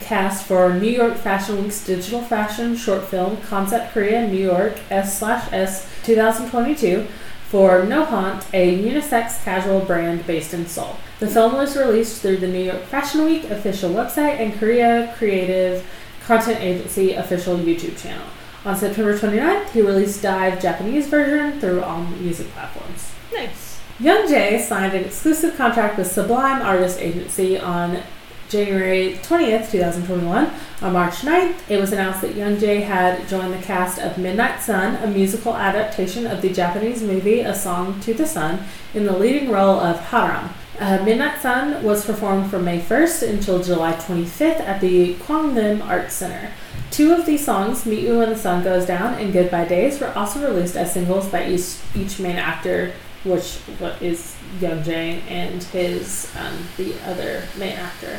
cast for New York Fashion Week's digital fashion short film Concept Korea New York S slash S 2022 for Nohant, a unisex casual brand based in Seoul. The film was released through the New York Fashion Week official website and Korea Creative Content Agency official YouTube channel. On September 29th, he released Dive Japanese version through all music platforms. Nice. Young Jae signed an exclusive contract with Sublime Artist Agency on January 20th, 2021, on March 9th, it was announced that Young Youngjae had joined the cast of Midnight Sun, a musical adaptation of the Japanese movie A Song to the Sun, in the leading role of Haram. Uh, Midnight Sun was performed from May 1st until July 25th at the Kwangnim Arts Center. Two of these songs, Meet You When the Sun Goes Down and Goodbye Days, were also released as singles by each, each main actor, which what is Youngjae and his um, the other main actor.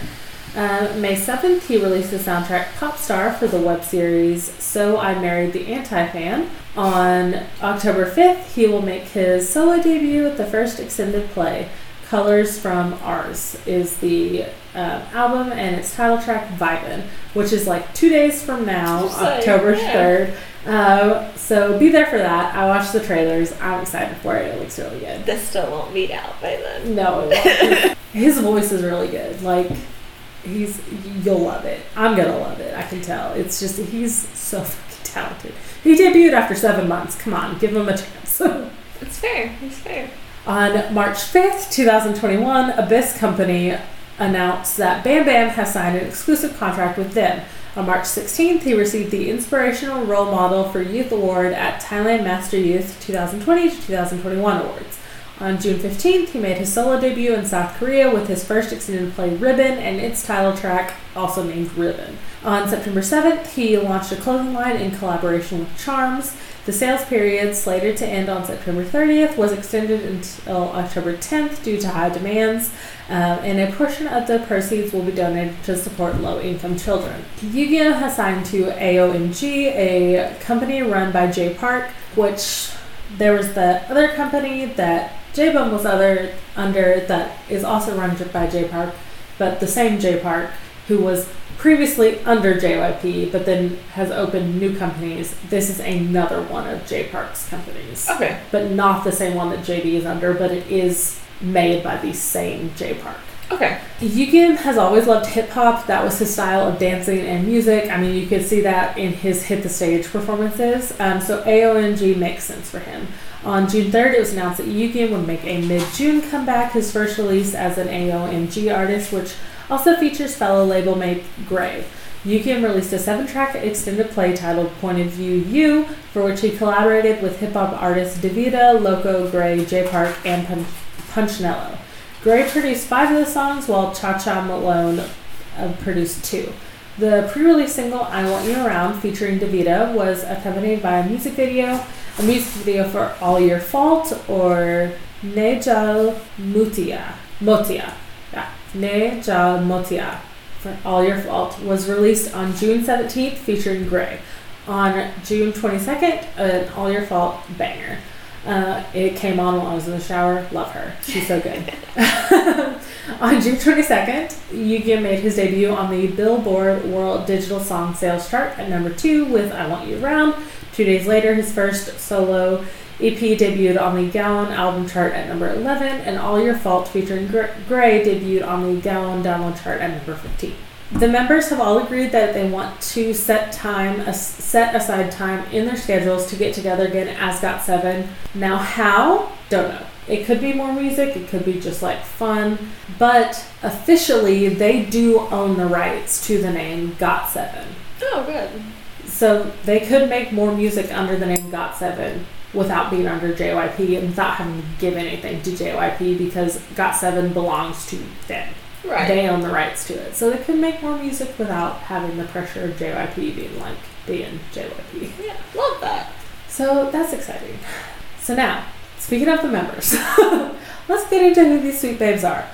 Uh, May 7th, he released the soundtrack Pop Star for the web series So I Married the Anti Fan. On October 5th, he will make his solo debut with the first extended play. Colors from Ars is the uh, album and its title track Vibin, which is like two days from now, October yeah. 3rd. Uh, so be there for that. I watched the trailers. I'm excited for it. It looks really good. This still won't beat out by then. No, it won't. his voice is really good. Like he's you'll love it. I'm gonna love it. I can tell. It's just he's so fucking talented. He debuted after seven months. Come on, give him a chance. It's fair. It's fair. On March 5th, 2021, Abyss Company announced that Bam Bam has signed an exclusive contract with them. On March 16th, he received the Inspirational Role Model for Youth Award at Thailand Master Youth 2020 to 2021 Awards. On June 15th, he made his solo debut in South Korea with his first extended play Ribbon and its title track, also named Ribbon. On September 7th, he launched a clothing line in collaboration with Charms. The sales period, slated to end on September 30th, was extended until October 10th due to high demands, um, and a portion of the proceeds will be donated to support low income children. Yugyeom has signed to AOMG, a company run by Jay Park, which there was the other company that Jaebum was other under that is also run by J Park, but the same J Park who was previously under JYP, but then has opened new companies. This is another one of J Park's companies, Okay. but not the same one that JD is under, but it is made by the same J Park. Okay. Yugyeom has always loved hip hop. That was his style of dancing and music. I mean, you could see that in his hit the stage performances. Um, so AOMG makes sense for him. On June 3rd, it was announced that Yugyeom would make a mid June comeback, his first release as an AOMG artist, which also features fellow label mate Gray. Yugyeom released a seven track extended play titled Point of View U, for which he collaborated with hip hop artists DeVita, Loco, Gray, J Park, and Pun- Punchnello. Gray produced five of the songs, while Cha Cha Malone uh, produced two. The pre release single I Want You Around, featuring Davida, was accompanied by a music video, a music video for All Your Fault or Nejal Mutia. Motia. Yeah, Nejal Motia for All Your Fault was released on June 17th, featuring Gray. On June 22nd, an All Your Fault banger. Uh, it came on while I was in the shower. Love her. She's so good. on June 22nd, Yugi made his debut on the Billboard World Digital Song Sales Chart at number two with I Want You Around. Two days later, his first solo EP debuted on the Gaon album chart at number 11, and All Your Fault featuring Gray debuted on the Gaon download chart at number 15. The members have all agreed that they want to set time, a set aside time in their schedules to get together again as Got Seven. Now, how? Don't know. It could be more music. It could be just like fun. But officially, they do own the rights to the name Got Seven. Oh, good. So they could make more music under the name Got Seven without being under JYP and without having to give anything to JYP because Got Seven belongs to them. Right. They own the rights to it. So they can make more music without having the pressure of JYP being like being JYP. yeah. Love that. So that's exciting. So now, speaking of the members, let's get into who these sweet babes are.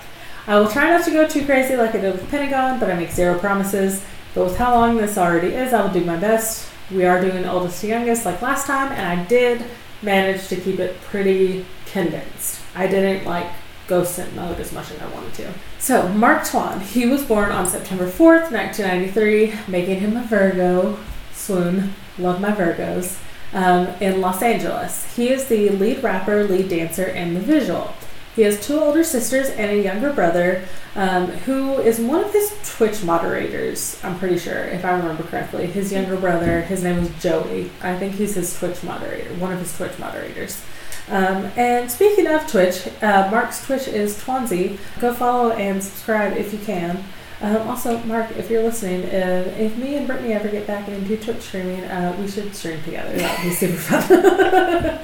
I will try not to go too crazy like I did with Pentagon, but I make zero promises. But with how long this already is, I will do my best. We are doing oldest to youngest like last time, and I did manage to keep it pretty condensed. I didn't like go scent mode as much as I wanted to. So, Mark Tuan, he was born on September 4th, 1993, making him a Virgo. Swoon, love my Virgos. Um, in Los Angeles. He is the lead rapper, lead dancer, and the visual. He has two older sisters and a younger brother um, who is one of his Twitch moderators, I'm pretty sure, if I remember correctly. His younger brother, his name is Joey. I think he's his Twitch moderator, one of his Twitch moderators. Um, and speaking of Twitch, uh, Mark's Twitch is Twansy. Go follow and subscribe if you can. Um, also, Mark, if you're listening, uh, if me and Brittany ever get back into Twitch streaming, uh, we should stream together. That would be super fun.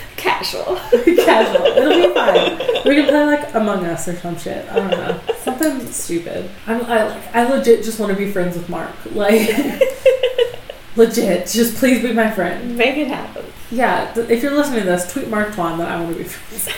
Casual. Casual. It'll be fine. We can play like Among Us or some shit. I don't know. Something stupid. I'm, I like. I legit just want to be friends with Mark. Like, legit. Just please be my friend. Make it happen. Yeah. th- If you're listening to this, tweet Mark Tuan that I want to be friends.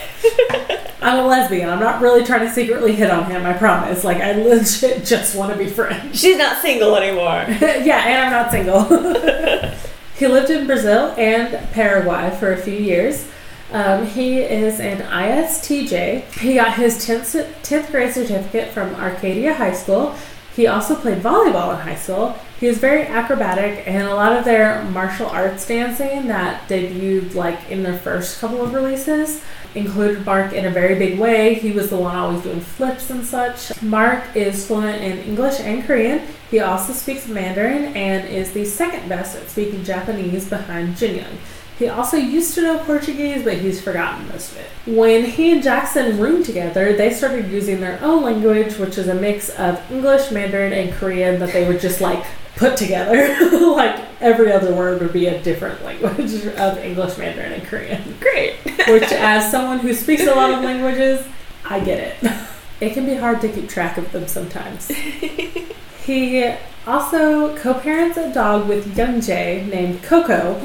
I'm a lesbian. I'm not really trying to secretly hit on him. I promise. Like, I legit just want to be friends. She's not single anymore. yeah, and I'm not single. he lived in Brazil and Paraguay for a few years. Um, he is an ISTJ. He got his 10th, 10th grade certificate from Arcadia High School. He also played volleyball in high school. He was very acrobatic, and a lot of their martial arts dancing that debuted like in their first couple of releases included Mark in a very big way. He was the one always doing flips and such. Mark is fluent in English and Korean. He also speaks Mandarin and is the second best at speaking Japanese behind Jin Young. He also used to know Portuguese, but he's forgotten most of it. When he and Jackson roomed together, they started using their own language, which is a mix of English, Mandarin, and Korean that they would just like put together. like every other word would be a different language of English, Mandarin, and Korean. Great. Which, as someone who speaks a lot of languages, I get it. It can be hard to keep track of them sometimes. He also co-parents a dog with Young Jae named Coco.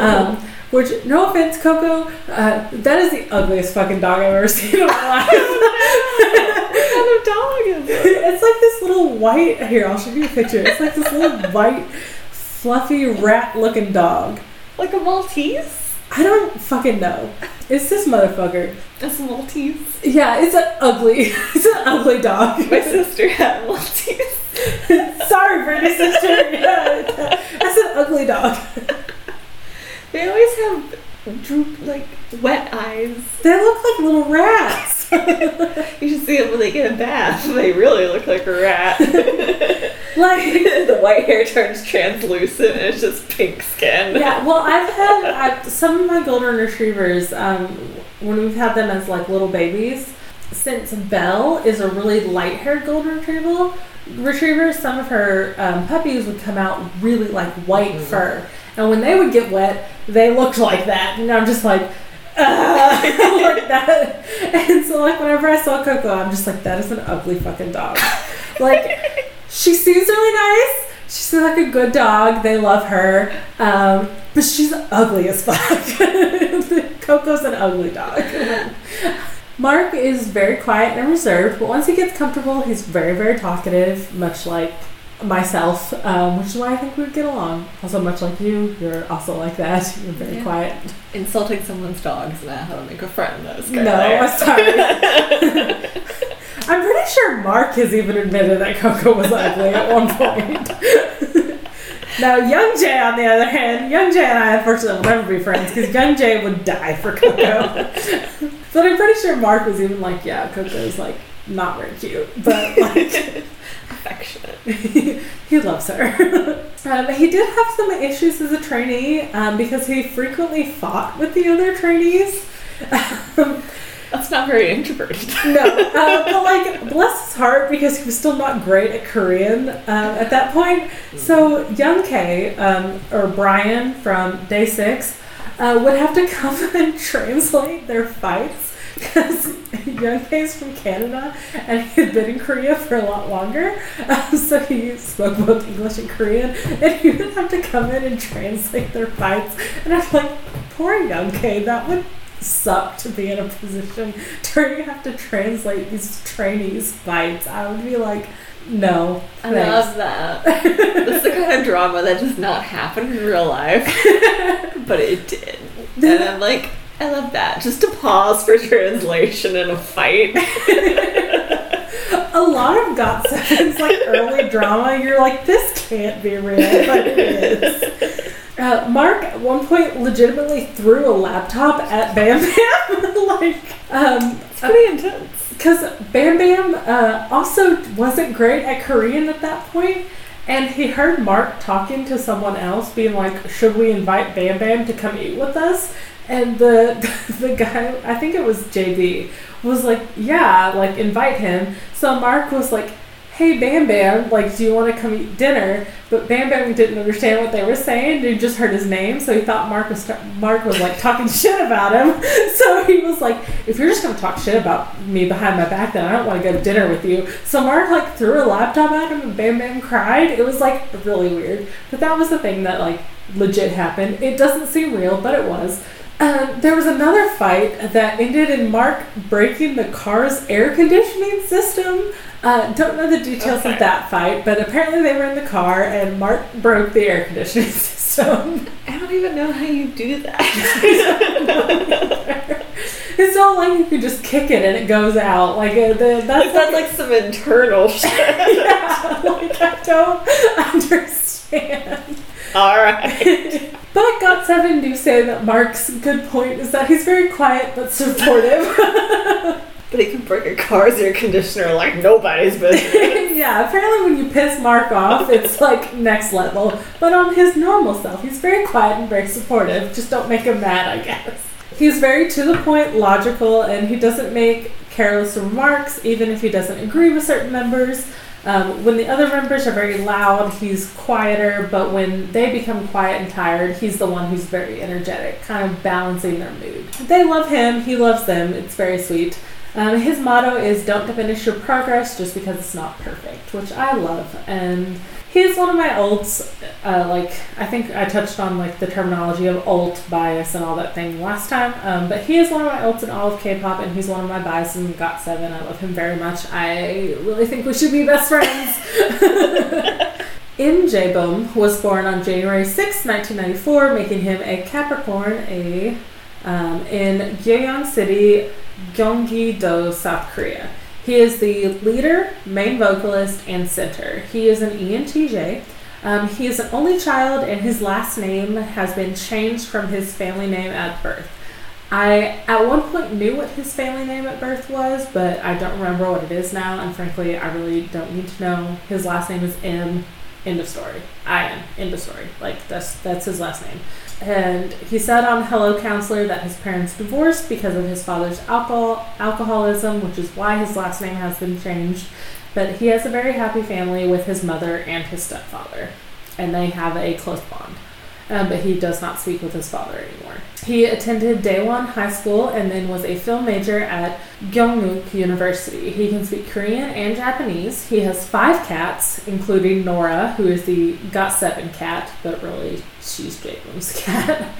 Um, which, no offense, Coco, uh, that is the ugliest fucking dog I've ever seen in my life. What kind of dog is it? it's like this little white. Here, I'll show you a picture. It's like this little white, fluffy rat-looking dog. Like a Maltese? I don't fucking know. It's this motherfucker. It's a Maltese. Yeah, it's an ugly, it's an ugly dog. My sister had a Maltese. Sorry, Brittany sister. Yeah, that's an ugly dog. They always have droop like wet eyes. They look like little rats. You should see them when they get a bath. They really look like a rat. Like, the white hair turns translucent and it's just pink skin. yeah. Well, I've had I've, some of my golden retrievers. Um, when we've had them as like little babies, since Belle is a really light-haired golden retriever, retriever, some of her um, puppies would come out really like white Mhm. fur, and when they would get wet, they looked like that, and I'm just like. Uh, like that, and so like whenever I saw Coco, I'm just like, that is an ugly fucking dog. Like, she seems really nice. She's like a good dog. They love her, um, but she's ugly as fuck. Coco's an ugly dog. Mark is very quiet and reserved, but once he gets comfortable, he's very, very talkative, much like myself, um, which is why I think we would get along. Also, much like you, you're also like that. You're very Yeah. quiet. Insulting someone's dog is not how to make a friend. No, I'm sorry. I'm pretty sure Mark has even admitted that Coco was ugly at one point. now, Young Jae, on the other hand, Young Jae and I unfortunately will never be friends because Young Jae would die for Coco. but I'm pretty sure Mark was even like, yeah, Coco's like not very cute, but like Affectionate. he loves her. um, he did have some issues as a trainee um, because he frequently fought with the other trainees. Um, That's not very introverted. no, uh, but like, bless his heart because he was still not great at Korean um, at that point. So Young K, um, or Brian from Day Six, uh, would have to come and translate their fights because Young K is from Canada and he had been in Korea for a lot longer. Um, so he spoke both English and Korean, and he would have to come in and translate their fights. And I'm like, poor Young K, that would suck to be in a position where you have to translate these trainees' fights. I would be like, no. I thanks. love that. That's the kind of drama that does not happen in real life, but it did. And I'm like, I love that. Just to pause for translation in a fight. a lot of Got Seven's like early drama, you're like, this can't be real, but it is. Uh, Mark at one point legitimately threw a laptop at Bam Bam, like, um, It's pretty intense. because Bam Bam uh, also wasn't great at Korean at that point, and he heard Mark talking to someone else, being like, "Should we invite Bam Bam to come eat with us?" And the the guy, I think it was JB, was like, "Yeah, like invite him." So Mark was like, hey Bam Bam, like, do you want to come eat dinner? But Bam Bam didn't understand what they were saying. He just heard his name, so he thought Mark was Mark was like talking shit about him. So he was like, if you're just gonna talk shit about me behind my back, then I don't want to go to dinner with you. So Mark like threw a laptop at him, and Bam Bam cried. It was like really weird, but that was the thing that like legit happened. It doesn't seem real, but it was. Um, there was another fight that ended in Mark breaking the car's air conditioning system. Uh, don't know the details okay. of that fight, but apparently they were in the car and Mark broke the air conditioning system. I don't even know how you do that. it's not like you can just kick it and it goes out. Like uh, the, that's, that's like, like some internal shit. yeah, like I don't understand. All right. but GOT7 do say that Mark's good point is that he's very quiet but supportive. but he can break a car's air conditioner like nobody's business. yeah, apparently when you piss Mark off, it's like next level. But on his normal self, he's very quiet and very supportive. Just don't make him mad, I guess. He's very to the point, logical, and he doesn't make careless remarks, even if he doesn't agree with certain members. Um, when the other members are very loud, he's quieter, but when they become quiet and tired, he's the one who's very energetic, kind of balancing their mood. They love him, he loves them, it's very sweet. Um, his motto is don't diminish your progress just because it's not perfect, which I love. And he's one of my ults. Uh, like I think I touched on like the terminology of alt bias and all that thing last time. Um, but he is one of my ults in all of K-pop, and he's one of my biases in GOT7. I love him very much. I really think we should be best friends. Im Jae-bum was born on January 6, 1994, making him a Capricorn, a um, in Gyeongsang City, Gyeonggi-do, South Korea. He is the leader, main vocalist, and center. He is an ENTJ. Um, he is an only child, and his last name has been changed from his family name at birth. I at one point knew what his family name at birth was, but I don't remember what it is now, and frankly, I really don't need to know. His last name is M. End of story. I am. End of story. Like that's that's his last name. And he said on Hello Counselor that his parents divorced because of his father's alcohol alcoholism, which is why his last name has been changed. But he has a very happy family with his mother and his stepfather, and they have a close bond. Um, but he does not speak with his father anymore. He attended Daewon High School and then was a film major at Kyungwook University. He can speak Korean and Japanese. He has five cats, including Nora, who is the GOT7 cat, but really she's Jacob's cat.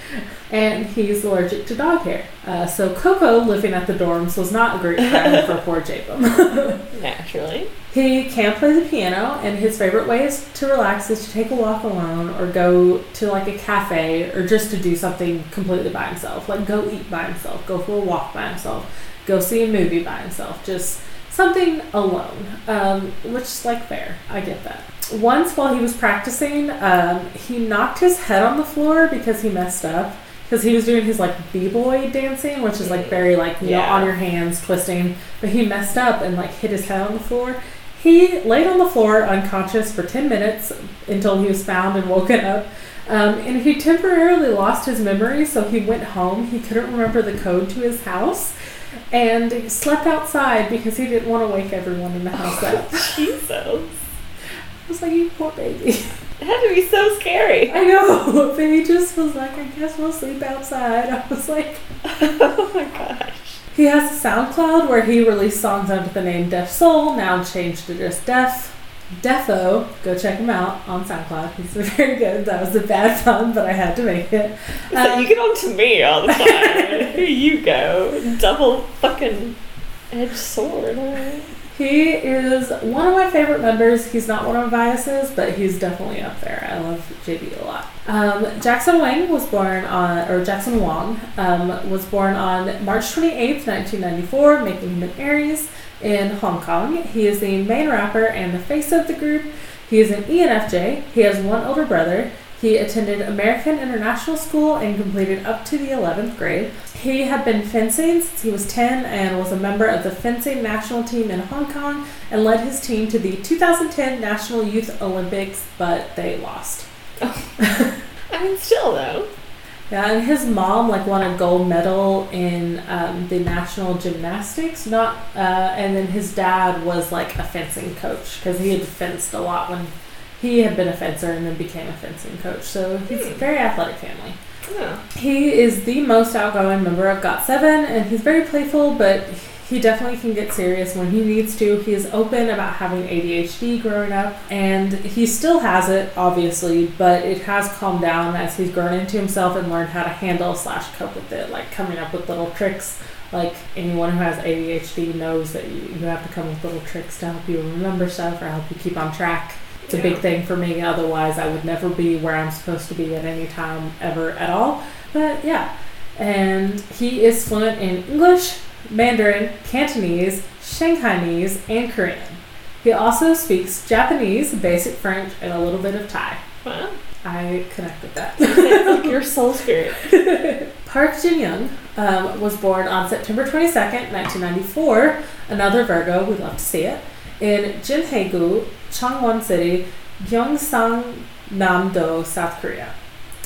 and he's allergic to dog hair. Uh, so Coco living at the dorms was not a great time for poor Jacob. Naturally. He can play the piano, and his favorite ways to relax is to take a walk alone or go to like a cafe or just to do something completely by himself. Like go eat by himself, go for a walk by himself, go see a movie by himself. Just something alone, um, which is like fair. I get that. Once while he was practicing, um, he knocked his head on the floor because he messed up. Because he was doing his like b-boy dancing, which is like very like you yeah. know on your hands twisting, but he messed up and like hit his head on the floor he laid on the floor unconscious for 10 minutes until he was found and woken up. Um, and he temporarily lost his memory, so he went home. He couldn't remember the code to his house and he slept outside because he didn't want to wake everyone in the house up. Jesus. I was like, you poor baby. It had to be so scary. I know, but he just was like, I guess we'll sleep outside. I was like, oh my gosh. He has a SoundCloud where he released songs under the name Def Soul, now changed to just Deaf. Defo, go check him out on SoundCloud. He's very good. That was a bad pun, but I had to make it. Um, you get on to me all the time. Here you go. Double fucking edged sword. He is one of my favorite members. He's not one of my biases, but he's definitely up there. I love JB a lot. Um, Jackson Wang was born on, or Jackson Wang um, was born on March 28th, 1994, making him an Aries in Hong Kong. He is the main rapper and the face of the group. He is an ENFJ. He has one older brother. He attended American International School and completed up to the 11th grade. He had been fencing since he was 10 and was a member of the fencing national team in Hong Kong and led his team to the 2010 National Youth Olympics, but they lost. Oh. I mean, still though. Yeah, and his mom like won a gold medal in um, the national gymnastics. Not, uh, and then his dad was like a fencing coach because he had fenced a lot when he had been a fencer and then became a fencing coach. So he's a Hmm. very athletic family. Yeah. He is the most outgoing member of GOT7, and he's very playful, but he definitely can get serious when he needs to. He is open about having ADHD growing up, and he still has it, obviously, but it has calmed down as he's grown into himself and learned how to handle slash cope with it, like coming up with little tricks. Like anyone who has ADHD knows that you, you have to come up with little tricks to help you remember stuff or help you keep on track. It's a big thing for me. Otherwise, I would never be where I'm supposed to be at any time ever at all. But yeah, and he is fluent in English, Mandarin, Cantonese, Shanghainese, and Korean. He also speaks Japanese, basic French, and a little bit of Thai. Wow. I connect with that. Like your soul spirit. Park Jin Young um, was born on September 22nd, 1994, another Virgo, we'd love to see it, in Jinhaegu, Changwon City, Gyeongsang Namdo, South Korea.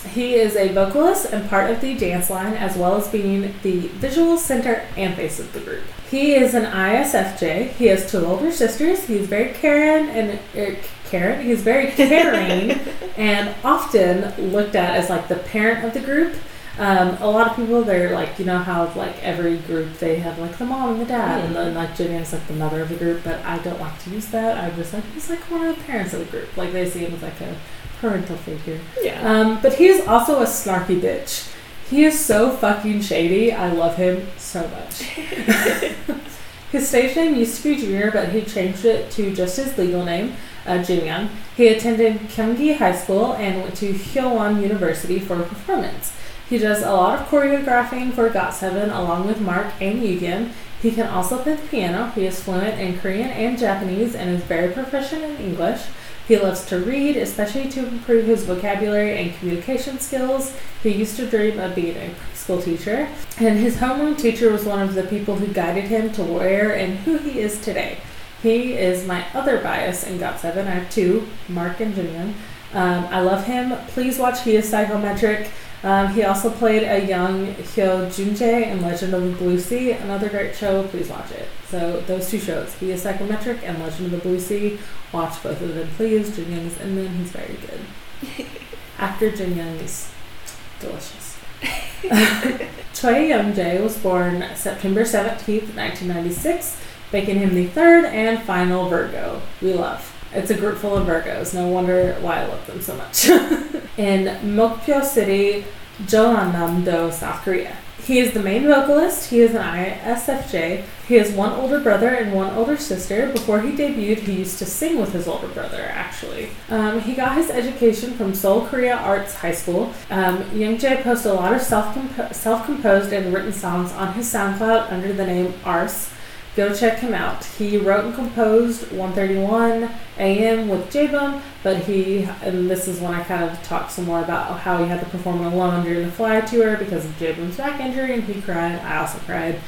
He is a vocalist and part of the dance line, as well as being the visual center and face of the group. He is an ISFJ. He has two older sisters. He's very caring and er, Karen. He's very caring and often looked at as like the parent of the group. Um, a lot of people, they're like, you know how like every group they have like the mom and the dad, and then like Jenny is like the mother of the group. But I don't like to use that. I just like he's like one of the parents of the group. Like they see him as like a parental figure. Yeah. Um, but he is also a snarky bitch. He is so fucking shady. I love him so much. his stage name used to be Junior, but he changed it to just his legal name, uh, Jin Young. He attended Kyungi High School and went to Hyowan University for performance. He does a lot of choreographing for GOT7 along with Mark and Yugyeom. He can also play the piano. He is fluent in Korean and Japanese and is very proficient in English. He loves to read, especially to improve his vocabulary and communication skills. He used to dream of being a preschool teacher, and his homeroom teacher was one of the people who guided him to where and who he is today. He is my other bias in GOT7. I have two, Mark and Junior. Um, I love him. Please watch He is Psychometric. Um, he also played a young Heo Joon-jae in Legend of the Blue Sea, another great show. Please watch it. So those two shows, He is Psychometric and Legend of the Blue Sea. Watch both of them, please. Jin Young is in them. He's very good. Actor Jin Young is delicious. Choi Young Jae was born September 17th, 1996, making him the third and final Virgo we love. It's a group full of Virgos. No wonder why I love them so much. in Mokpo City, Jeonnam-do, South Korea. He is the main vocalist. He is an ISFJ. He has one older brother and one older sister. Before he debuted, he used to sing with his older brother, actually. Um, he got his education from Seoul Korea Arts High School. Um, Youngjae posts a lot of self self-composed and written songs on his SoundCloud under the name Ars. Go check him out. He wrote and composed 131 AM with J-Bum, but he, and this is when I kind of talked some more about how he had to perform alone during the Fly tour because of J-Bum's back injury, and he cried. I also cried.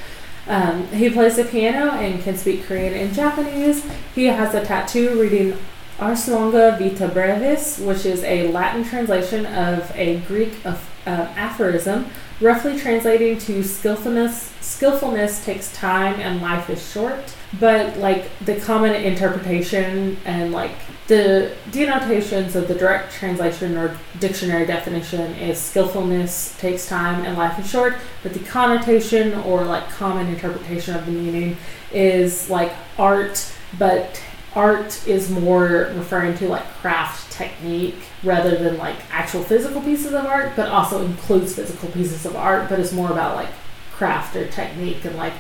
Um, he plays the piano and can speak Korean and Japanese. He has a tattoo reading Ars longa vita brevis, which is a Latin translation of a Greek of, uh, aphorism, roughly translating to skillfulness. Skillfulness takes time and life is short. But like the common interpretation and like the denotations of the direct translation or dictionary definition is skillfulness takes time and life is short. But the connotation or like common interpretation of the meaning is like art, but art is more referring to like craft technique rather than like actual physical pieces of art, but also includes physical pieces of art, but it's more about like craft or technique and like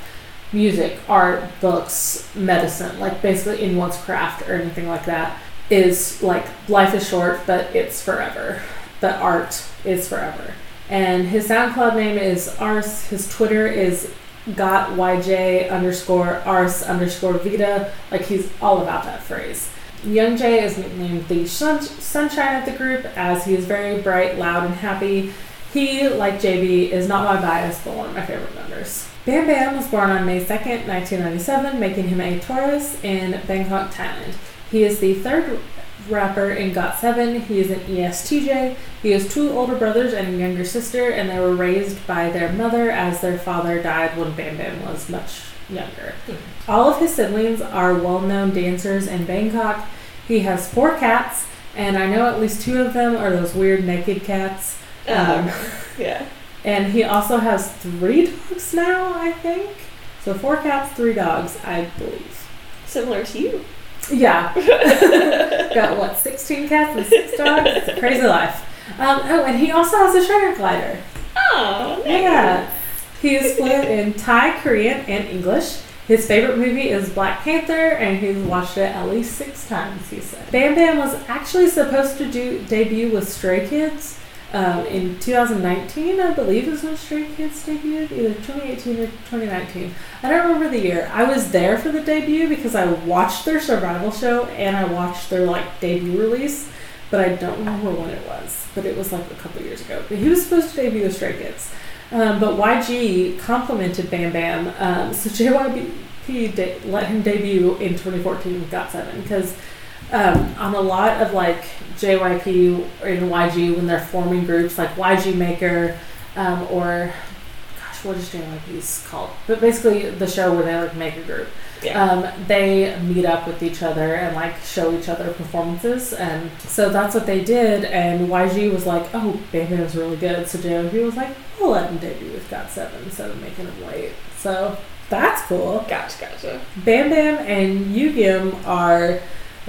music, art, books, medicine, like basically anyone's craft or anything like that is like life is short, but it's forever. But art is forever. And his SoundCloud name is Ars. His Twitter is got yj underscore ars underscore vita. Like he's all about that phrase. Young Jae is nicknamed the sun- sunshine of the group as he is very bright, loud, and happy. He, like JB, is not my bias, but one of my favorite members. Bam Bam was born on May 2nd, 1997, making him a Taurus in Bangkok, Thailand. He is the third rapper in GOT7. He is an ESTJ. He has two older brothers and a younger sister, and they were raised by their mother as their father died when Bam Bam was much younger. All of his siblings are well known dancers in Bangkok. He has four cats, and I know at least two of them are those weird naked cats. Um, Um, yeah. and he also has three dogs now, I think. So four cats, three dogs, I believe. Similar to you. Yeah. Got what, 16 cats and six dogs? It's a crazy life. Um, oh, and he also has a shredder glider. Oh, nice. Yeah. He is fluent in Thai, Korean, and English. His favorite movie is Black Panther, and he's watched it at least six times, he said. Bam Bam was actually supposed to do debut with Stray Kids um, in 2019, I believe is when Stray Kids debuted, either 2018 or 2019. I don't remember the year. I was there for the debut because I watched their survival show and I watched their like debut release, but I don't remember when it was. But it was like a couple years ago. But he was supposed to debut with Stray Kids. Um, but YG complimented Bam Bam, um, so JYP de- let him debut in 2014 with GOT7 because um, on a lot of like JYP and YG when they're forming groups like YG Maker um, or gosh, what is JYP's called? But basically the show where they like make a group. Yeah. Um, they meet up with each other and like show each other performances, and so that's what they did. And YG was like, "Oh, Bam Bam's really good," so JYP was like, "We'll let him debut with GOT7 instead of making him wait." So that's cool. Gotcha, gotcha. Bam Bam and Yugyeom are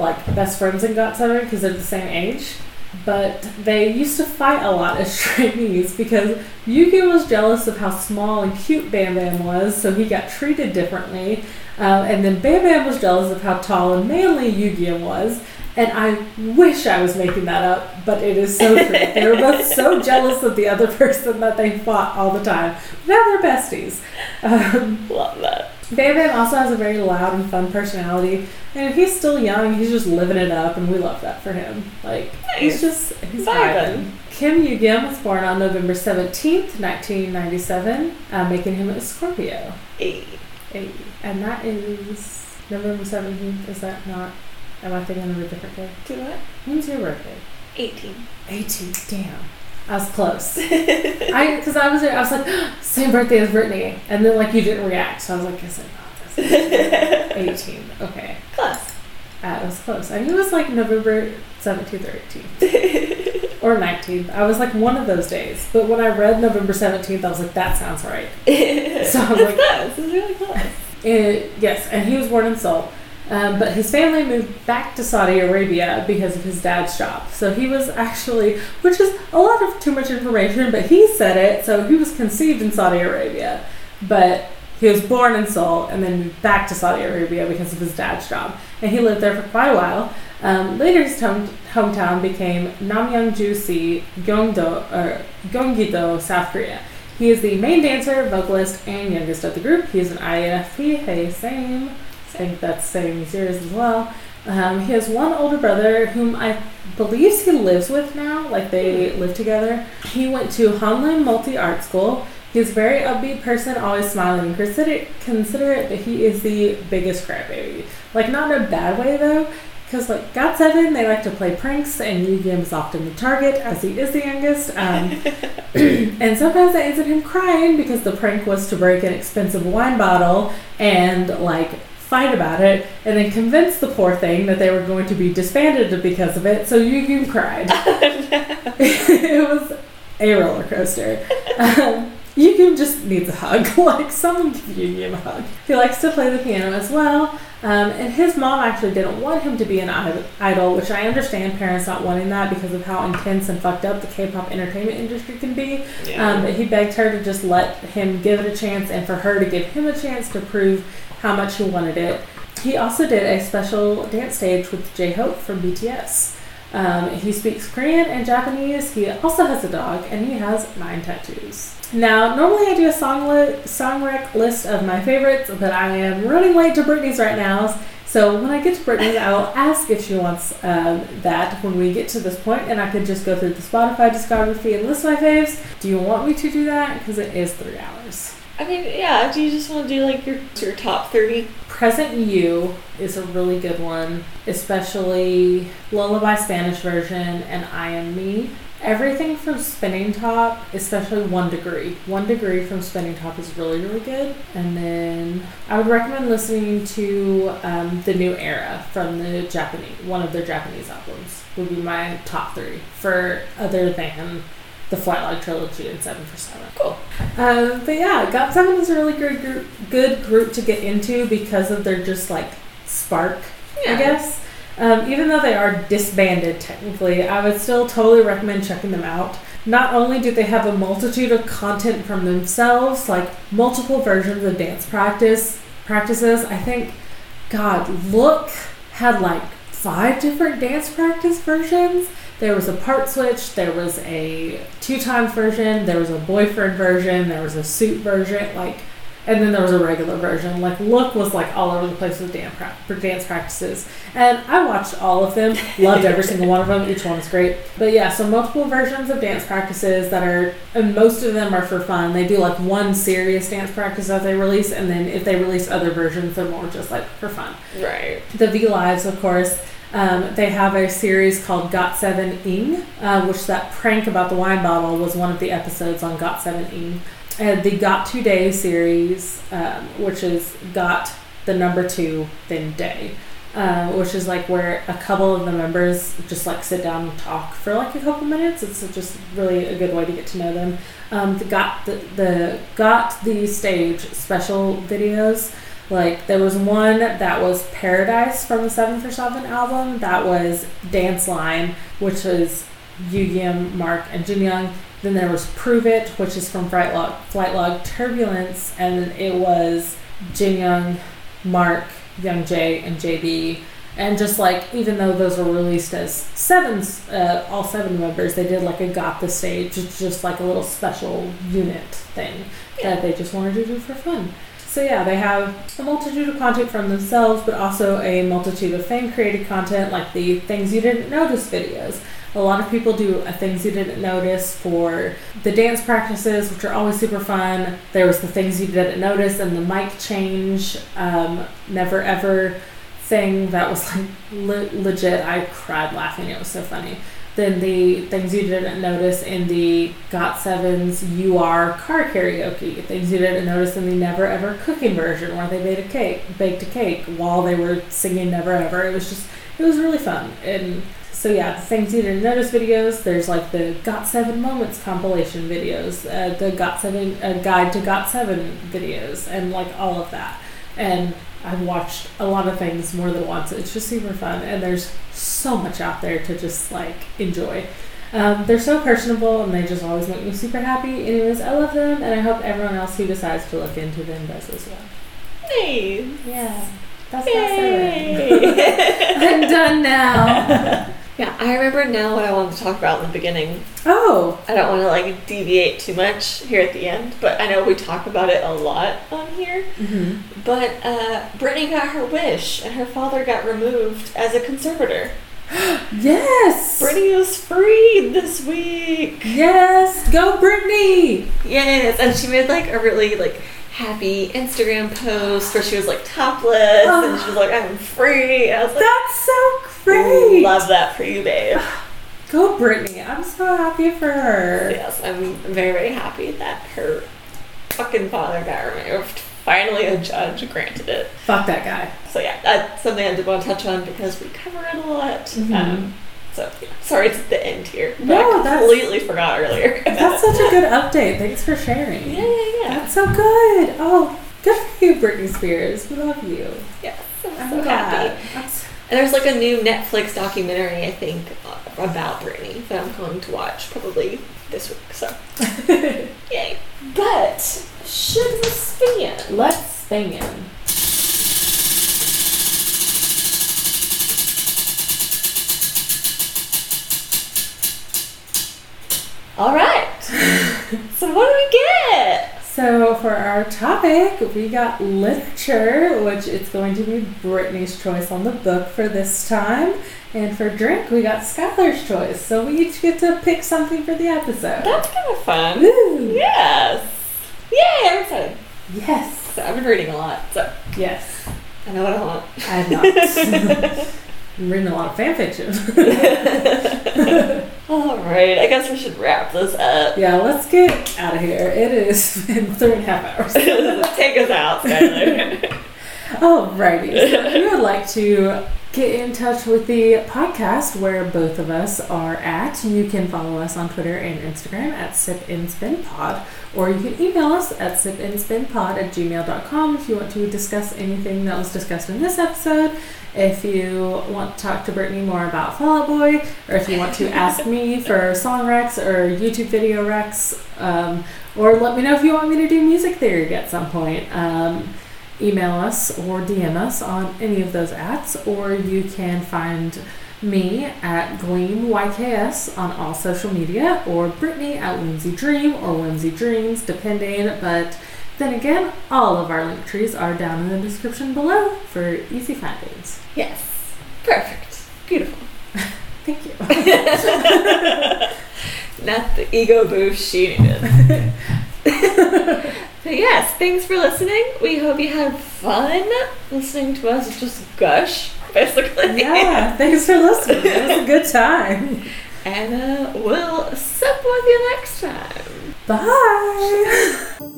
like best friends in GOT7 because they're the same age. But they used to fight a lot as trainees because Yugyeom was jealous of how small and cute Bam Bam was, so he got treated differently. Um, and then Bam Bam was jealous of how tall and manly Yugyeom was. And I wish I was making that up, but it is so true. they were both so jealous of the other person that they fought all the time. Now they're besties. Um, Love that. Bam Bam also has a very loud and fun personality, and if he's still young. He's just living it up, and we love that for him. Like he's just he's Vibing. Kim Yugyeom was born on November seventeenth, nineteen ninety seven, uh, making him a Scorpio. Hey. Hey, And that is November seventeenth. Is that not? Am I thinking of a different day? Do what? When's your birthday? 18. 18. Damn. I was close. I because I was there. I was like, same birthday as Brittany, and then like you didn't react, so I was like, guess I'm not. That's 18. Okay. Close. Uh, it was close. I knew it was like November 17th or 18th. or 19th. I was like one of those days. But when I read November 17th, I was like, that sounds right. So I was like, close. It's really close. Yes, and he was born in Seoul. Um, but his family moved back to Saudi Arabia because of his dad's job. So he was actually, which is a lot of too much information, but he said it. So he was conceived in Saudi Arabia, but he was born in Seoul and then moved back to Saudi Arabia because of his dad's job. And he lived there for quite a while. Um, later, his home, hometown became Namyangju-si, Gyeongdo, or Gyeonggi-do, South Korea. He is the main dancer, vocalist, and youngest of the group. He is an INFP. Same. Think that's same as yours as well. Um, he has one older brother whom I believes he lives with now. Like they live together. He went to Hanlim Multi Art School. He's a very upbeat person, always smiling and considerate, considerate, but he is the biggest crybaby. Like not in a bad way though, because like got seven, they like to play pranks, and Yu is often the target as he is the youngest. Um, and sometimes that ends in him crying because the prank was to break an expensive wine bottle and like fight about it, and then convince the poor thing that they were going to be disbanded because of it. So Yu cried. it was a roller coaster. Um, Yugyeom just needs a hug. like, someone give Yugyeom a hug. He likes to play the piano as well. Um, and his mom actually didn't want him to be an idol, which I understand parents not wanting that because of how intense and fucked up the K pop entertainment industry can be. Um, but he begged her to just let him give it a chance and for her to give him a chance to prove how much he wanted it. He also did a special dance stage with J Hope from BTS. Um, he speaks Korean and Japanese. He also has a dog, and he has nine tattoos. Now, normally I do a song li- song rec list of my favorites, but I am running late to Britney's right now. So when I get to Britney's, I will ask if she wants um, that when we get to this point, and I could just go through the Spotify discography and list my faves. Do you want me to do that? Because it is three hours. I mean, yeah, do you just want to do like your your top 30? Present You is a really good one, especially Lullaby Spanish version and I Am Me. Everything from Spinning Top, especially One Degree. One Degree from Spinning Top is really, really good. And then I would recommend listening to um, The New Era from the Japanese, one of their Japanese albums, would be my top three for other than the Flightlog trilogy and Seven for Seven. Cool. Um, but yeah, Got Seven is a really good group, good group to get into because of their just like spark, I guess. Um, even though they are disbanded technically, I would still totally recommend checking them out. Not only do they have a multitude of content from themselves, like multiple versions of dance practice practices. I think, God, Look had like five different dance practice versions. There was a part switch, there was a two times version, there was a boyfriend version, there was a suit version, like, and then there was a regular version. Like, Look was like all over the place with dance, pra- for dance practices. And I watched all of them, loved every single one of them. Each one is great. But yeah, so multiple versions of dance practices that are, and most of them are for fun. They do like one serious dance practice that they release, and then if they release other versions, they're more just like for fun. Right. The V Lives, of course, um, they have a series called Got Seven Ing, uh, which that prank about the wine bottle was one of the episodes on Got Seven Ing. And the Got Two Day series, um, which is Got the number two, then Day, uh, which is like where a couple of the members just like sit down and talk for like a couple minutes. It's just really a good way to get to know them. Um, the Got the, the Got the Stage special videos. Like there was one that was Paradise from the Seven for Seven album. That was Dance Line, which was Yu Yim, Mark, and Jin Young. Then there was Prove It, which is from Flight Log, Flight Log Turbulence, and it was Jin Young, Mark, Young Jae, and JB. And just like, even though those were released as sevens, uh, all seven members, they did like a Got the Stage, just like a little special unit thing that they just wanted to do for fun. So yeah, they have a multitude of content from themselves, but also a multitude of fan created content like the things you didn't notice videos. A lot of people do things you didn't notice for the dance practices, which are always super fun. There was the things you didn't notice and the mic change, um, never ever thing that was like le- legit. I cried laughing. It was so funny. Then the things you didn't notice in the Got Sevens UR car karaoke. Things you didn't notice in the Never Ever cooking version where they made a cake, baked a cake while they were singing Never Ever. It was just, it was really fun. And so yeah, the things you didn't notice videos. There's like the Got Seven Moments compilation videos, uh, the Got Seven uh, Guide to Got Seven videos, and like all of that. And I've watched a lot of things more than once. It's just super fun, and there's so much out there to just like enjoy. Um, they're so personable, and they just always make me super happy. Anyways, I love them, and I hope everyone else who decides to look into them does as well. Nice. Yeah, that's Got Seven. I'm done now. yeah, I remember now what I wanted to talk about in the beginning. Oh, I don't want to like deviate too much here at the end, but I know we talk about it a lot on here. mm-hmm. But uh, Brittany got her wish, and her father got removed as a conservator. yes, Brittany was freed this week. yes, go Brittany. Yes, and she made like a really like happy Instagram post where she was like topless and she was like, "I'm free." I was like, That's so great. "Love that for you, babe." Go Brittany. I'm so happy for her. Yes, I'm very very happy that her fucking father got removed. Finally, a judge granted it. Fuck that guy. So yeah, that's something I did want to touch on because we cover it a lot. Mhm. Um, so yeah, sorry it's at the end here. No, I completely forgot earlier. That's such a good update. Thanks for sharing. yeah, yeah, yeah. That's so good. Oh, good for you, Britney Spears. We love you. Yes, I'm, I'm so glad. happy. So- And there's like a new Netflix documentary, I think, about Britney that I'm going to watch probably this week. So, yay. But, should we spin? Let's spin. All right. so, what do we get? So for our topic, we got literature, which it's going to be Brittany's choice on the book for this time. And for drink, we got Skylar's choice. So we each get to pick something for the episode. That's kind of fun. Woo! Yes. Yay, I'm excited. Yes. So, I've been reading a lot. So, Yes. I know what I want. I have not. Reading a lot of fan fiction. All right, I guess we should wrap this up. yeah, let's get out of here. It is been three and a half hours. Take us out, Skylar. Alrighty. So if you would like to get in touch with the podcast where both of us are at, you can follow us on Twitter and Instagram at sipandspinpod, or you can email us at sipandspinpod at gmail.com if you want to discuss anything that was discussed in this episode. If you want to talk to Brittany more about Fall Out Boy, or if you want to ask me for song recs or YouTube video recs, um, or let me know if you want me to do music theory at some point. Um, email us or DM us on any of those ats, or you can find me at Gleam YKS on all social media, or Brittany at Whimsy Dream or Whimsy Dreams, depending. But then again, all of our link trees are down in the description below for easy findings. yes. Perfect. Beautiful. Thank you. Not the ego boost she needed. but yes, thanks for listening. We hope you had fun listening to us just gush, basically. yeah, thanks for listening. It was a good time. And uh, we'll sip with you next time. Bye.